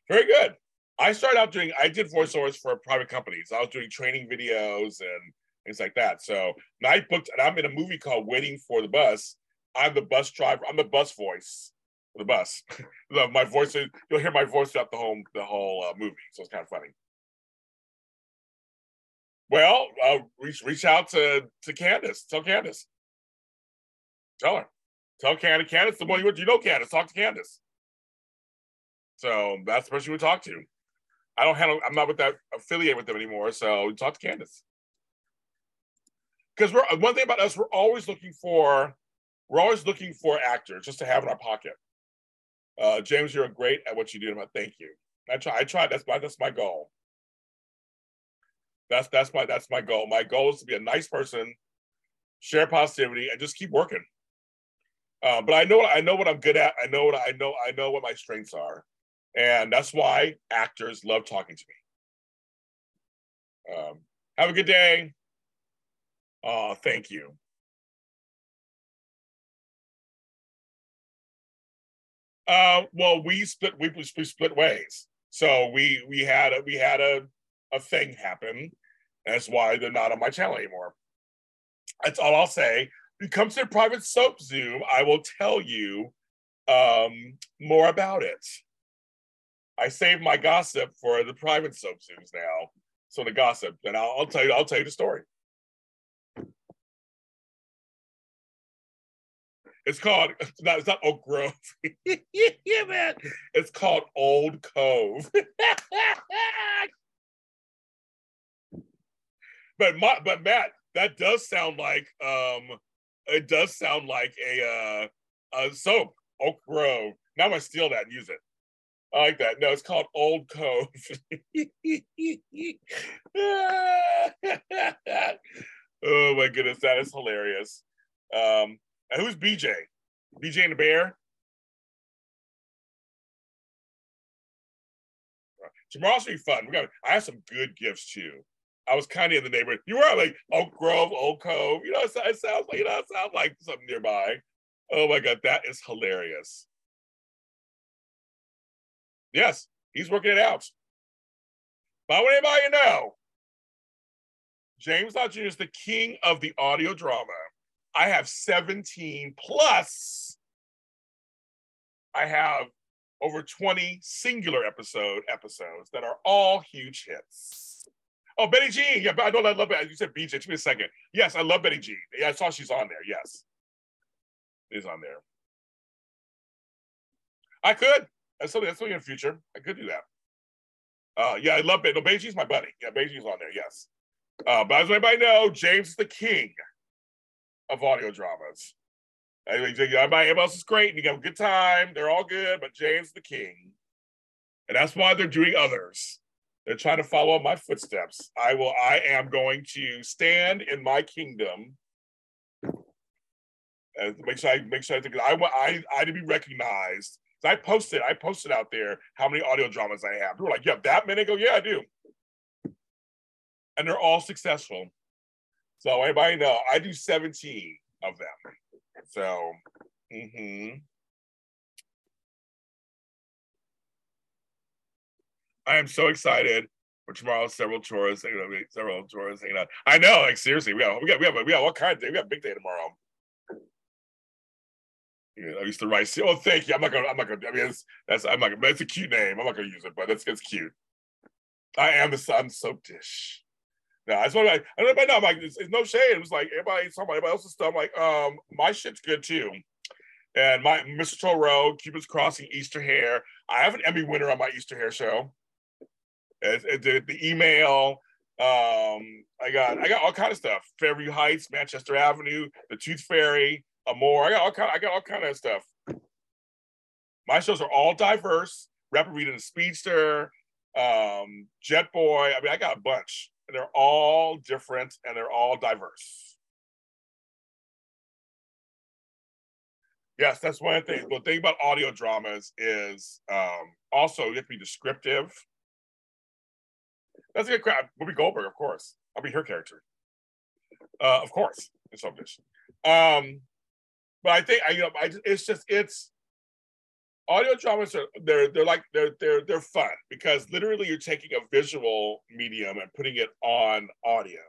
S1: Very good. I started out doing, I did voiceovers for private companies. I was doing training videos and things like that. So I booked, and I'm in a movie called Waiting for the Bus. I'm the bus driver. I'm the bus voice for the bus. (laughs) my voice, you'll hear my voice throughout the whole the whole uh, movie. So it's kind of funny. Well, uh, reach reach out to to Candace. Tell Candace. Tell her. Tell Candace. Candace, the one you, you know Candace. Talk to Candace. So that's the person you would talk to. I don't handle. I'm not with that affiliate with them anymore. So talk to Candace. Because we're one thing about us, we're always looking for, we're always looking for actors just to have in our pocket. Uh, James, you're great at what you do. Thank you. I try. I try. That's my. That's my goal. That's that's my that's my goal. My goal is to be a nice person, share positivity, and just keep working. Uh, but I know I know what I'm good at. I know what I know. I know what my strengths are, and that's why actors love talking to me. Um, have a good day. Oh, thank you. Uh, well, we split. We, we split ways. So we we had a we had a a thing happen. That's why they're not on my channel anymore. That's all I'll say. When it comes to the private soap Zoom, I will tell you um, more about it. I save my gossip for the private soap Zooms now. So the gossip, and I'll, I'll tell you. I'll tell you the story. It's called (laughs) not, it's not Oak Grove. (laughs) yeah, man. It's called Old Cove. (laughs) but my, but Matt, that does sound like um it does sound like a uh a soap, Oak Grove. Now I'm gonna steal that and use it. I like that. No, it's called Old Cove. oh my goodness, that is hilarious. Um, who's BJ? BJ and the Bear? Tomorrow's gonna be fun. We got I have some good gifts too. I was kind of in the neighborhood. You were like Oak Grove, Oak Cove. You know, it, it sounds like you know, it sounds like something nearby. Oh my god, that is hilarious. Yes, he's working it out. But I want anybody to know, James Lott Jr. is the king of the audio drama. I have 17 plus. I have over 20 singular episode episodes that are all huge hits. Oh, Betty Jean. Yeah, I know I love it. You said BJ. Give me a second. Yes, I love Betty Jean. Yeah, I saw she's on there. Yes. Is on there. I could. That's something that's something in the future. I could do that. Uh, yeah, I love Betty. No, Jean's my buddy. Yeah, Jean's on there. Yes. Uh, but as anybody know, James is the king of audio dramas. Everybody else is great and you have a good time. They're all good, but James the king. And that's why they're doing others. They're trying to follow my footsteps. I will, I am going to stand in my kingdom. And make sure I make sure I think I want I I to be recognized. So I posted, I posted out there how many audio dramas I have. People were like, have that many? I go, yeah, I do. And they're all successful. So everybody know I do 17 of them. So, mm-hmm. I am so excited for tomorrow. Several chores, you know, several chores hanging out. I know, like seriously, we got we got we have we got what kind of day. We got big day tomorrow. Yeah, I used to write. Oh, thank you. I'm not gonna. I'm not gonna. I mean, it's, that's. I'm not. It's a cute name. I'm not gonna use it, but it's it's cute. I am the sun soap dish. No, that's what I. I don't know. I'm like, it's, it's no shade. It was like everybody, somebody everybody else's stuff. I'm like, um, my shit's good too. And my Mr. Toro, Cupid's Crossing, Easter Hair. I have an Emmy winner on my Easter Hair show. It, it, the, email. Um, I got I got all kind of stuff. Fairview Heights, Manchester Avenue, the Tooth Fairy, Amore. I got all kind. I got all kind of stuff. My shows are all diverse. Rapper reading the Speedster, um, Jet Boy. I mean, I got a bunch they're all different and they're all diverse. Yes, that's one thing. The thing about audio dramas is um, also you have to be descriptive. That's a good crap. Whoopi Goldberg, of course. I'll be her character. Uh, of course, in some dish. Um, but I think I, you know, I, it's just it's audio dramas are they're they're like they're they're they're fun because literally you're taking a visual medium and putting it on audio.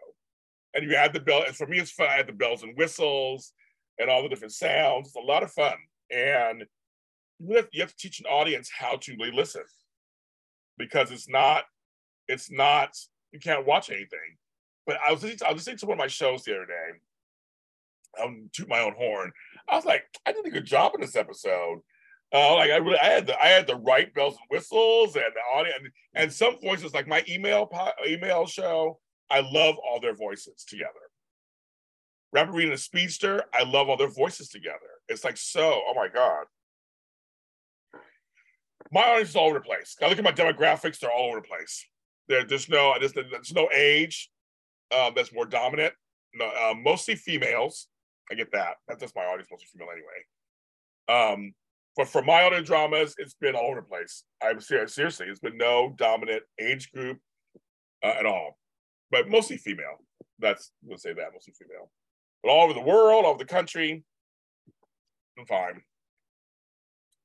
S1: And you add the bell and for me it's fun. I add the bells and whistles and all the different sounds. It's a lot of fun. And you have, you have to teach an audience how to listen because it's not it's not you can't watch anything. But i was listening to, I was listening to one of my shows the other day. I'm toot my own horn. I was like i did a good job in this episode Uh, like I really, I had the I had the right bells and whistles and the audience and, and some voices like my email email show. I love all their voices together. Rapper Reading a Speedster, I love all their voices together. It's like so, oh my God. My audience is all over the place. I look at my demographics, they're all over the place. There, there's no there's, there's no age um, that's more dominant. No, uh, mostly females. I get that. That's just my audience, mostly female anyway. Um, but for my audio dramas, it's been all over the place. I'm serious, seriously, it's been no dominant age group uh, at all, but mostly female. That's we'll say that mostly female, but all over the world, all over the country, I'm fine.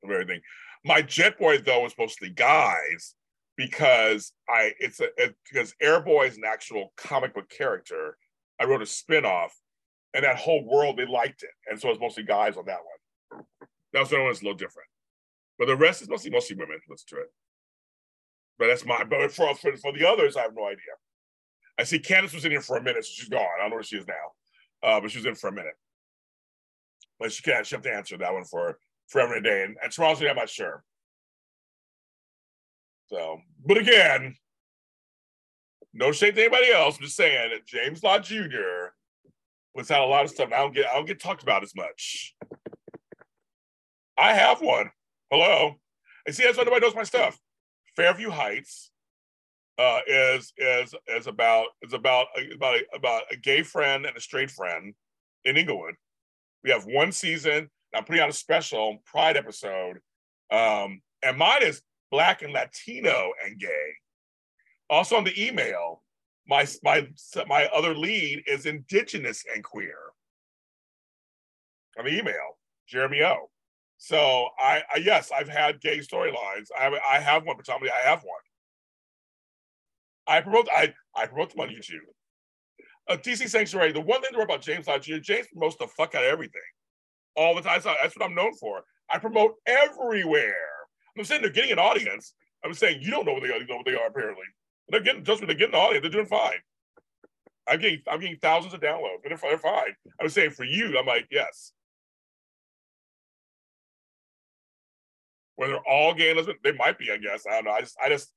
S1: Everything. My Jet Boy though was mostly guys because I it's a it, because Airboy is an actual comic book character. I wrote a spin-off and that whole world they liked it. And so it's mostly guys on that one. The one that's a little different. But the rest is mostly mostly women. Let's do it. But that's my but for, for the others, I have no idea. I see Candace was in here for a minute, so she's gone. I don't know where she is now. Uh, but she was in for a minute. But she can't she have to answer that one for forever and a day. And, and tomorrow's I'm not sure. So, but again, no shade to anybody else. I'm just saying that James Lott Jr. was out a lot of stuff. I don't get I don't get talked about as much. I have one. Hello. And see, that's why nobody knows my stuff. Fairview Heights uh, is is is about is about about a, about a gay friend and a straight friend in Inglewood. We have one season. I'm putting out a special Pride episode, um, and mine is Black and Latino and gay. Also on the email, my my my other lead is Indigenous and queer. On the email, Jeremy O. So I, I yes, I've had gay storylines. I I have one, predominantly I have one. I promote I I promote them on YouTube. Uh, DC Sanctuary. The one thing to know about James Lodge, James promotes the fuck out of everything, all the time. That's what I'm known for. I promote everywhere. I'm saying they're getting an audience. I'm saying you don't know what they are. You know what they are apparently. They're getting just when they're getting an audience. They're doing fine. I'm getting I'm getting thousands of downloads, but they're, they're fine. I'm saying for you, I'm like yes. Whether all gay and lesbian, they might be. I guess I don't know. I just I just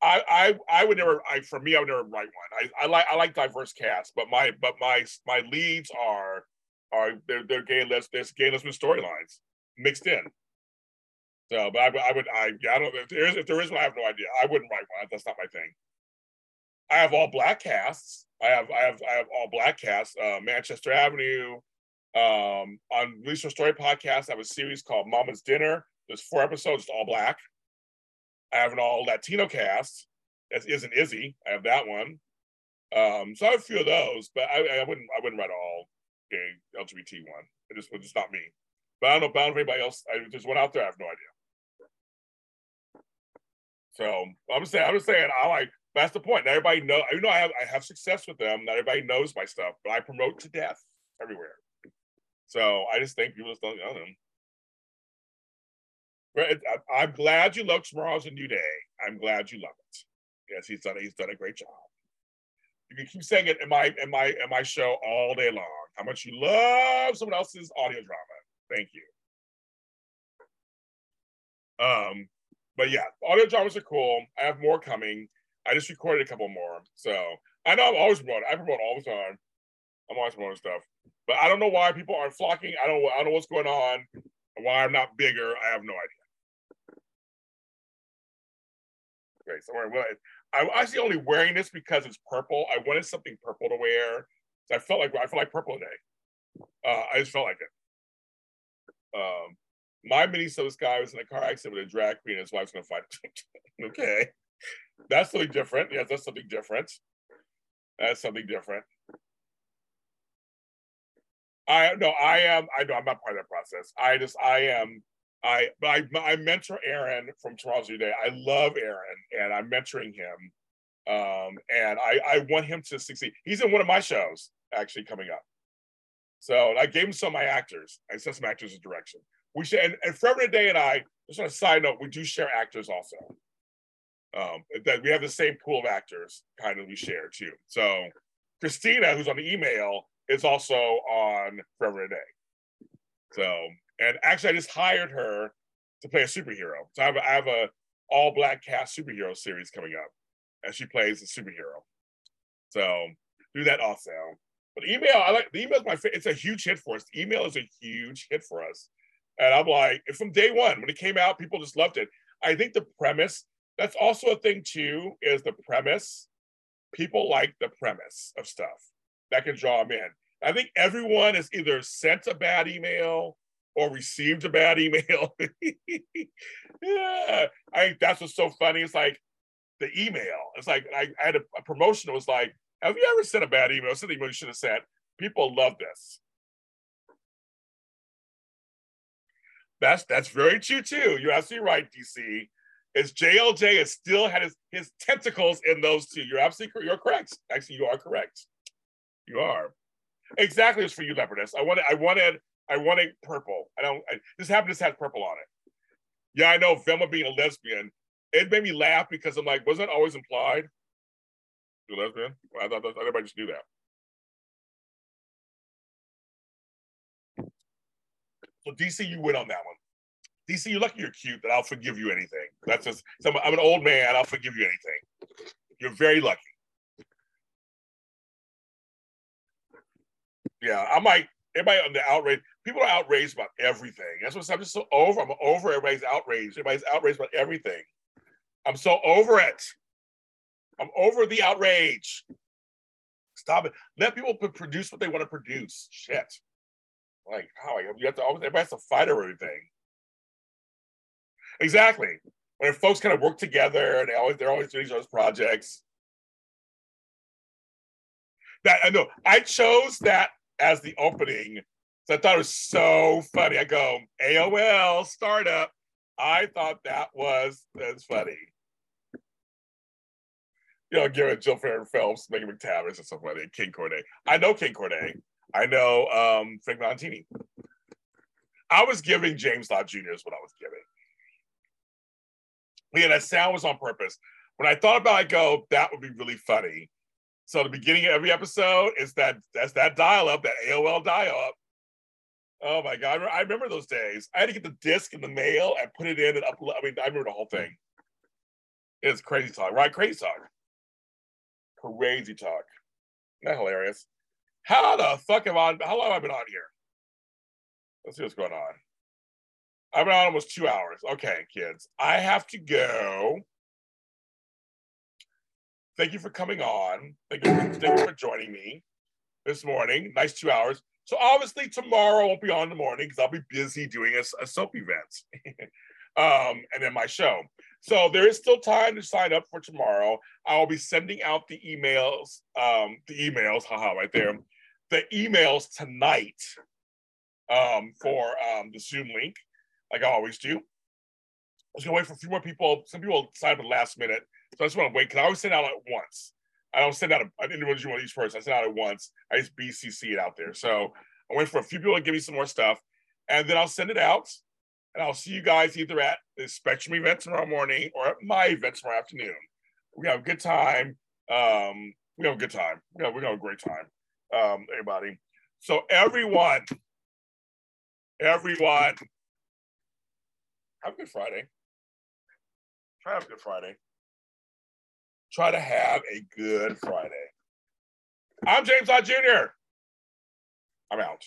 S1: I I I would never. I for me, I would never write one. I, I like I like diverse casts, but my but my my leads are are they're they're gay les there's gay lesbian storylines mixed in. So, but I, I would I I don't if there is if there is one, I have no idea. I wouldn't write one. That's not my thing. I have all black casts. I have I have I have all black casts. Uh, Manchester Avenue. Um, on Lisa Story podcast, I have a series called Mama's Dinner. There's four episodes, all black. I have an all Latino cast. That isn't Izzy. I have that one. Um, so I have a few of those, but I, I wouldn't I wouldn't write all gay LGBT one. It just it's not me. But I don't know about anybody else. I, there's one out there. I have no idea. So I'm just saying I'm just saying I like that's the point. Not everybody know you know I have I have success with them. Not everybody knows my stuff, but I promote to death everywhere. So I just think people just don't know them. But I'm glad you love Tomorrow's a New Day. I'm glad you love it. Yes, he's done he's done a great job. You can keep saying it in my in my in my show all day long. How much you love someone else's audio drama. Thank you. Um, but yeah, audio dramas are cool. I have more coming. I just recorded a couple more. So I know I'm always promoting. I promote all the time. I'm always promoting stuff. But I don't know why people aren't flocking. I don't I don't know what's going on. Why I'm not bigger, I have no idea. Okay, so I'm actually only wearing this because it's purple. I wanted something purple to wear. I felt like I felt like purple today. Uh, I just felt like it. Um, my this guy was in a car accident with a drag queen and his wife's gonna fight. (laughs) okay. That's something different. Yes, that's something different. That's something different. I no, I am. I know I'm not part of that process. I just, I am. I, I, I mentor Aaron from Tomorrow's New Day. I love Aaron, and I'm mentoring him. Um, and I, I want him to succeed. He's in one of my shows actually coming up. So I gave him some of my actors. I sent some actors in direction we should, and, and Forever Day and I, just on a side note, we do share actors also. Um, that we have the same pool of actors kind of we share too. So Christina, who's on the email, is also on Forever Day. So, and actually, I just hired her to play a superhero. So I have, have a all black cast superhero series coming up, and she plays a superhero. So do that also. But email, I like the email is my favorite. It's a huge hit for us. The email is a huge hit for us. And I'm like, from day one, when it came out, people just loved it. I think the premise, that's also a thing too, is the premise. People like the premise of stuff that can draw them in. I think everyone has either sent a bad email or received a bad email. (laughs) yeah, I think that's what's so funny. It's like the email. It's like I, I had a, a promotion It was like, have you ever sent a bad email? Something you should have sent. People love this. That's that's very true too. You're absolutely right, DC. Is JLJ has still had his, his tentacles in those two. You're absolutely you're correct. Actually, you are correct. You are. Exactly, it's for you, Leopardess. I wanted, I wanted, I wanted purple. I don't. I, this happened. This has purple on it. Yeah, I know. Velma being a lesbian, it made me laugh because I'm like, wasn't that always implied? You're lesbian. I thought that, everybody just knew that. So DC, you win on that one. DC, you're lucky you're cute that I'll forgive you anything. That's just. I'm, I'm an old man. I'll forgive you anything. You're very lucky. Yeah, I might. everybody on the outrage. People are outraged about everything. That's what I'm just so over. I'm over everybody's outraged. Everybody's outraged about everything. I'm so over it. I'm over the outrage. Stop it. Let people produce what they want to produce. Shit. Like how you have to always everybody has to fight over everything. Exactly. When folks kind of work together and they always they're always doing those projects. That I know I chose that as the opening. So I thought it was so funny. I go, AOL startup. I thought that was that's funny. You know, giving Jill Farren Phelps, Megan McTavish, and stuff like that. Ken Corday. I know Ken Corday. I know um, Frank Valentini. I was giving James Lott Jr. is what I was giving. Yeah, that sound was on purpose. When I thought about it, I go, that would be really funny. So the beginning of every episode is that that's that dial up, that AOL dial up. Oh my god, I remember those days. I had to get the disc in the mail and put it in and upload. I mean, I remember the whole thing. It's crazy talk, right? Crazy talk. Crazy talk. That hilarious? How the fuck have I? How long have I been on here? Let's see what's going on. I've been on almost two hours. Okay, kids, I have to go. Thank you for coming on. Thank you, for, thank you for joining me this morning. Nice two hours. So obviously tomorrow won't be on in the morning because I'll be busy doing a, a soap event (laughs) um, and then my show. So there is still time to sign up for tomorrow. I'll be sending out the emails, um, the emails, haha, right there, the emails tonight um, for um, the Zoom link, like I always do. I was gonna wait for a few more people. Some people sign up at the last minute. So I just want to wait because I always send out at once. I don't send out an individual each person. I send out at once. I just BCC it out there. So I wait for a few people to give me some more stuff, and then I'll send it out. And I'll see you guys either at the Spectrum event tomorrow morning or at my event tomorrow afternoon. We have a good time. Um, we have a good time. We have, we have a great time, um, everybody. So everyone, everyone, have a good Friday. Try to have a good Friday try to have a good Friday. I'm James Lott Jr. I'm out.